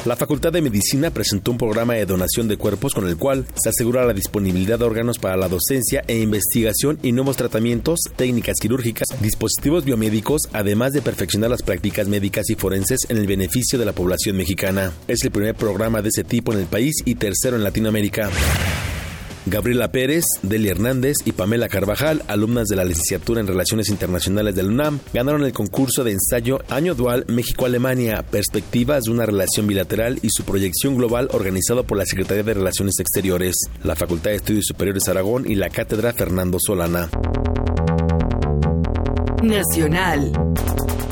La Facultad de Medicina presentó un programa de donación de cuerpos con el cual se asegura la disponibilidad de órganos para la docencia e investigación y nuevos tratamientos, técnicas quirúrgicas, dispositivos biomédicos, además de perfeccionar las prácticas médicas y forenses en el beneficio de la población mexicana. Es el primer programa de ese tipo en el país y tercero en Latinoamérica. Gabriela Pérez, Delia Hernández y Pamela Carvajal, alumnas de la licenciatura en Relaciones Internacionales del UNAM, ganaron el concurso de ensayo Año Dual México-Alemania, Perspectivas de una relación bilateral y su proyección global organizado por la Secretaría de Relaciones Exteriores, la Facultad de Estudios Superiores Aragón y la Cátedra Fernando Solana. Nacional.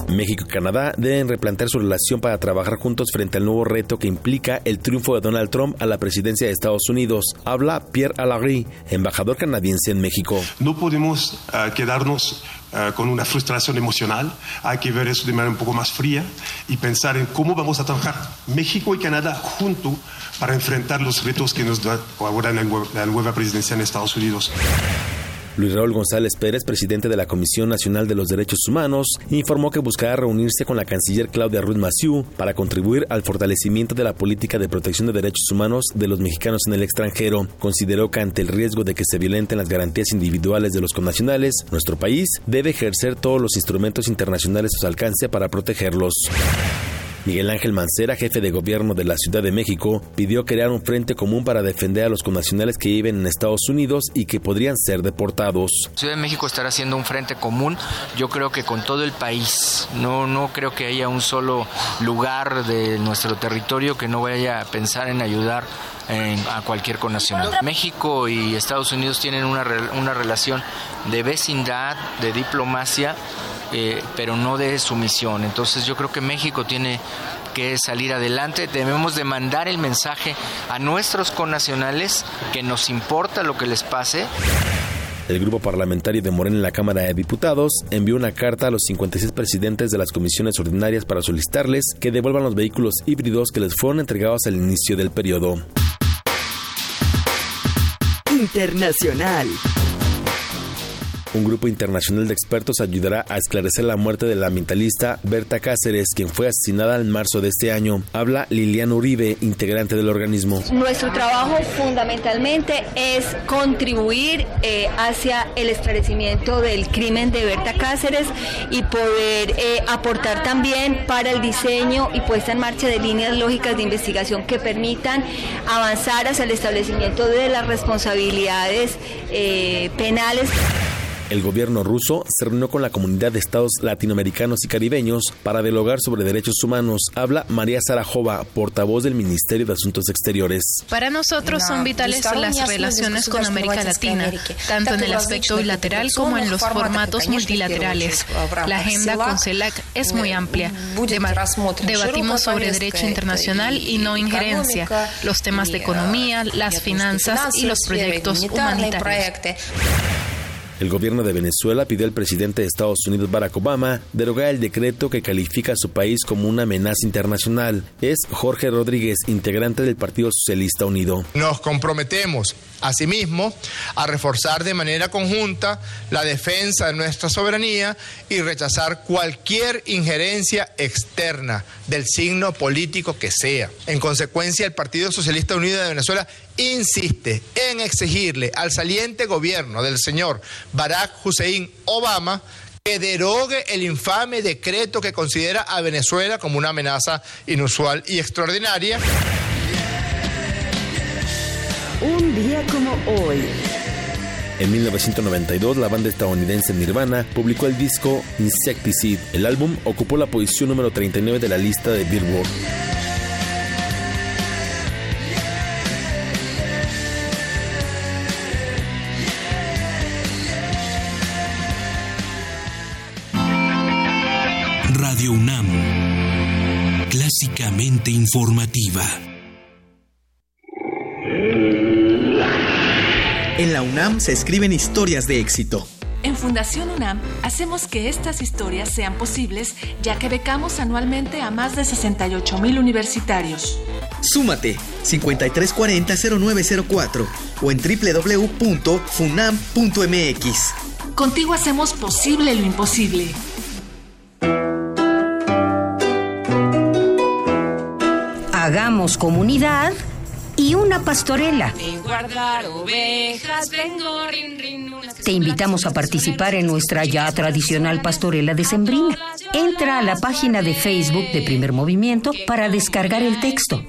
México y Canadá deben replantear su relación para trabajar juntos frente al nuevo reto que implica el triunfo de Donald Trump a la presidencia de Estados Unidos. Habla Pierre Alarie, embajador canadiense en México. No podemos uh, quedarnos uh, con una frustración emocional. Hay que ver eso de manera un poco más fría y pensar en cómo vamos a trabajar México y Canadá juntos para enfrentar los retos que nos da ahora la nueva presidencia en Estados Unidos. Luis Raúl González Pérez, presidente de la Comisión Nacional de los Derechos Humanos, informó que buscará reunirse con la canciller Claudia Ruiz Massieu para contribuir al fortalecimiento de la política de protección de derechos humanos de los mexicanos en el extranjero. Consideró que ante el riesgo de que se violenten las garantías individuales de los connacionales, nuestro país debe ejercer todos los instrumentos internacionales a su alcance para protegerlos. Miguel Ángel Mancera, jefe de gobierno de la Ciudad de México, pidió crear un frente común para defender a los connacionales que viven en Estados Unidos y que podrían ser deportados. Ciudad de México estará haciendo un frente común, yo creo que con todo el país. No, no creo que haya un solo lugar de nuestro territorio que no vaya a pensar en ayudar en, a cualquier connacional. México y Estados Unidos tienen una, una relación de vecindad, de diplomacia, eh, pero no de sumisión. Entonces yo creo que México tiene que salir adelante. Debemos de mandar el mensaje a nuestros connacionales que nos importa lo que les pase. El grupo parlamentario de Morena en la Cámara de Diputados envió una carta a los 56 presidentes de las comisiones ordinarias para solicitarles que devuelvan los vehículos híbridos que les fueron entregados al inicio del periodo. Internacional. Un grupo internacional de expertos ayudará a esclarecer la muerte de la ambientalista Berta Cáceres, quien fue asesinada en marzo de este año. Habla Liliana Uribe, integrante del organismo. Nuestro trabajo fundamentalmente es contribuir eh, hacia el esclarecimiento del crimen de Berta Cáceres y poder eh, aportar también para el diseño y puesta en marcha de líneas lógicas de investigación que permitan avanzar hacia el establecimiento de las responsabilidades eh, penales. El gobierno ruso se reunió con la comunidad de estados latinoamericanos y caribeños para dialogar sobre derechos humanos. Habla María Sarajova, portavoz del Ministerio de Asuntos Exteriores. Para nosotros son vitales las relaciones con América Latina, tanto en el aspecto bilateral como en los formatos multilaterales. La agenda con CELAC es muy amplia. debatimos sobre derecho internacional y no injerencia, los temas de economía, las finanzas y los proyectos humanitarios. El gobierno de Venezuela pidió al presidente de Estados Unidos Barack Obama derogar el decreto que califica a su país como una amenaza internacional. Es Jorge Rodríguez, integrante del Partido Socialista Unido. Nos comprometemos Asimismo, a reforzar de manera conjunta la defensa de nuestra soberanía y rechazar cualquier injerencia externa del signo político que sea. En consecuencia, el Partido Socialista Unido de Venezuela insiste en exigirle al saliente gobierno del señor Barack Hussein Obama que derogue el infame decreto que considera a Venezuela como una amenaza inusual y extraordinaria. Un día como hoy. En 1992, la banda estadounidense Nirvana publicó el disco Insecticide. El álbum ocupó la posición número 39 de la lista de Billboard. Radio UNAM, clásicamente informativa. En la UNAM se escriben historias de éxito. En Fundación UNAM hacemos que estas historias sean posibles, ya que becamos anualmente a más de 68 mil universitarios. Súmate 5340-0904 o en www.funam.mx. Contigo hacemos posible lo imposible. Hagamos comunidad y una pastorela. Te invitamos a participar en nuestra ya tradicional pastorela de Sembrina. Entra a la página de Facebook de Primer Movimiento para descargar el texto.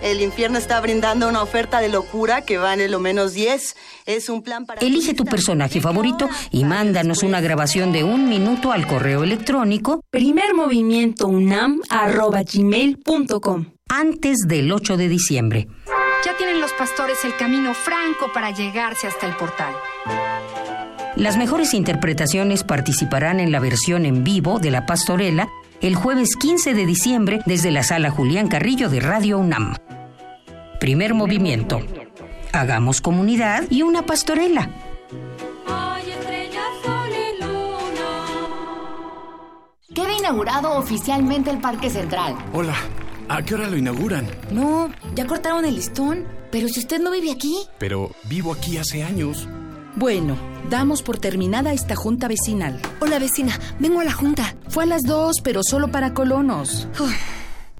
El infierno está brindando una oferta de locura que vale lo menos 10. Es un plan para... Elige tu personaje favorito y mándanos una grabación de un minuto al correo electrónico primermovimientounam.gmail.com antes del 8 de diciembre. Ya tienen los pastores el camino franco para llegarse hasta el portal. Las mejores interpretaciones participarán en la versión en vivo de La Pastorela el jueves 15 de diciembre desde la sala Julián Carrillo de Radio UNAM. Primer movimiento. Hagamos comunidad y una pastorela. Queda inaugurado oficialmente el Parque Central. Hola, ¿a qué hora lo inauguran? No, ya cortaron el listón. Pero si usted no vive aquí. Pero vivo aquí hace años. Bueno, damos por terminada esta junta vecinal. Hola vecina, vengo a la junta. Fue a las dos, pero solo para colonos.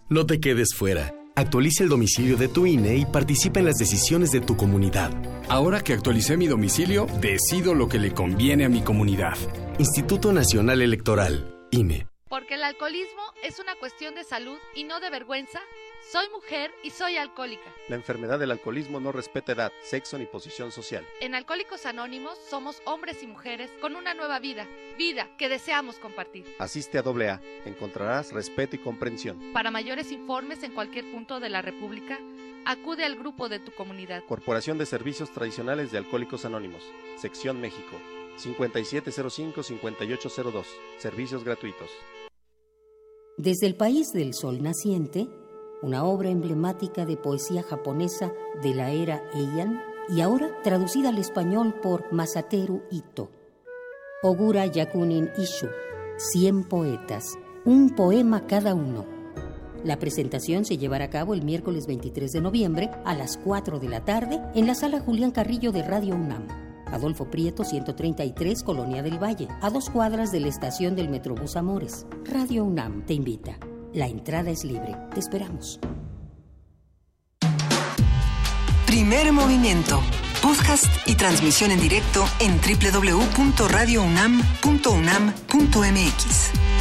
No te quedes fuera. Actualiza el domicilio de tu INE y participa en las decisiones de tu comunidad. Ahora que actualicé mi domicilio, decido lo que le conviene a mi comunidad. Instituto Nacional Electoral, INE. Porque el alcoholismo es una cuestión de salud y no de vergüenza. Soy mujer y soy alcohólica. La enfermedad del alcoholismo no respeta edad, sexo ni posición social. En Alcohólicos Anónimos somos hombres y mujeres con una nueva vida, vida que deseamos compartir. Asiste a AA, encontrarás respeto y comprensión. Para mayores informes en cualquier punto de la República, acude al grupo de tu comunidad. Corporación de Servicios Tradicionales de Alcohólicos Anónimos, Sección México, 5705-5802, servicios gratuitos. Desde el país del sol naciente, una obra emblemática de poesía japonesa de la era Heian y ahora traducida al español por Masateru Ito. Ogura Yakunin Ishu, 100 poetas, un poema cada uno. La presentación se llevará a cabo el miércoles 23 de noviembre a las 4 de la tarde en la sala Julián Carrillo de Radio UNAM. Adolfo Prieto 133, Colonia del Valle, a dos cuadras de la estación del Metrobús Amores. Radio UNAM te invita. La entrada es libre. Te esperamos. Primer movimiento. Podcast y transmisión en directo en www.radiounam.unam.mx.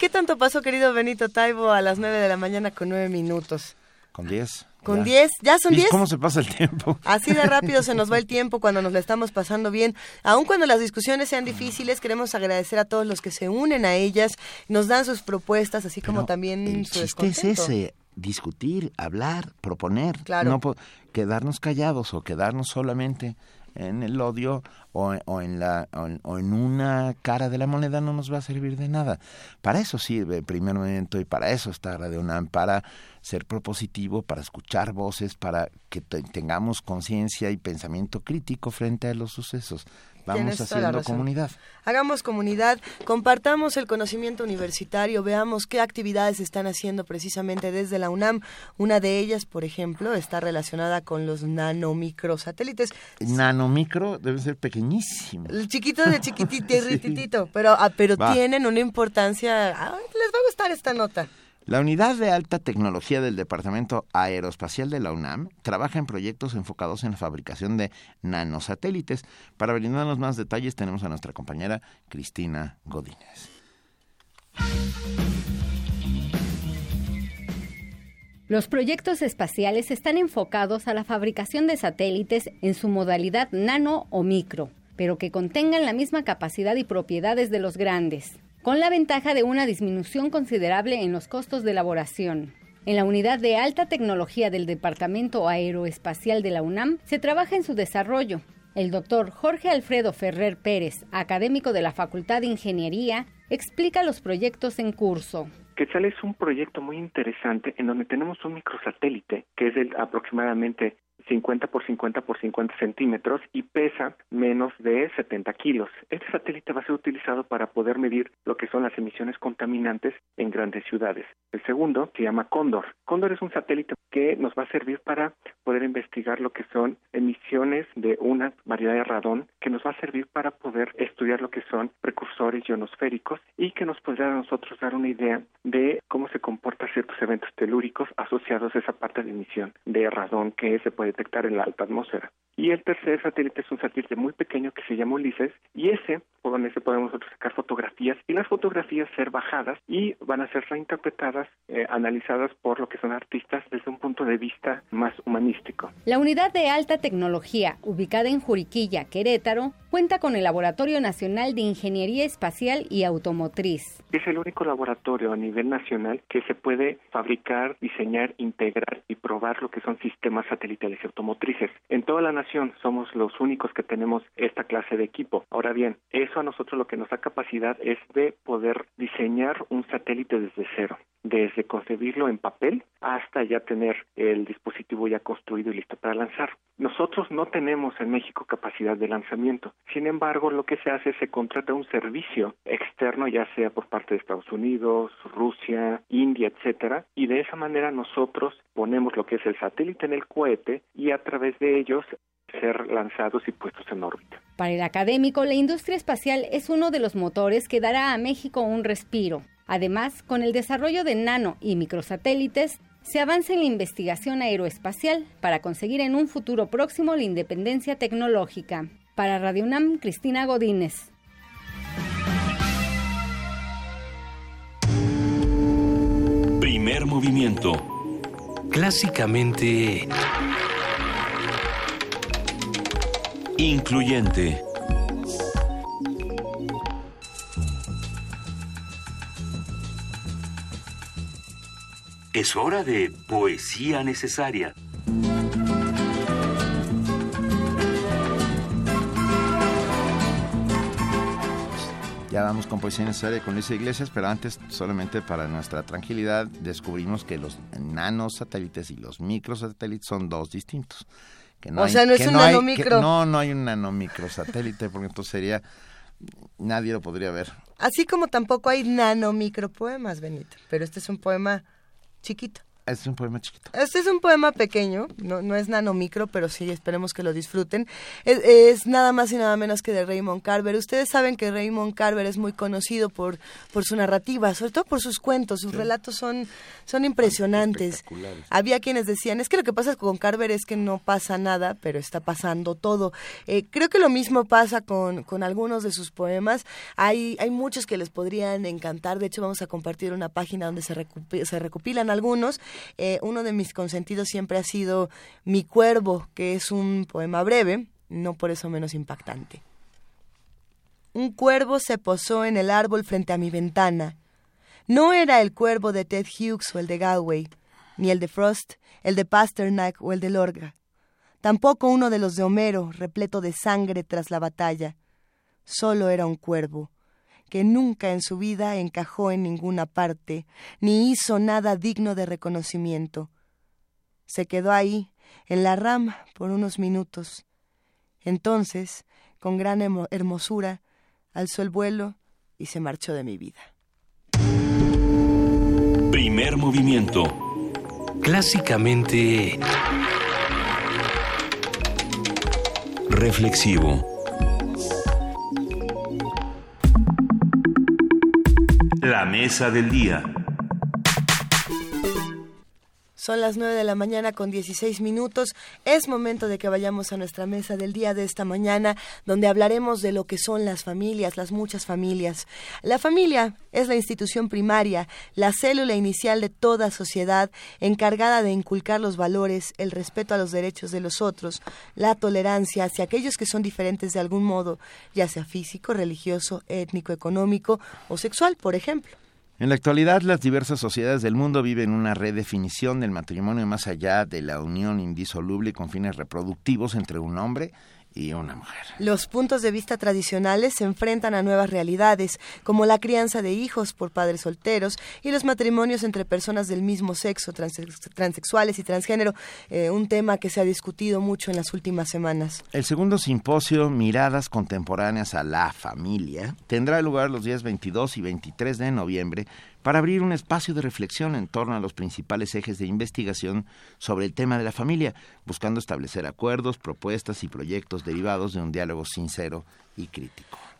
qué tanto pasó, querido Benito Taibo, a las nueve de la mañana con nueve minutos? Con diez. Con 10, ya. son 10. ¿Cómo se pasa el tiempo? Así de rápido se nos va el <laughs> tiempo cuando nos la estamos pasando bien. Aun cuando las discusiones sean difíciles, queremos agradecer a todos los que se unen a ellas, nos dan sus propuestas, así como también el su chiste es ese, discutir, hablar, proponer. Claro. No quedarnos callados o quedarnos solamente en el odio o, en la, o en, una cara de la moneda no nos va a servir de nada. Para eso sirve el primer momento y para eso está Radio UNAM, para ser propositivo, para escuchar voces, para que tengamos conciencia y pensamiento crítico frente a los sucesos. Vamos haciendo comunidad. Hagamos comunidad, compartamos el conocimiento universitario, veamos qué actividades están haciendo precisamente desde la UNAM. Una de ellas, por ejemplo, está relacionada con los nanomicrosatélites. Nanomicro debe ser pequeñísimo. El chiquito de chiquitito, <laughs> pero, ah, pero tienen una importancia. les va a gustar esta nota. La unidad de alta tecnología del Departamento Aeroespacial de la UNAM trabaja en proyectos enfocados en la fabricación de nanosatélites. Para brindarnos más detalles tenemos a nuestra compañera Cristina Godínez. Los proyectos espaciales están enfocados a la fabricación de satélites en su modalidad nano o micro, pero que contengan la misma capacidad y propiedades de los grandes con la ventaja de una disminución considerable en los costos de elaboración. En la unidad de alta tecnología del Departamento Aeroespacial de la UNAM se trabaja en su desarrollo. El doctor Jorge Alfredo Ferrer Pérez, académico de la Facultad de Ingeniería, explica los proyectos en curso. Quetzal es un proyecto muy interesante en donde tenemos un microsatélite que es de aproximadamente 50 por 50 por 50 centímetros y pesa menos de 70 kilos. Este satélite va a ser utilizado para poder medir lo que son las emisiones contaminantes en grandes ciudades. El segundo se llama Cóndor. Cóndor es un satélite que nos va a servir para poder investigar lo que son emisiones de una variedad de radón, que nos va a servir para poder estudiar lo que son precursores ionosféricos y que nos podrá a nosotros dar una idea de cómo se comportan ciertos eventos telúricos asociados a esa parte de emisión de radón que se puede detectar en la alta atmósfera. Y el tercer satélite es un satélite muy pequeño que se llama Ulises y ese, por ese podemos sacar fotografías y las fotografías ser bajadas y van a ser reinterpretadas, eh, analizadas por lo que son artistas desde un punto de vista más humanístico. La unidad de alta tecnología, ubicada en Juriquilla, Querétaro, cuenta con el Laboratorio Nacional de Ingeniería Espacial y Automotriz. Es el único laboratorio a nivel nacional que se puede fabricar, diseñar, integrar y probar lo que son sistemas satelitales automotrices. En toda la nación somos los únicos que tenemos esta clase de equipo. Ahora bien, eso a nosotros lo que nos da capacidad es de poder diseñar un satélite desde cero desde concebirlo en papel hasta ya tener el dispositivo ya construido y listo para lanzar. Nosotros no tenemos en México capacidad de lanzamiento. Sin embargo, lo que se hace es se contrata un servicio externo, ya sea por parte de Estados Unidos, Rusia, India, etcétera, y de esa manera nosotros ponemos lo que es el satélite en el cohete y a través de ellos ser lanzados y puestos en órbita. Para el académico, la industria espacial es uno de los motores que dará a México un respiro. Además, con el desarrollo de nano y microsatélites, se avanza en la investigación aeroespacial para conseguir en un futuro próximo la independencia tecnológica. Para Radio UNAM, Cristina Godínez. Primer movimiento. Clásicamente... Incluyente. Es hora de poesía necesaria. Ya vamos con poesía necesaria con Luis Iglesias, pero antes, solamente para nuestra tranquilidad, descubrimos que los nanosatélites y los microsatélites son dos distintos. Que no o sea, no es un nanomicro. no, no hay un nanomicrosatélite, porque entonces sería. Nadie lo podría ver. Así como tampoco hay nanomicropoemas, Benito. Pero este es un poema chiquito. Este es un poema chiquito. Este es un poema pequeño, no, no es nanomicro, pero sí esperemos que lo disfruten. Es, nada más y nada menos que de Raymond Carver. Ustedes saben que Raymond Carver es muy conocido por, por su narrativa, sobre todo por sus cuentos. Sus relatos son, son impresionantes. Había quienes decían, es que lo que pasa con Carver es que no pasa nada, pero está pasando todo. Eh, creo que lo mismo pasa con, con algunos de sus poemas. Hay, hay muchos que les podrían encantar. De hecho, vamos a compartir una página donde se, se recopilan algunos eh, uno de mis consentidos siempre ha sido Mi cuervo, que es un poema breve, no por eso menos impactante. Un cuervo se posó en el árbol frente a mi ventana. No era el cuervo de Ted Hughes o el de Galway, ni el de Frost, el de Pasternak o el de Lorga. Tampoco uno de los de Homero, repleto de sangre tras la batalla. Solo era un cuervo, que nunca en su vida encajó en ninguna parte, ni hizo nada digno de reconocimiento. Se quedó ahí, en la rama, por unos minutos. Entonces, con gran hermosura, alzó el vuelo y se marchó de mi vida. Primer movimiento. Clásicamente... Reflexivo. La mesa del día. Son las 9 de la mañana con 16 minutos. Es momento de que vayamos a nuestra mesa del día de esta mañana, donde hablaremos de lo que son las familias, las muchas familias. La familia es la institución primaria, la célula inicial de toda sociedad, encargada de inculcar los valores, el respeto a los derechos de los otros, la tolerancia hacia aquellos que son diferentes de algún modo, ya sea físico, religioso, étnico, económico o sexual, por ejemplo. En la actualidad, las diversas sociedades del mundo viven una redefinición del matrimonio más allá de la unión indisoluble con fines reproductivos entre un hombre y una mujer. Los puntos de vista tradicionales se enfrentan a nuevas realidades, como la crianza de hijos por padres solteros y los matrimonios entre personas del mismo sexo, transexuales y transgénero, eh, un tema que se ha discutido mucho en las últimas semanas. El segundo simposio Miradas Contemporáneas a la Familia tendrá lugar los días 22 y 23 de noviembre para abrir un espacio de reflexión en torno a los principales ejes de investigación sobre el tema de la familia, buscando establecer acuerdos, propuestas y proyectos derivados de un diálogo sincero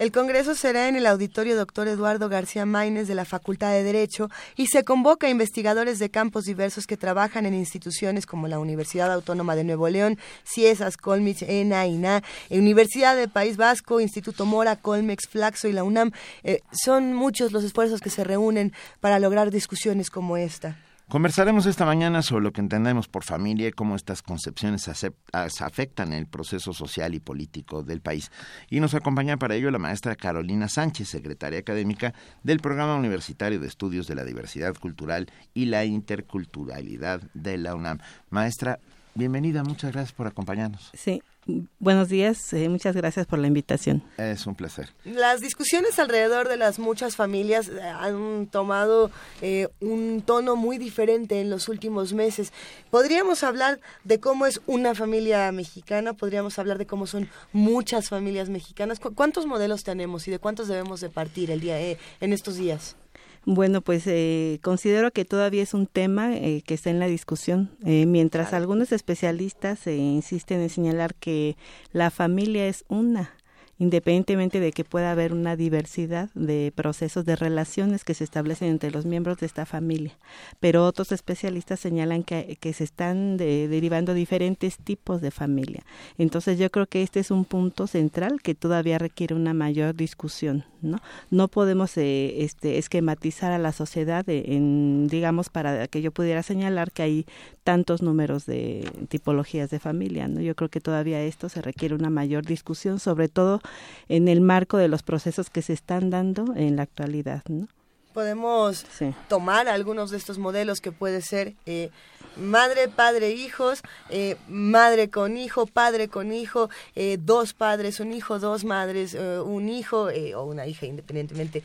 El Congreso será en el auditorio Dr. Eduardo García Maínez de la Facultad de Derecho y se convoca a investigadores de campos diversos que trabajan en instituciones como la Universidad Autónoma de Nuevo León, CIESAS, Colmich, ENA, INA, Universidad del País Vasco, Instituto Mora, Colmex, Flaxo y la UNAM. Eh, son muchos los esfuerzos que se reúnen para lograr discusiones como esta. Conversaremos esta mañana sobre lo que entendemos por familia y cómo estas concepciones afectan el proceso social y político del país. Y nos acompaña para ello la maestra Carolina Sánchez, secretaria académica del Programa Universitario de Estudios de la Diversidad Cultural y la Interculturalidad de la UNAM. Maestra, bienvenida, muchas gracias por acompañarnos. Sí, Buenos días, eh, muchas gracias por la invitación. Es un placer. Las discusiones alrededor de las muchas familias eh, han tomado eh, un tono muy diferente en los últimos meses. Podríamos hablar de cómo es una familia mexicana, podríamos hablar de cómo son muchas familias mexicanas. ¿Cuántos modelos tenemos y de cuántos debemos de partir el día en estos días? Bueno, pues eh, considero que todavía es un tema eh, que está en la discusión, eh, mientras algunos especialistas insisten en señalar que la familia es una independientemente de que pueda haber una diversidad de procesos de relaciones que se establecen entre los miembros de esta familia. Pero otros especialistas señalan que, que se están derivando diferentes tipos de familia. Entonces yo creo que este es un punto central que todavía requiere una mayor discusión. No, no podemos eh, este, esquematizar a la sociedad en, digamos, para que yo pudiera señalar que hay tantos números de tipologías de familia. ¿no? Yo creo que todavía esto se requiere una mayor discusión, sobre todo en el marco de los procesos que se están dando en la actualidad. ¿no? Podemos tomar algunos de estos modelos que puede ser eh, madre, padre, hijos, eh, madre con hijo, padre con hijo, eh, dos padres, un hijo, dos madres, un hijo o una hija independientemente,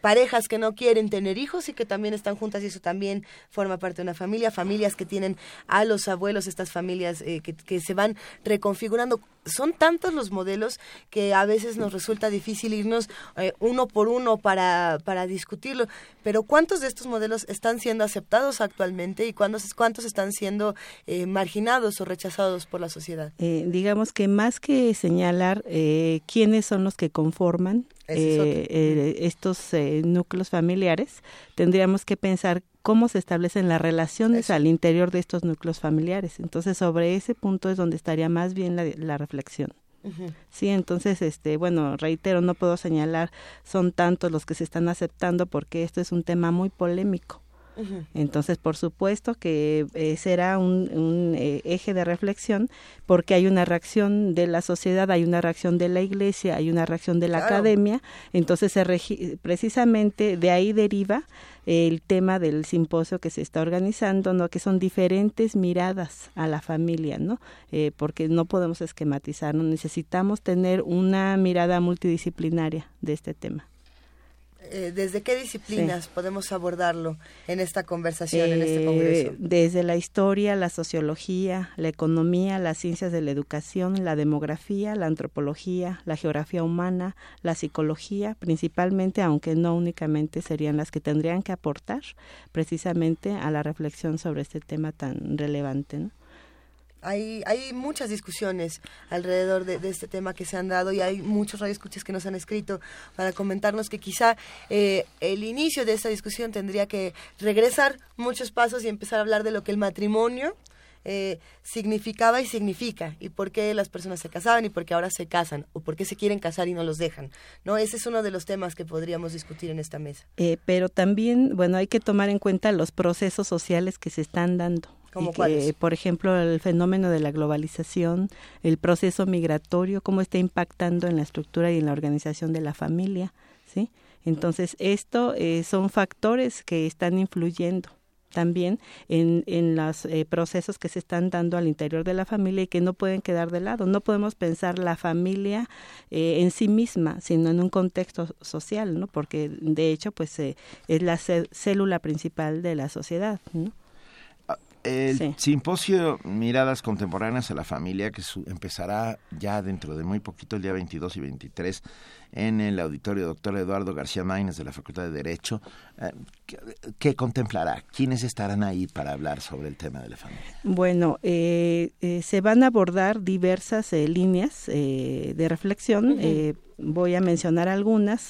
parejas que no quieren tener hijos y que también están juntas y eso también forma parte de una familia, familias que tienen a los abuelos, estas familias que, se van reconfigurando. Son tantos los modelos que a veces nos resulta difícil irnos eh, uno por uno para, para discutirlo. Pero ¿cuántos de estos modelos están siendo aceptados actualmente y cuántos, cuántos están siendo eh, marginados o rechazados por la sociedad? Eh, digamos que más que señalar quiénes son los que conforman estos núcleos familiares, tendríamos que pensar cómo se establecen las relaciones al interior de estos núcleos familiares. Entonces, sobre ese punto es donde estaría más bien la, reflexión. Sí, entonces, este, bueno, reitero, no puedo señalar, son tantos los que se están aceptando porque esto es un tema muy polémico. Entonces, por supuesto que eh, será un, eh, eje de reflexión porque hay una reacción de la sociedad, hay una reacción de la iglesia, hay una reacción de la academia. Entonces, se precisamente de ahí deriva el tema del simposio que se está organizando, ¿no? que son diferentes miradas a la familia, ¿no? Eh, porque no podemos esquematizar, ¿no? necesitamos tener una mirada multidisciplinaria de este tema. Eh, ¿desde qué disciplinas podemos abordarlo en esta conversación, en este congreso? Eh, desde la historia, la sociología, la economía, las ciencias de la educación, la demografía, la antropología, la geografía humana, la psicología, principalmente, aunque no únicamente serían las que tendrían que aportar precisamente a la reflexión sobre este tema tan relevante. ¿no? Hay, hay muchas discusiones alrededor de, este tema que se han dado y hay muchos radioescuchas que nos han escrito para comentarnos que quizá eh, el inicio de esta discusión tendría que regresar muchos pasos y empezar a hablar de lo que el matrimonio eh, significaba y significa y por qué las personas se casaban y por qué ahora se casan o por qué se quieren casar y no los dejan. No, ese es uno de los temas que podríamos discutir en esta mesa. Eh, pero también, bueno, hay que tomar en cuenta los procesos sociales que se están dando por ejemplo, el fenómeno de la globalización, el proceso migratorio, cómo está impactando en la estructura y en la organización de la familia, ¿sí? Entonces, esto eh, son factores que están influyendo también en, en los eh, procesos que se están dando al interior de la familia y que no pueden quedar de lado. No podemos pensar la familia eh, en sí misma, sino en un contexto social, ¿no? Porque de hecho, pues es la célula principal de la sociedad, ¿no? El simposio Miradas Contemporáneas a la Familia, que empezará ya dentro de muy poquito, el día 22 y 23, en el auditorio doctor Eduardo García Maínez de la Facultad de Derecho. Eh, ¿qué, contemplará? ¿Quiénes estarán ahí para hablar sobre el tema de la familia? Bueno, eh, eh, se van a abordar diversas líneas de reflexión. Voy a mencionar algunas.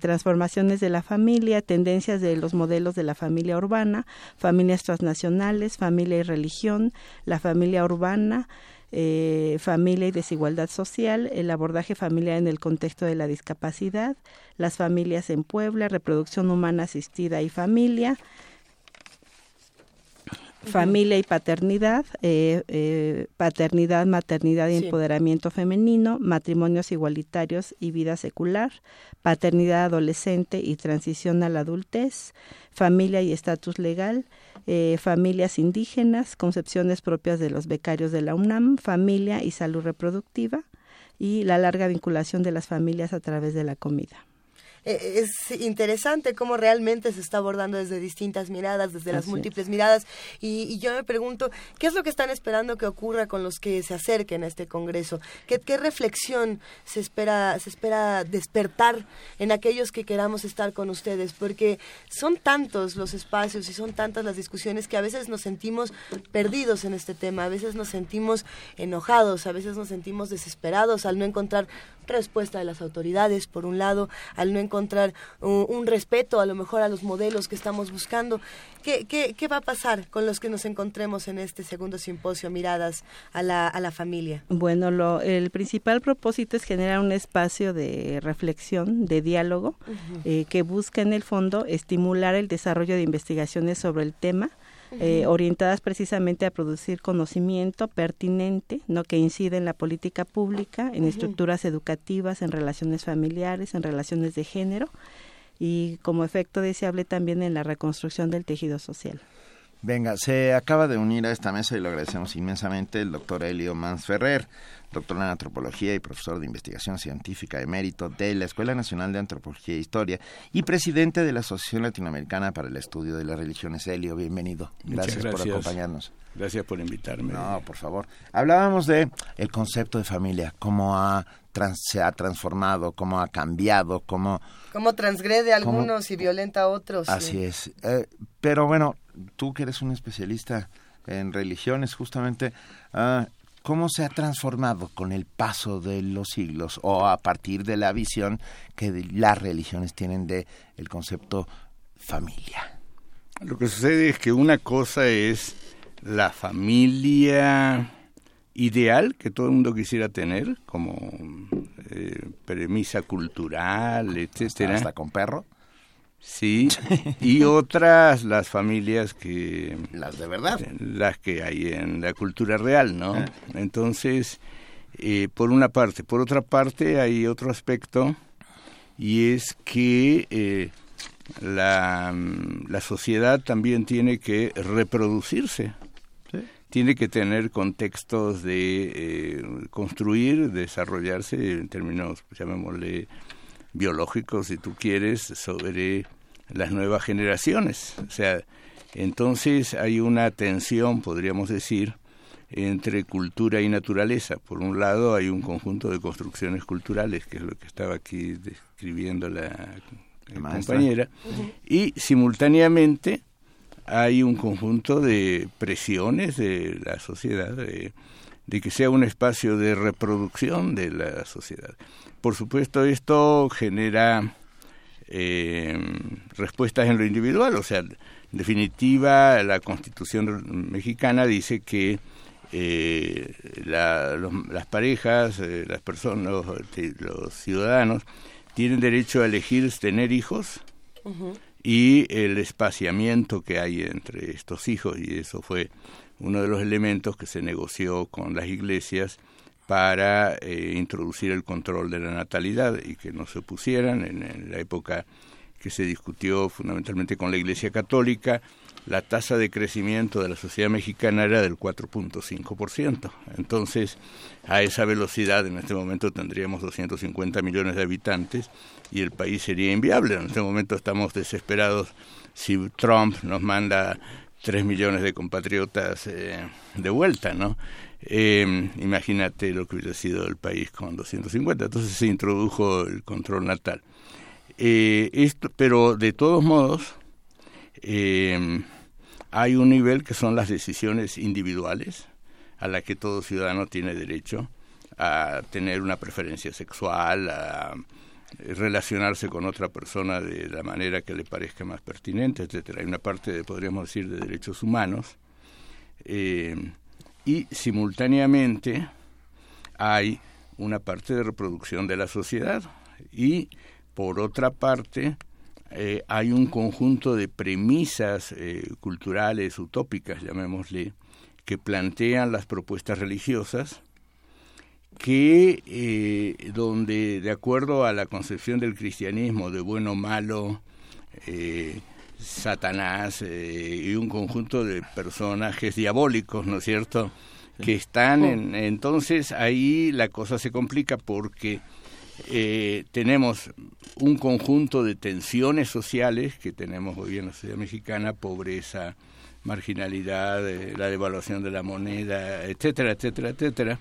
transformaciones de la familia, tendencias de los modelos de la familia urbana, familias transnacionales, familia y religión, la familia urbana, eh, familia y desigualdad social, el abordaje familiar en el contexto de la discapacidad, las familias en Puebla, reproducción humana asistida y familia, familia y paternidad, eh, eh, paternidad, maternidad y empoderamiento femenino, matrimonios igualitarios y vida secular, paternidad adolescente y transición a la adultez, familia y estatus legal, eh, familias indígenas, concepciones propias de los becarios de la UNAM, familia y salud reproductiva y la larga vinculación de las familias a través de la comida. Eh, es interesante cómo realmente se está abordando desde distintas miradas, desde las múltiples miradas. Y, yo me pregunto, ¿qué es lo que están esperando que ocurra con los que se acerquen a este Congreso? ¿Qué, qué reflexión se espera, se espera despertar en aquellos que queramos estar con ustedes? Porque son tantos los espacios y son tantas las discusiones que a veces nos sentimos perdidos en este tema, a veces nos sentimos enojados, a veces nos sentimos desesperados al no encontrar respuesta de las autoridades, por un lado, al no encontrar un, respeto a lo mejor a los modelos que estamos buscando. ¿Qué, qué, qué va a pasar con los que nos encontremos en este segundo simposio Miradas a la, a la familia? Bueno, lo, el principal propósito es generar un espacio de reflexión, de diálogo, eh, que busca en el fondo estimular el desarrollo de investigaciones sobre el tema, eh, orientadas precisamente a producir conocimiento pertinente, no que incide en la política pública, en estructuras educativas, en relaciones familiares, en relaciones de género y como efecto deseable también en la reconstrucción del tejido social. Venga, se acaba de unir a esta mesa y lo agradecemos inmensamente el doctor Elio Mans Ferrer, doctor en antropología y profesor de investigación científica emérito de la Escuela Nacional de Antropología e Historia y presidente de la Asociación Latinoamericana para el Estudio de las Religiones. Elio, bienvenido. Gracias, por acompañarnos. Gracias por invitarme. No, por favor. Hablábamos de el concepto de familia, cómo ha se ha transformado, cómo ha cambiado, cómo... Cómo transgrede a algunos y violenta a otros. Así es. Eh, pero bueno, tú que eres un especialista en religiones, justamente, ah, ¿cómo se ha transformado con el paso de los siglos o a partir de la visión que las religiones tienen de el concepto familia? Lo que sucede es que una cosa es la familia ideal que todo el mundo quisiera tener como eh, premisa cultural, etcétera. Hasta con perro. Sí, <laughs> y otras las familias que... Las de verdad. Las que hay en la cultura real, ¿no? Ah. Entonces, eh, por una parte. Por otra parte, hay otro aspecto, y es que eh, la, la sociedad también tiene que reproducirse tiene que tener contextos de eh, construir, desarrollarse en términos, llamémosle, biológicos, si tú quieres, sobre las nuevas generaciones. O sea, entonces hay una tensión, podríamos decir, entre cultura y naturaleza. Por un lado hay un conjunto de construcciones culturales, que es lo que estaba aquí describiendo la, compañera, y simultáneamente hay un conjunto de presiones de la sociedad de, que sea un espacio de reproducción de la sociedad. Por supuesto, esto genera eh, respuestas en lo individual, o sea, en definitiva, la Constitución mexicana dice que eh, las parejas, eh, las personas, los, ciudadanos, tienen derecho a elegir tener hijos y el espaciamiento que hay entre estos hijos, y eso fue uno de los elementos que se negoció con las iglesias para eh, introducir el control de la natalidad y que no se opusieran en, la época que se discutió fundamentalmente con la Iglesia Católica, la tasa de crecimiento de la sociedad mexicana era del 4.5%. Entonces, a esa velocidad en este momento tendríamos 250 millones de habitantes y el país sería inviable. En este momento estamos desesperados si Trump nos manda 3 millones de compatriotas eh, de vuelta, ¿no? Eh, imagínate lo que hubiera sido el país con 250. Entonces se introdujo el control natal. Eh, esto, pero de todos modos, hay un nivel que son las decisiones individuales a la que todo ciudadano tiene derecho a tener una preferencia sexual, a relacionarse con otra persona de la manera que le parezca más pertinente, etcétera. Hay una parte, de, podríamos decir, de derechos humanos eh, y simultáneamente hay una parte de reproducción de la sociedad y por otra parte eh, hay un conjunto de premisas eh, culturales utópicas, llamémosle, que plantean las propuestas religiosas que eh, donde de acuerdo a la concepción del cristianismo de bueno malo Satanás eh, y un conjunto de personajes diabólicos no es cierto que están en, entonces ahí la cosa se complica porque tenemos un conjunto de tensiones sociales que tenemos hoy en la sociedad mexicana pobreza marginalidad la devaluación de la moneda etcétera etcétera etcétera.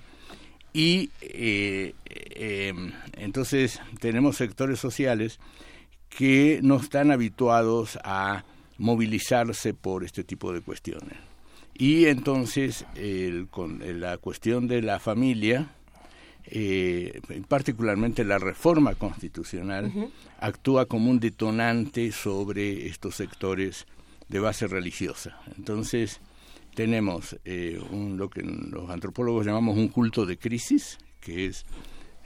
Y eh, em, entonces tenemos sectores sociales que no están habituados a movilizarse por este tipo de cuestiones. Y entonces el, con la cuestión de la familia, eh, particularmente la reforma constitucional, actúa como un detonante sobre estos sectores de base religiosa. Entonces, tenemos eh, un, lo que los antropólogos llamamos un culto de crisis, que es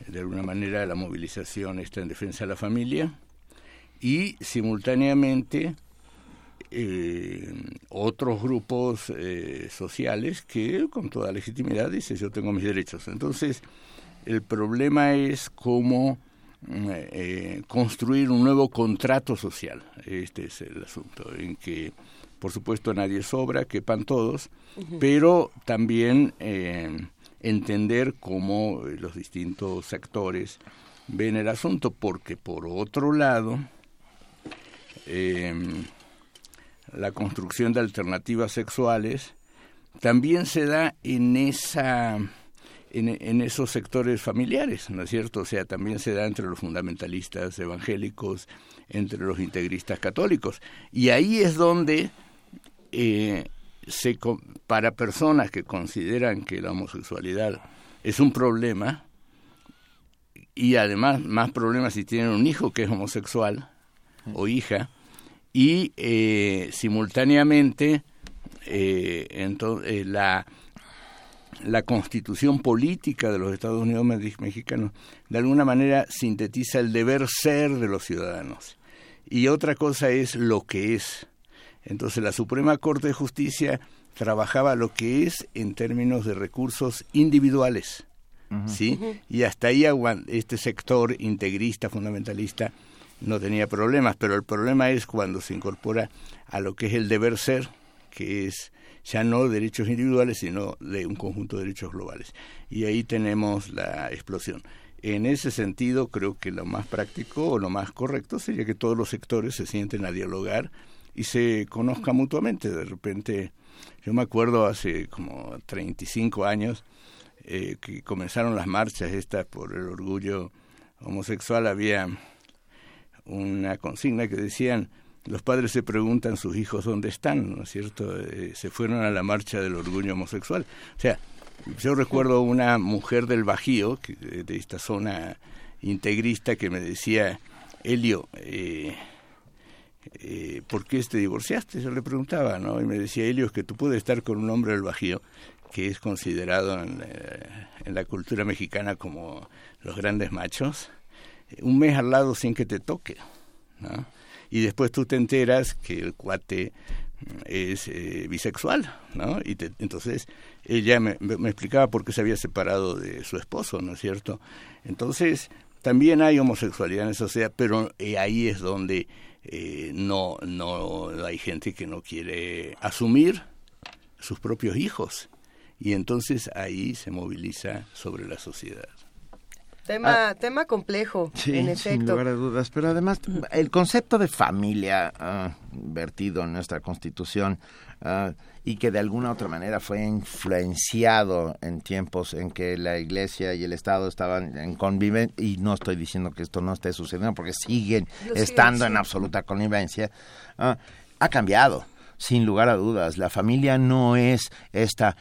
de alguna manera la movilización está en defensa de la familia, y simultáneamente eh, otros grupos eh, sociales que con toda legitimidad dicen yo tengo mis derechos. Entonces, el problema es cómo construir un nuevo contrato social. Este es el asunto, en que por supuesto nadie sobra, quepan todos, pero también eh, entender cómo los distintos sectores ven el asunto, porque por otro lado, em, la construcción de alternativas sexuales también se da en esa en, esos sectores familiares, ¿no es cierto? O sea, también se da entre los fundamentalistas evangélicos, entre los integristas católicos. Y ahí es donde, eh, se, para personas que consideran que la homosexualidad es un problema, y además más problemas si tienen un hijo que es homosexual o hija, y eh, simultáneamente eh, entonces, la la constitución política de los Estados Unidos mexicanos de alguna manera sintetiza el deber ser de los ciudadanos. Y otra cosa es lo que es. Entonces la Suprema Corte de Justicia trabajaba lo que es en términos de recursos individuales. ¿Sí? Y hasta ahí este sector integrista, fundamentalista, no tenía problemas, pero el problema es cuando se incorpora a lo que es el deber ser, que es ya no derechos individuales, sino de un conjunto de derechos globales. Y ahí tenemos la explosión. En ese sentido, creo que lo más práctico o lo más correcto sería que todos los sectores se sienten a dialogar y se conozcan mutuamente. De repente, yo me acuerdo hace como 35 años eh, que comenzaron las marchas estas por el orgullo homosexual, había una consigna que decían los padres se preguntan sus hijos dónde están, ¿no es cierto? Eh, se fueron a la marcha del orgullo homosexual. O sea, yo recuerdo una mujer del Bajío, de esta zona integrista, que me decía, Helio, eh, eh, ¿por qué te divorciaste? Yo le preguntaba, ¿no? Y me decía, Helio, es que tú puedes estar con un hombre del Bajío que es considerado en, en la cultura mexicana como los grandes machos, un mes al lado sin que te toque, ¿no? y después tú te enteras que el cuate es eh, bisexual, ¿no? Y entonces ella me, explicaba por qué se había separado de su esposo, ¿no es cierto? Entonces también hay homosexualidad en esa sociedad, pero eh, ahí es donde eh, no, no hay gente que no quiere asumir sus propios hijos y entonces ahí se moviliza sobre la sociedad. Tema, ah. tema complejo, en efecto. Sin lugar a dudas, pero además el concepto de familia ah, vertido en nuestra constitución ah, y que de alguna u otra manera fue influenciado en tiempos en que la iglesia y el Estado estaban en convivencia, y no estoy diciendo que esto no esté sucediendo porque siguen estando en absoluta convivencia, ha cambiado, sin lugar a dudas. La familia no es esta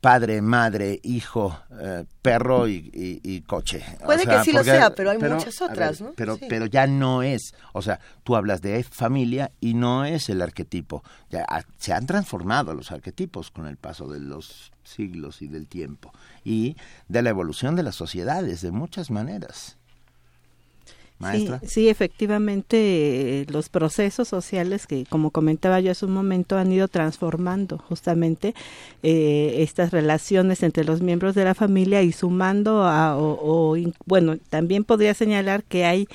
padre, madre, hijo, eh, perro y, coche. Puede que sí lo sea, pero hay muchas otras, ¿no? Pero, pero ya no es, o sea, tú hablas de familia y no es el arquetipo. Ya se han transformado los arquetipos con el paso de los siglos y del tiempo y de la evolución de las sociedades de muchas maneras. Sí, efectivamente, los procesos sociales que, como comentaba yo hace un momento, han ido transformando justamente eh, estas relaciones entre los miembros de la familia y sumando a, o bueno, también podría señalar que hay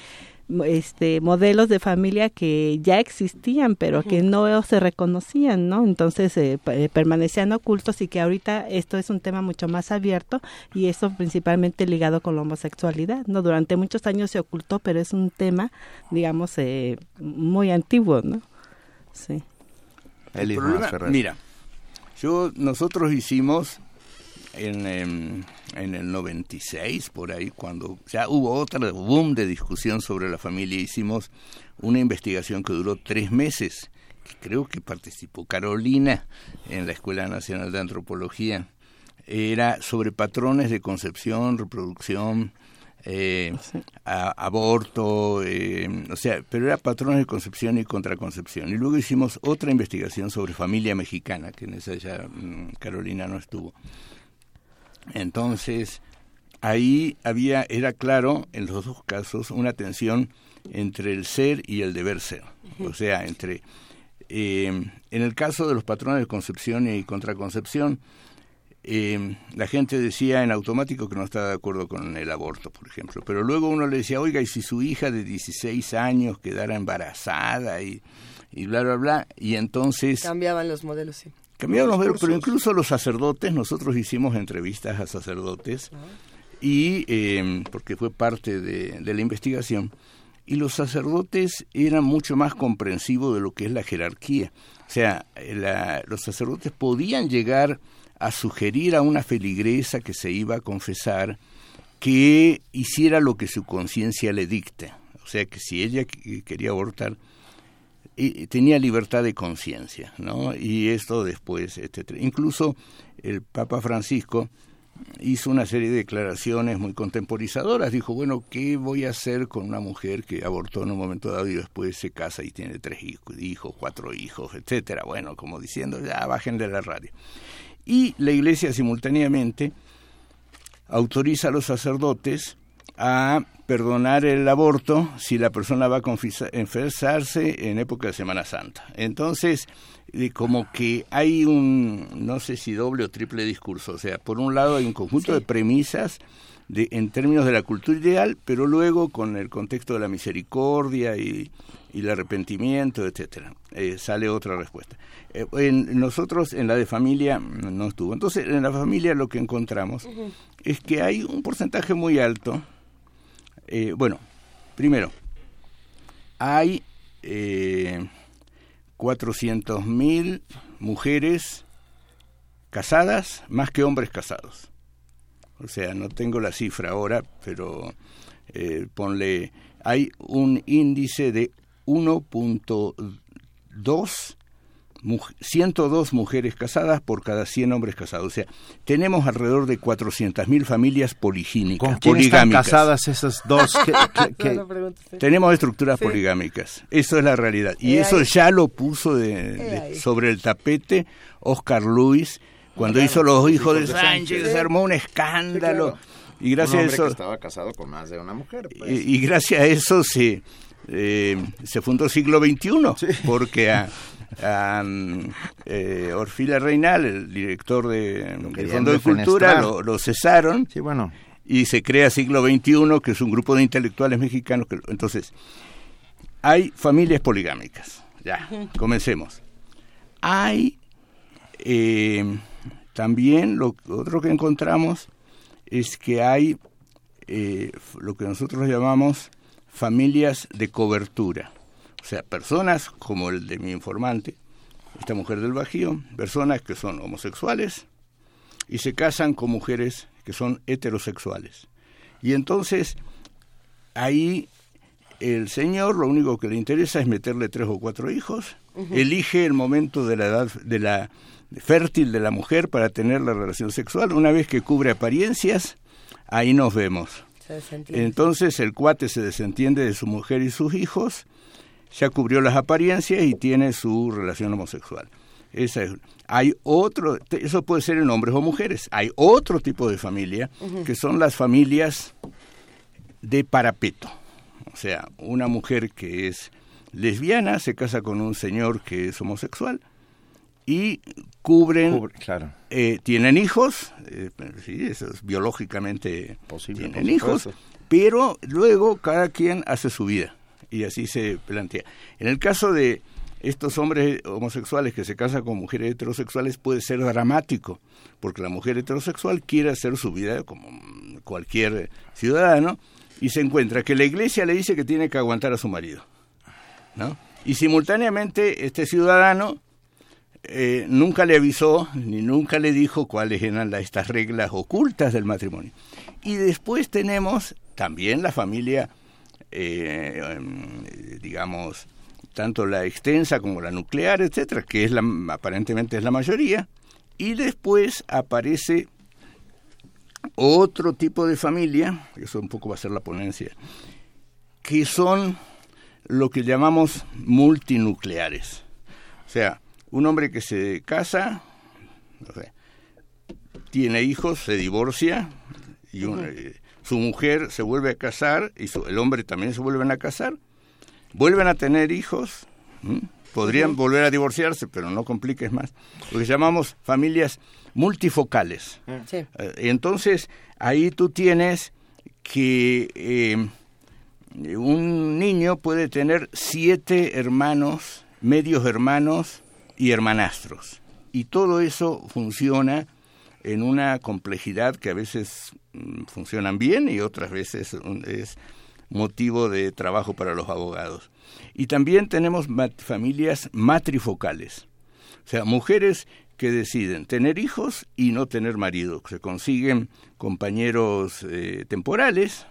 este modelos de familia que ya existían pero que no se reconocían no entonces eh, eh, permanecían ocultos y que ahorita esto es un tema mucho más abierto y eso principalmente ligado con la homosexualidad no durante muchos años se ocultó pero es un tema digamos eh, muy antiguo no sí. Mira yo nosotros hicimos en, en, el 96, por ahí, cuando ya hubo otra boom de discusión sobre la familia, hicimos una investigación que duró tres meses, que creo que participó Carolina en la Escuela Nacional de Antropología. Era sobre patrones de concepción, reproducción, eh, aborto, eh, o sea, pero era patrones de concepción y contraconcepción. Y luego hicimos otra investigación sobre familia mexicana, que en esa ya mm, Carolina no estuvo. Entonces, ahí había, era claro en los dos casos una tensión entre el ser y el deber ser. O sea, entre, eh, en el caso de los patrones de concepción y contraconcepción, eh, la gente decía en automático que no estaba de acuerdo con el aborto, por ejemplo. Pero luego uno le decía, oiga, ¿y si su hija de 16 años quedara embarazada y, y bla, bla, bla? Y entonces... Cambiaban los modelos, sí. Los pero incluso los sacerdotes, nosotros hicimos entrevistas a sacerdotes, y eh, porque fue parte de, de la investigación, y los sacerdotes eran mucho más comprensivos de lo que es la jerarquía. O sea, la, los sacerdotes podían llegar a sugerir a una feligresa que se iba a confesar que hiciera lo que su conciencia le dicte. O sea, que si ella quería abortar, tenía libertad de conciencia, ¿no? Y esto después, etcétera. Incluso el Papa Francisco hizo una serie de declaraciones muy contemporizadoras. Dijo, bueno, ¿qué voy a hacer con una mujer que abortó en un momento dado y después se casa y tiene tres hijos, cuatro hijos, etcétera? Bueno, como diciendo, ya bajen de la radio. Y la Iglesia simultáneamente autoriza a los sacerdotes a perdonar el aborto si la persona va a confesarse en época de Semana Santa. Entonces, como que hay un, no sé si doble o triple discurso, o sea, por un lado hay un conjunto de premisas de, en términos de la cultura ideal, pero luego con el contexto de la misericordia y, el arrepentimiento, etcétera, eh, sale otra respuesta. Eh, en, nosotros en la de familia no estuvo. Entonces, en la familia lo que encontramos es que hay un porcentaje muy alto. Eh, bueno, primero, hay eh, 400.000 mujeres casadas más que hombres casados. O sea, no tengo la cifra ahora, pero eh, ponle, hay un índice de 1.2 102 mujeres casadas por cada 100 hombres casados. O sea, tenemos alrededor de 400.000 familias poligínicas. ¿Con quién están casadas esas dos? <laughs> tenemos estructuras poligámicas. Eso es la realidad. Y eso ya lo puso de, sobre el tapete Oscar Luis cuando hizo Los Hijos de Sánchez. Se armó un escándalo. Y gracias a eso... estaba casado con más de una mujer. Pues. Y, gracias a eso se, eh, se fundó siglo XXI, porque a, a eh, Orfila Reinal, el director de, del Fondo de Cultura, lo, cesaron. Sí, bueno. Y se crea Siglo XXI, que es un grupo de intelectuales mexicanos. Que, entonces, hay familias poligámicas. Ya, comencemos. Hay eh, también lo otro que encontramos es que hay eh, lo que nosotros llamamos familias de cobertura. O sea, personas como el de mi informante, esta mujer del Bajío, personas que son homosexuales y se casan con mujeres que son heterosexuales. Y entonces ahí el señor lo único que le interesa es meterle tres o cuatro hijos, elige el momento de la edad de la fértil de la mujer para tener la relación sexual, una vez que cubre apariencias, ahí nos vemos. Entonces el cuate se desentiende de su mujer y sus hijos ya cubrió las apariencias y tiene su relación homosexual. Esa hay otro, eso puede ser en hombres o mujeres. Hay otro tipo de familia que son las familias de parapeto. O sea, una mujer que es lesbiana se casa con un señor que es homosexual y cubren, eh, tienen hijos, eh, sí, eso es biológicamente posible, tienen hijos, pero luego cada quien hace su vida y así se plantea. En el caso de estos hombres homosexuales que se casan con mujeres heterosexuales puede ser dramático, porque la mujer heterosexual quiere hacer su vida como cualquier ciudadano y se encuentra que la iglesia le dice que tiene que aguantar a su marido. ¿no? Y simultáneamente este ciudadano eh, nunca le avisó ni nunca le dijo cuáles eran estas reglas ocultas del matrimonio. Y después tenemos también la familia eh, em, digamos, tanto la extensa como la nuclear, etcétera, que es la, aparentemente es la mayoría, y después aparece otro tipo de familia, eso un poco va a ser la ponencia, que son lo que llamamos multinucleares. O sea, un hombre que se casa, tiene hijos, se divorcia, y un, su mujer se vuelve a casar y el hombre también se vuelven a casar, vuelven a tener hijos podrían volver a divorciarse, pero no compliques más. Lo que llamamos familias multifocales. Sí. Eh, entonces, ahí tú tienes que eh, un niño puede tener siete hermanos, medios hermanos y hermanastros. Y todo eso funciona en una complejidad que a veces mm, funcionan bien y otras veces mm, es motivo de trabajo para los abogados. Y también tenemos familias matrifocales, o sea, mujeres que deciden tener hijos y no tener marido, se consiguen compañeros eh, temporales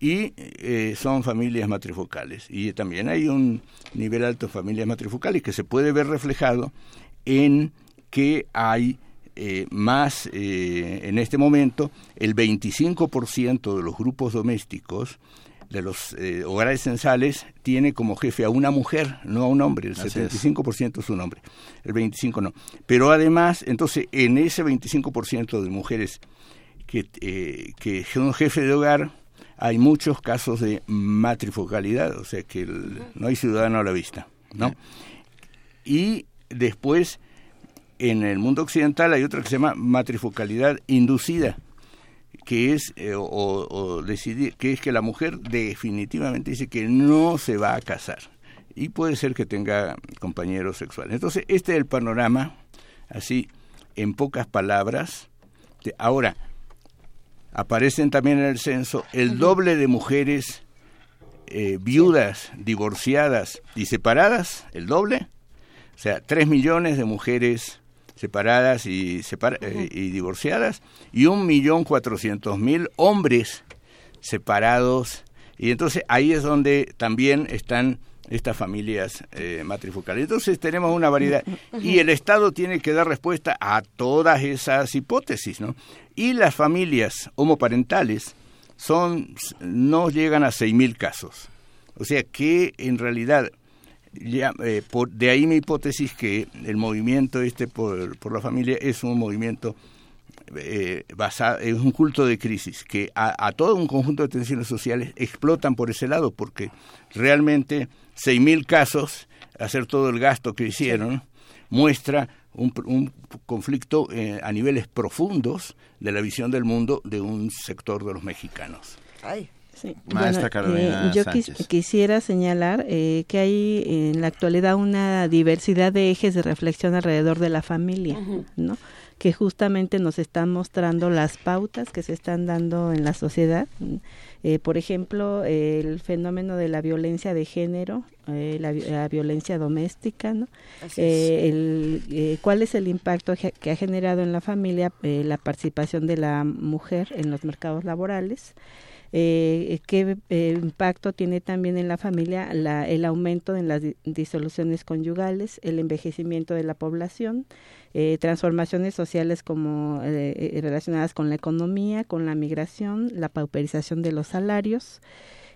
y eh, son familias matrifocales. Y también hay un nivel alto de familias matrifocales que se puede ver reflejado en que hay eh, más eh, en este momento el 25% de los grupos domésticos de los eh, hogares censales tiene como jefe a una mujer, no a un hombre, el Así es. 75% es un hombre, el 25% no. Pero además, entonces, en ese 25% de mujeres que, eh, que son jefes de hogar, hay muchos casos de matrifocalidad, o sea que el- no hay ciudadano a la vista, ¿no? Y después, en el mundo occidental hay otra que se llama matrifocalidad inducida, que es eh, o, o decidir que es que la mujer definitivamente dice que no se va a casar y puede ser que tenga compañeros sexuales. Entonces, este es el panorama, así, en pocas palabras. ahora, aparecen también en el censo el doble de mujeres eh, viudas, divorciadas y separadas, el doble. O sea, tres millones de mujeres separadas y, separa- eh, y divorciadas y un millón cuatrocientos mil hombres separados. Y entonces ahí es donde también están estas familias eh, matrifocales. Entonces tenemos una variedad y el Estado tiene que dar respuesta a todas esas hipótesis, ¿no? Y las familias homoparentales son no llegan a 6.000 casos. O sea que en realidad ya, eh, por, de ahí mi hipótesis que el movimiento este por, por la familia es un movimiento eh, basado, es un culto de crisis, que a, a todo un conjunto de tensiones sociales explotan por ese lado, porque realmente 6.000 casos, hacer todo el gasto que hicieron, muestra un, pr- un conflicto eh, a niveles profundos de la visión del mundo de un sector de los mexicanos. Ay. Sí. Maestra Bueno, Carolina eh, yo quis- quisiera señalar eh, que hay en la actualidad una diversidad de ejes de reflexión alrededor de la familia, ¿no? que justamente nos están mostrando las pautas que se están dando en la sociedad. Eh, por ejemplo, el fenómeno de la violencia de género, eh, la, vi- la violencia doméstica, ¿no? Eh, el, eh, ¿Cuál es el impacto que ha generado en la familia la participación de la mujer en los mercados laborales? eh, qué eh, impacto tiene también en la familia la, el aumento en las di- disoluciones conyugales, el envejecimiento de la población, eh, transformaciones sociales como eh, eh, relacionadas con la economía, con la migración, la pauperización de los salarios.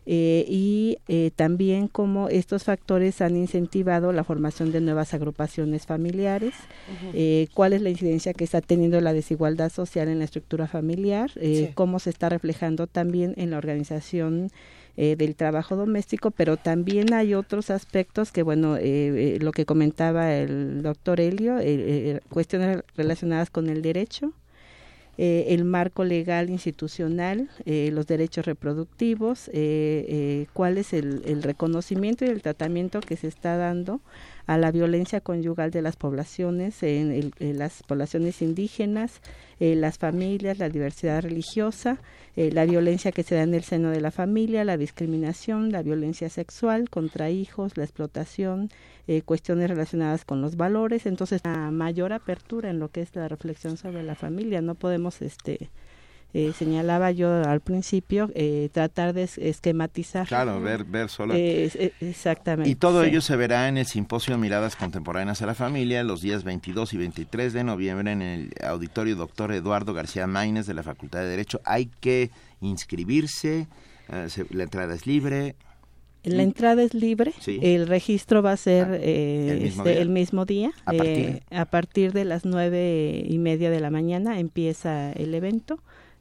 eh, y eh, también cómo estos factores han incentivado la formación de nuevas agrupaciones familiares, eh, cuál es la incidencia que está teniendo la desigualdad social en la estructura familiar, Sí. cómo se está reflejando también en la organización eh, del trabajo doméstico, pero también hay otros aspectos que, bueno, eh, eh, lo que comentaba el doctor Helio, eh, eh, cuestiones relacionadas con el derecho, el marco legal institucional, los derechos reproductivos, cuál es el, el reconocimiento y el tratamiento que se está dando a la violencia conyugal de las poblaciones, en, el- las poblaciones indígenas, eh, las familias, la diversidad religiosa, eh, la violencia que se da en el seno de la familia, la discriminación, la violencia sexual contra hijos, la explotación, eh, cuestiones relacionadas con los valores. Entonces, una mayor apertura en lo que es la reflexión sobre la familia. No podemos, este, eh, señalaba yo al principio, eh, tratar de es- esquematizar. Claro, ver, ver solo. Eh, eh, exactamente. Y todo sí. ello se verá en el simposio Miradas Contemporáneas a la Familia los días 22 y 23 de noviembre en el auditorio Doctor Eduardo García Maínez de la Facultad de Derecho. Hay que inscribirse, eh, se- la entrada es libre. La entrada es libre, Sí. el registro va a ser eh, ¿el mismo este, día? el mismo día. ¿A eh, partir? a partir de las nueve y media de la mañana empieza el evento.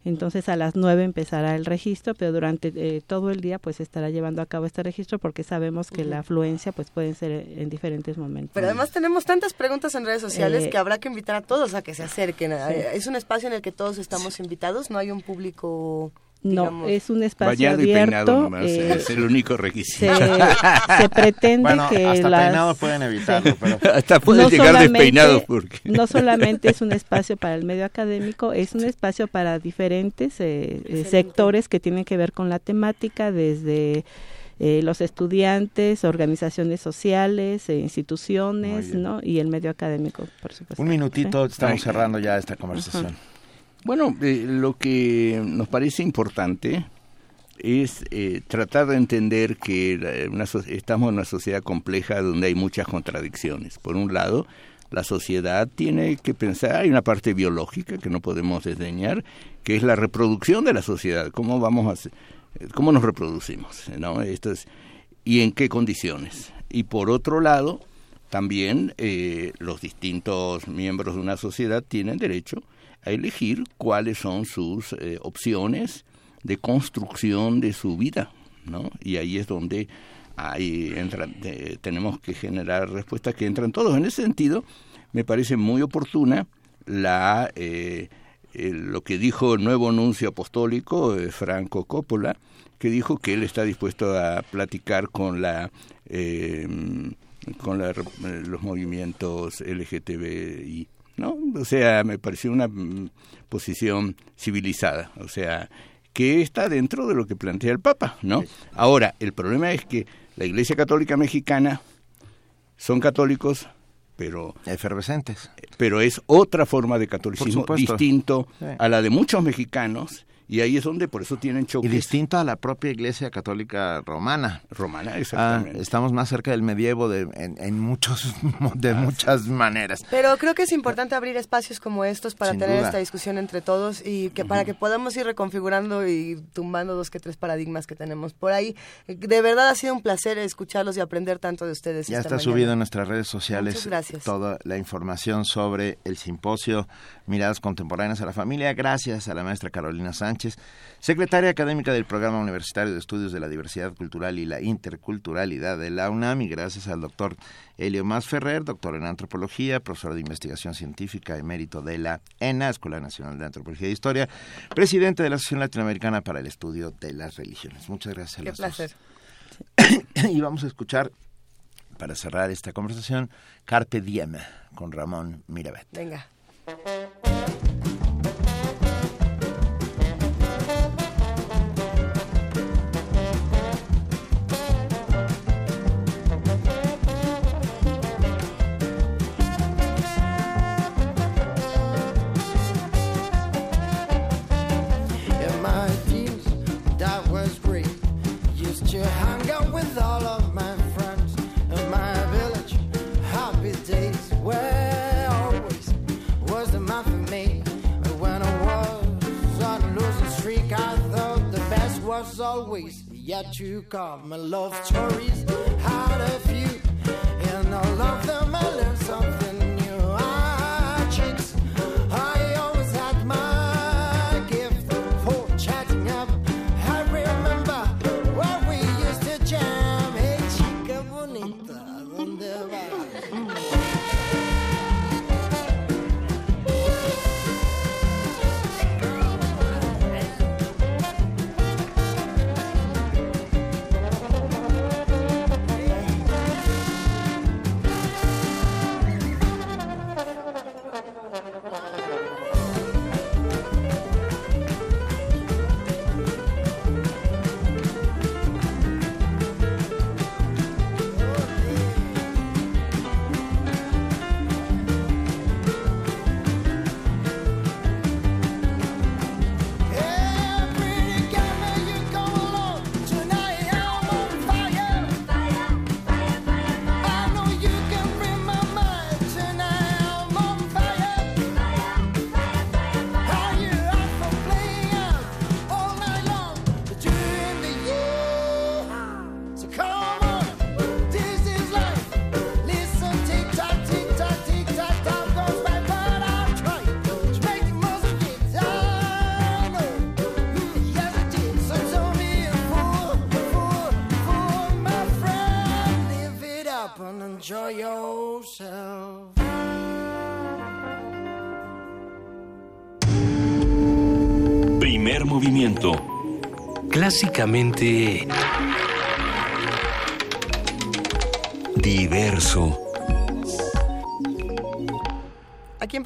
Entonces a las 9 empezará el registro, pero durante eh, todo el día pues estará llevando a cabo este registro porque sabemos que la afluencia pues puede ser en diferentes momentos. Pero además tenemos tantas preguntas en redes sociales que habrá que invitar a todos a que se acerquen. Es un espacio en el que todos estamos invitados, no hay un público no, es un espacio abierto. Eh, es el único requisito. Se, pretende que hasta las... pueden evitarlo, pero... <laughs> hasta pueden no llegar despeinados porque... No solamente es un <laughs> espacio para el medio académico, es un espacio para diferentes eh, eh, sectores que tienen que ver con la temática, desde los estudiantes, organizaciones sociales, instituciones, ¿no? Y el medio académico, por supuesto. Un minutito, estamos cerrando ya esta conversación. Bueno, eh, lo que nos parece importante es eh, tratar de entender que estamos en una sociedad compleja donde hay muchas contradicciones. Por un lado, la sociedad tiene que pensar, hay una parte biológica que no podemos desdeñar, que es la reproducción de la sociedad, cómo vamos a cómo nos reproducimos, ¿no? Esto es, y en qué condiciones. Y por otro lado, también eh, los distintos miembros de una sociedad tienen derecho a elegir cuáles son sus eh, opciones de construcción de su vida, ¿no? Y ahí es donde ahí tenemos que generar respuestas que entran todos. En ese sentido, me parece muy oportuna la eh, lo que dijo el nuevo nuncio apostólico eh, Franco Coppola, que dijo que él está dispuesto a platicar con la con los movimientos LGTBI ¿no? O sea, me pareció una mm, posición civilizada, o sea, que está dentro de lo que plantea el Papa, ¿no? Ahora, el problema es que la Iglesia Católica Mexicana son católicos, pero efervescentes. Pero es otra forma de catolicismo distinto a la de muchos mexicanos y ahí es donde por eso tienen choques. Y distinto a la propia Iglesia Católica Romana. Romana, ah, exactamente. estamos más cerca del medievo de, en, muchos, <laughs> de muchas maneras. Pero creo que es importante abrir espacios como estos para tener esta discusión entre todos y que para que podamos ir reconfigurando y tumbando dos que tres paradigmas que tenemos por ahí. De verdad ha sido un placer escucharlos y aprender tanto de ustedes. Ya está subido en nuestras redes sociales toda la información sobre el simposio Miradas Contemporáneas a la Familia. Gracias a la maestra Carolina Sánchez, secretaria académica del Programa Universitario de Estudios de la Diversidad Cultural y la Interculturalidad de la UNAM. Y gracias al doctor Helio Más Ferrer, doctor en Antropología, profesor de Investigación Científica, emérito de la ENA, Escuela Nacional de Antropología e Historia, presidente de la Asociación Latinoamericana para el Estudio de las Religiones. Muchas gracias a Qué placer. <coughs> y vamos a escuchar, para cerrar esta conversación, Carpe Diem con Ramón Mirabet. Venga. Always yet to come. My love stories had a few, and all of them I learned something. Clásicamente diverso.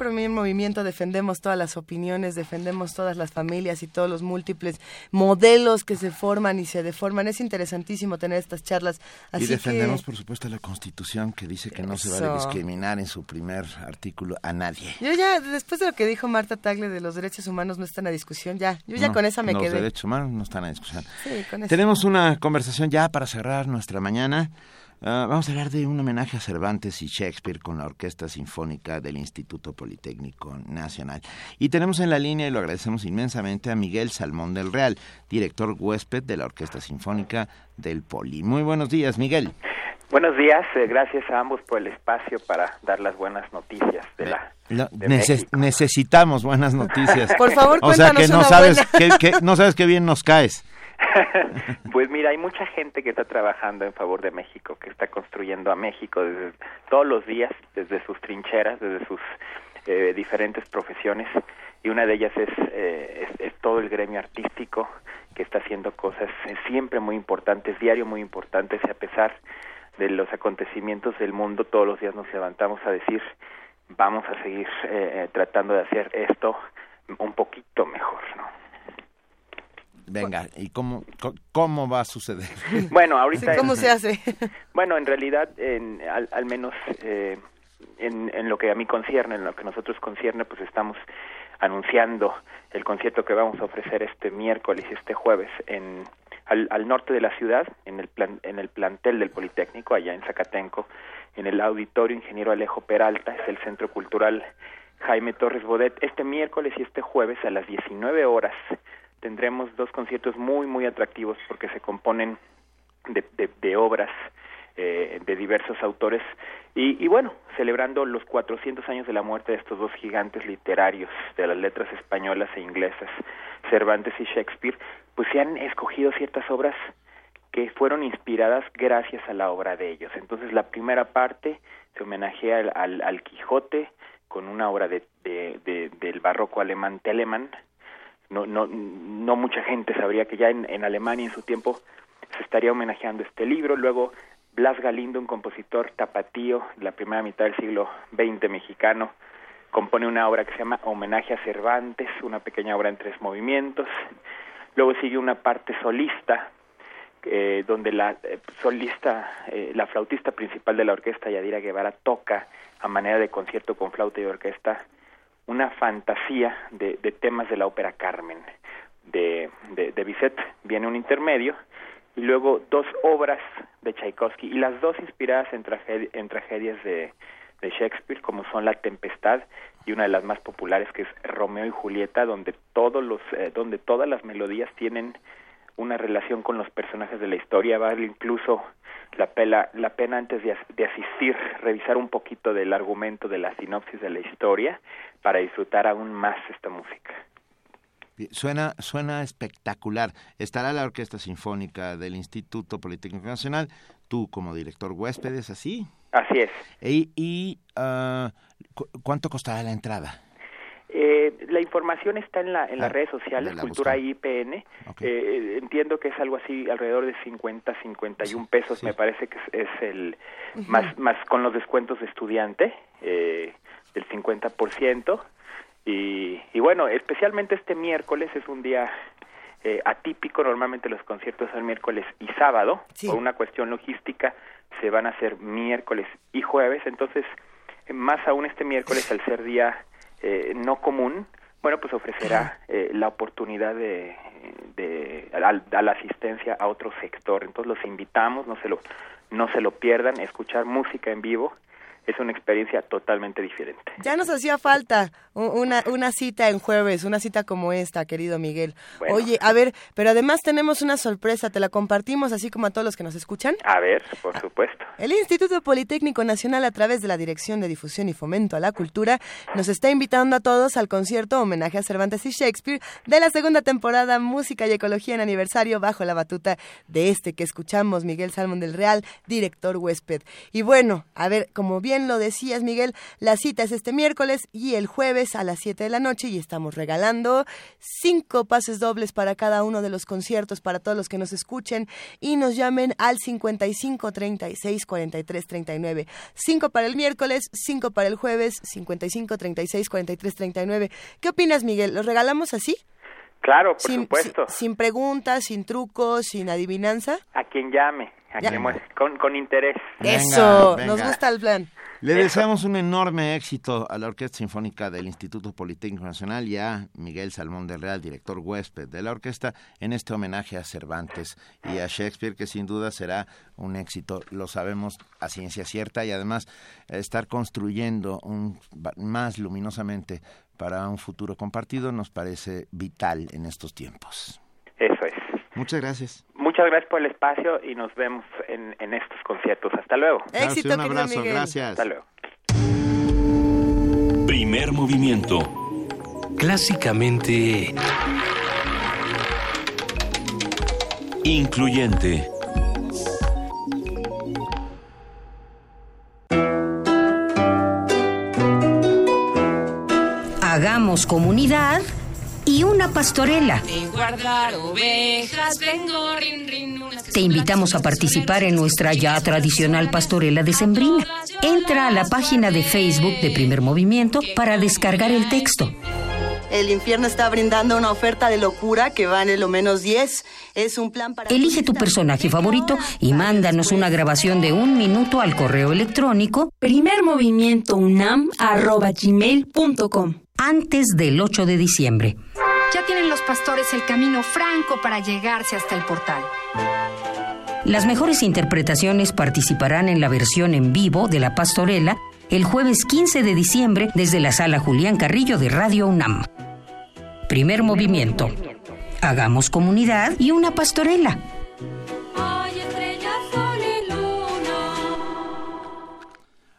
Aquí en Primer Movimiento defendemos todas las opiniones, defendemos todas las familias y todos los múltiples modelos que se forman y se deforman. Es interesantísimo tener estas charlas. Así y defendemos, que... por supuesto, la Constitución que dice que no se Eso. vale discriminar en su primer artículo a nadie. Yo ya, después de lo que dijo Marta Tagle de los derechos humanos, no están a discusión, ya. Yo ya No, con esa me los quedé. derechos humanos no están a discusión. Sí, con eso. Tenemos una conversación ya para cerrar nuestra mañana. Ah, vamos a hablar de un homenaje a Cervantes y Shakespeare con la Orquesta Sinfónica del Instituto Politécnico Nacional. Y tenemos en la línea, y lo agradecemos inmensamente, a Miguel Salmón del Real, director huésped de la Orquesta Sinfónica del Poli. Muy buenos días, Miguel. Buenos días, eh, gracias a ambos por el espacio para dar las buenas noticias de la... No, de neces- México. necesitamos buenas noticias. Por favor, o sea que no una sabes buena. que, que- no sabes qué bien nos caes. <laughs> Pues mira, hay mucha gente que está trabajando en favor de México, que está construyendo a México desde todos los días, desde sus trincheras, desde sus eh, diferentes profesiones, y una de ellas es, eh, es, todo el gremio artístico que está haciendo cosas eh, siempre muy importantes, diario muy importantes, y a pesar de los acontecimientos del mundo, todos los días nos levantamos a decir, vamos a seguir eh, eh, tratando de hacer esto un poquito mejor, ¿no? Venga, ¿y cómo, co- cómo va a suceder? <laughs> Bueno, ahorita... Sí, ¿Cómo se hace? <laughs> Bueno, en realidad, en, al, al menos eh, en, en lo que a mí concierne, en lo que a nosotros concierne, pues estamos anunciando el concierto que vamos a ofrecer este miércoles y este jueves en al, al norte de la ciudad, en el plan, en el plantel del Politécnico, allá en Zacatenco, en el Auditorio Ingeniero Alejo Peralta, es el Centro Cultural Jaime Torres Bodet. Este miércoles y este jueves a las 19 horas tendremos dos conciertos muy, muy atractivos porque se componen de, obras eh, de diversos autores y, y bueno, celebrando los 400 años de la muerte de estos dos gigantes literarios de las letras españolas e inglesas, Cervantes y Shakespeare, pues se han escogido ciertas obras que fueron inspiradas gracias a la obra de ellos. Entonces la primera parte se homenajea al, al, al Quijote con una obra de- del barroco alemán Telemann. No, no, no mucha gente sabría que ya en, Alemania en su tiempo se estaría homenajeando este libro. Luego Blas Galindo, un compositor tapatío de la primera mitad del siglo XX mexicano, compone una obra que se llama Homenaje a Cervantes, una pequeña obra en tres movimientos. Luego sigue una parte solista, eh, donde la eh, solista, eh, la flautista principal de la orquesta, Yadira Guevara, toca a manera de concierto con flauta y orquesta una fantasía de, de temas de la ópera Carmen de, de, Bizet. Viene un intermedio y luego dos obras de Tchaikovsky y las dos inspiradas en, en tragedias de, de Shakespeare como son La Tempestad y una de las más populares que es Romeo y Julieta donde todos los eh, donde todas las melodías tienen una relación con los personajes de la historia vale incluso la pela, la pena antes de, as- de asistir revisar un poquito del argumento de la sinopsis de la historia para disfrutar aún más esta música Suena, suena espectacular. Estará la Orquesta Sinfónica del Instituto Politécnico Nacional, tú como director huésped, ¿es así? así es Y, y, ah, cu- ¿cuánto costará la entrada? Eh, la información está en, la, en las Ah, redes sociales, la Cultura IPN. Eh, entiendo que es algo así, alrededor de 50, 51 pesos, me parece que es, es el más, más con los descuentos de estudiante, eh, del 50%. Y, y bueno, especialmente este miércoles es un día eh, atípico, normalmente los conciertos son miércoles y sábado, por una cuestión logística se van a hacer miércoles y jueves, entonces eh, más aún este miércoles al ser día eh, no común, bueno, pues ofrecerá eh, la oportunidad de, de a, a la asistencia a otro sector. Entonces los invitamos, no se lo no se lo pierdan, escuchar música en vivo es una experiencia totalmente diferente. Ya nos hacía falta una, una cita en jueves, una cita como esta, querido Miguel. Bueno. Oye, a ver, pero además tenemos una sorpresa, te la compartimos así como a todos los que nos escuchan. A ver, por supuesto. El Instituto Politécnico Nacional, a través de la Dirección de Difusión y Fomento a la Cultura, nos está invitando a todos al concierto homenaje a Cervantes y Shakespeare de la segunda temporada Música y Ecología en aniversario bajo la batuta de este que escuchamos, Miguel Salmón del Real, director huésped. Y bueno, a ver, como bien lo decías, Miguel, la cita es este miércoles y el jueves a las 7 de la noche y estamos regalando cinco pases dobles para cada uno de los conciertos para todos los que nos escuchen y nos llamen al 55 36 43 39. Cinco para el miércoles, cinco para el jueves, 55 36 43 39. ¿Qué opinas, Miguel? ¿Los regalamos así? Claro, por sin, supuesto. sin- sin preguntas, sin trucos, sin adivinanza. A quien llame, a Ya. quien con, con interés. Eso, venga. nos gusta el plan. Le deseamos un enorme éxito a la Orquesta Sinfónica del Instituto Politécnico Nacional y a Miguel Salmón del Real, director huésped de la orquesta, en este homenaje a Cervantes y a Shakespeare, que sin duda será un éxito, lo sabemos a ciencia cierta, y además estar construyendo un, más luminosamente para un futuro compartido nos parece vital en estos tiempos. Eso es. Muchas gracias. Muchas gracias por el espacio y nos vemos en, en estos conciertos. Hasta luego. Claro, sí, un abrazo, gracias. Hasta luego. Primer movimiento. Clásicamente... Incluyente. Hagamos comunidad y una pastorela. De Te invitamos a participar en nuestra ya tradicional pastorela decembrina. Entra a la página de Facebook de Primer Movimiento para descargar el texto. El infierno está brindando una oferta de locura que vale lo menos 10. Es un plan para... Elige tu personaje favorito y mándanos una grabación de un minuto al correo electrónico primermovimientounam@gmail.com. antes del 8 de diciembre. Ya tienen los pastores el camino franco para llegarse hasta el portal. Las mejores interpretaciones participarán en la versión en vivo de La Pastorela el jueves 15 de diciembre desde la sala Julián Carrillo de Radio UNAM. Primer movimiento. Hagamos comunidad y una pastorela.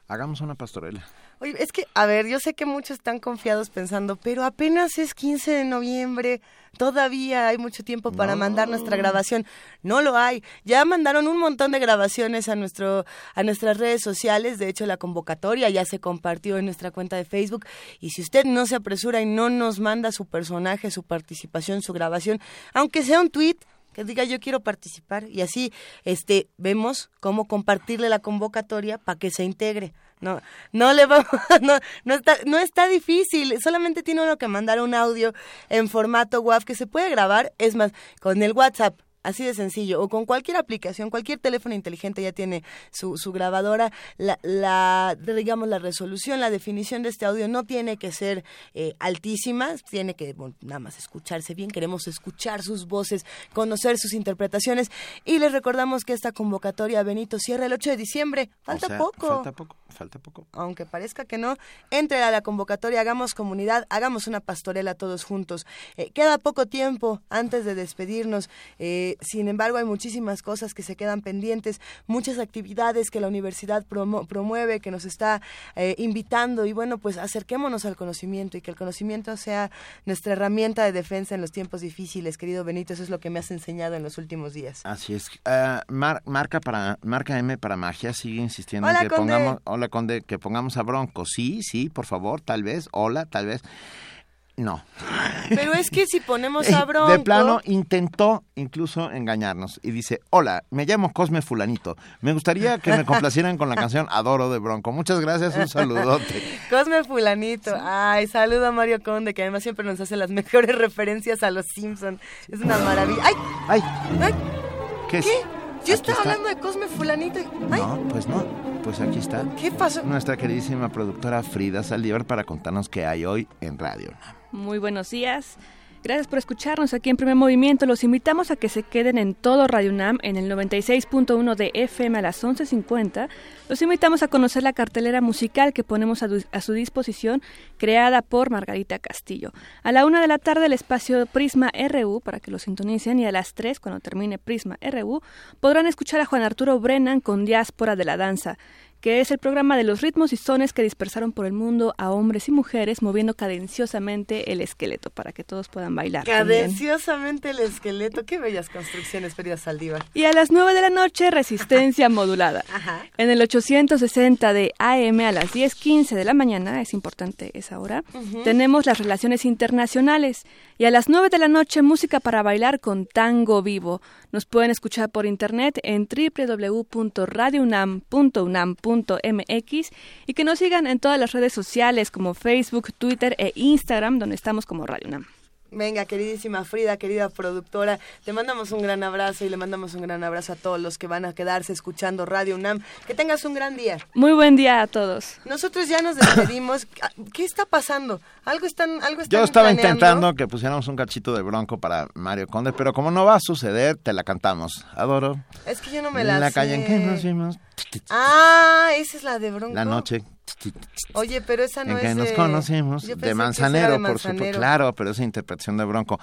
Hagamos una pastorela. Oye, es que, a ver, yo sé que muchos están confiados pensando, pero apenas es 15 de noviembre, todavía hay mucho tiempo para mandar nuestra grabación. No lo hay. Ya mandaron un montón de grabaciones a nuestro a nuestras redes sociales, de hecho la convocatoria ya se compartió en nuestra cuenta de Facebook y si usted no se apresura y no nos manda su personaje, su participación, su grabación, aunque sea un tweet que diga yo quiero participar y así este vemos cómo compartirle la convocatoria para que se integre. No, no le vamos, <laughs> no, no está, no está difícil, solamente tiene uno que mandar un audio en formato WAV que se puede grabar, es más, con el WhatsApp, así de sencillo, o con cualquier aplicación, cualquier teléfono inteligente ya tiene su, su grabadora, la, la, digamos, la resolución, la definición de este audio no tiene que ser eh, altísima, tiene que bueno, nada más escucharse bien, queremos escuchar sus voces, conocer sus interpretaciones, y les recordamos que esta convocatoria Benito cierra el 8 de diciembre, falta O sea, poco. Falta poco, falta poco. aunque parezca que no, entre a la convocatoria, hagamos comunidad, hagamos una pastorela todos juntos. Eh, queda poco tiempo antes de despedirnos, eh, sin embargo hay muchísimas cosas que se quedan pendientes, muchas actividades que la universidad promo- promueve, que nos está eh, invitando y bueno, pues acerquémonos al conocimiento y que el conocimiento sea nuestra herramienta de defensa en los tiempos difíciles, querido Benito, eso es lo que me has enseñado en los últimos días. Así es. Ah, mar- marca para marca M para magia sigue insistiendo Hola, que Conde. pongamos hola Conde que pongamos a Bronco. Sí, sí, por favor, tal vez. Hola, tal vez. No. Pero es que si ponemos a <laughs> Bronco... De plano intentó incluso engañarnos y dice, hola, me llamo Cosme Fulanito. Me gustaría que me complacieran con la canción Adoro de Bronco. Muchas gracias, un saludote. <laughs> Cosme Fulanito. Ay, saludo a Mario Conde, que además siempre nos hace las mejores <laughs> referencias a los Simpson. Es una maravilla. ¡Ay! ¡Ay! ay ¿Qué es? ¿Qué? Yo Aquí estaba está. hablando de Cosme Fulanito. y- ¡Ay! No, pues no. Pues aquí está. ¿Qué pasó? Nuestra queridísima productora Frida Saldívar para contarnos qué hay hoy en radio. Muy buenos días. Gracias por escucharnos aquí en Primer Movimiento. Los invitamos a que se queden en todo Radio UNAM en el 96.1 de FM a las 11.50. Los invitamos a conocer la cartelera musical que ponemos a, su disposición, creada por Margarita Castillo. A la una de la tarde el espacio Prisma RU, para que lo sintonicen, y a las 3, cuando termine Prisma RU, podrán escuchar a Juan Arturo Brennan con Diáspora de la Danza que es el programa de los ritmos y sones que dispersaron por el mundo a hombres y mujeres moviendo cadenciosamente el esqueleto para que todos puedan bailar. Cadenciosamente el esqueleto, qué bellas construcciones, querida Saldívar. Y a las 9 de la noche, resistencia modulada. Ajá. En el 860 de AM a las 10.15 de la mañana, es importante esa hora, uh -huh. tenemos las relaciones internacionales. Y a las 9 de la noche, música para bailar con tango vivo. Nos pueden escuchar por internet en www.radiounam.unam.mx y que nos sigan en todas las redes sociales como Facebook, Twitter e Instagram, donde estamos como Radio UNAM. Venga, queridísima Frida, querida productora, te mandamos un gran abrazo y le mandamos un gran abrazo a todos los que van a quedarse escuchando Radio UNAM. Que tengas un gran día. Muy buen día a todos. Nosotros ya nos despedimos. <coughs> ¿Qué está pasando? Algo están, algo están Yo estaba planeando? intentando que pusiéramos un cachito de bronco para Mario Conde, pero como no va a suceder, te la cantamos. Adoro. Es que yo no me la En la sé. calle en que nos vimos. Ah, esa es la de bronco. La noche. Oye, pero esa no en es que nos de- que de Manzanero, de por supuesto, Manzanero. claro, pero esa interpretación de Bronco.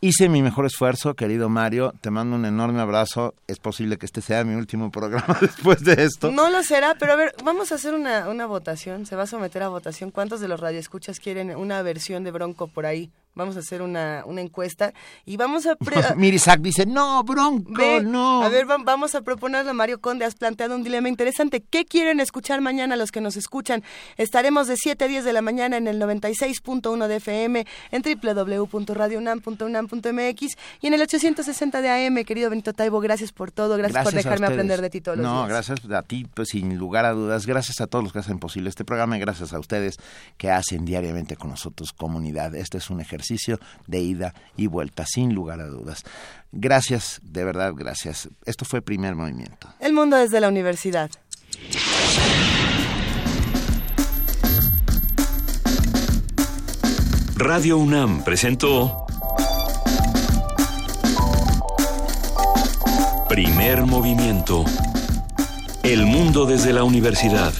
Hice mi mejor esfuerzo, querido Mario, te mando un enorme abrazo, es posible que este sea mi último programa <laughs> después de esto. No lo será, pero a ver, vamos a hacer una, una votación. Se va a someter a votación. ¿Cuántos de los radioescuchas quieren una versión de Bronco por ahí? Vamos a hacer una, una encuesta y vamos a... pre- <laughs> Mirisak dice, no, Bronco, Ve, no. A ver, va- vamos a proponerle a Mario Conde. Has planteado un dilema interesante. ¿Qué quieren escuchar mañana los que nos escuchan? Estaremos de 7 a 10 de la mañana en el 96.1 de FM, en www.radiounam.unam.mx y en el 860 de AM. Querido Benito Taibo, gracias por todo. Gracias, por dejarme aprender de ti todos los No, días. gracias a ti, pues sin lugar a dudas. Gracias a todos los que hacen posible este programa y gracias a ustedes que hacen diariamente con nosotros comunidad. Este es un ejercicio de ida y vuelta, sin lugar a dudas. Gracias, de verdad, gracias. Esto fue Primer Movimiento. El mundo desde la universidad. Radio UNAM presentó Primer Movimiento. El mundo desde la universidad.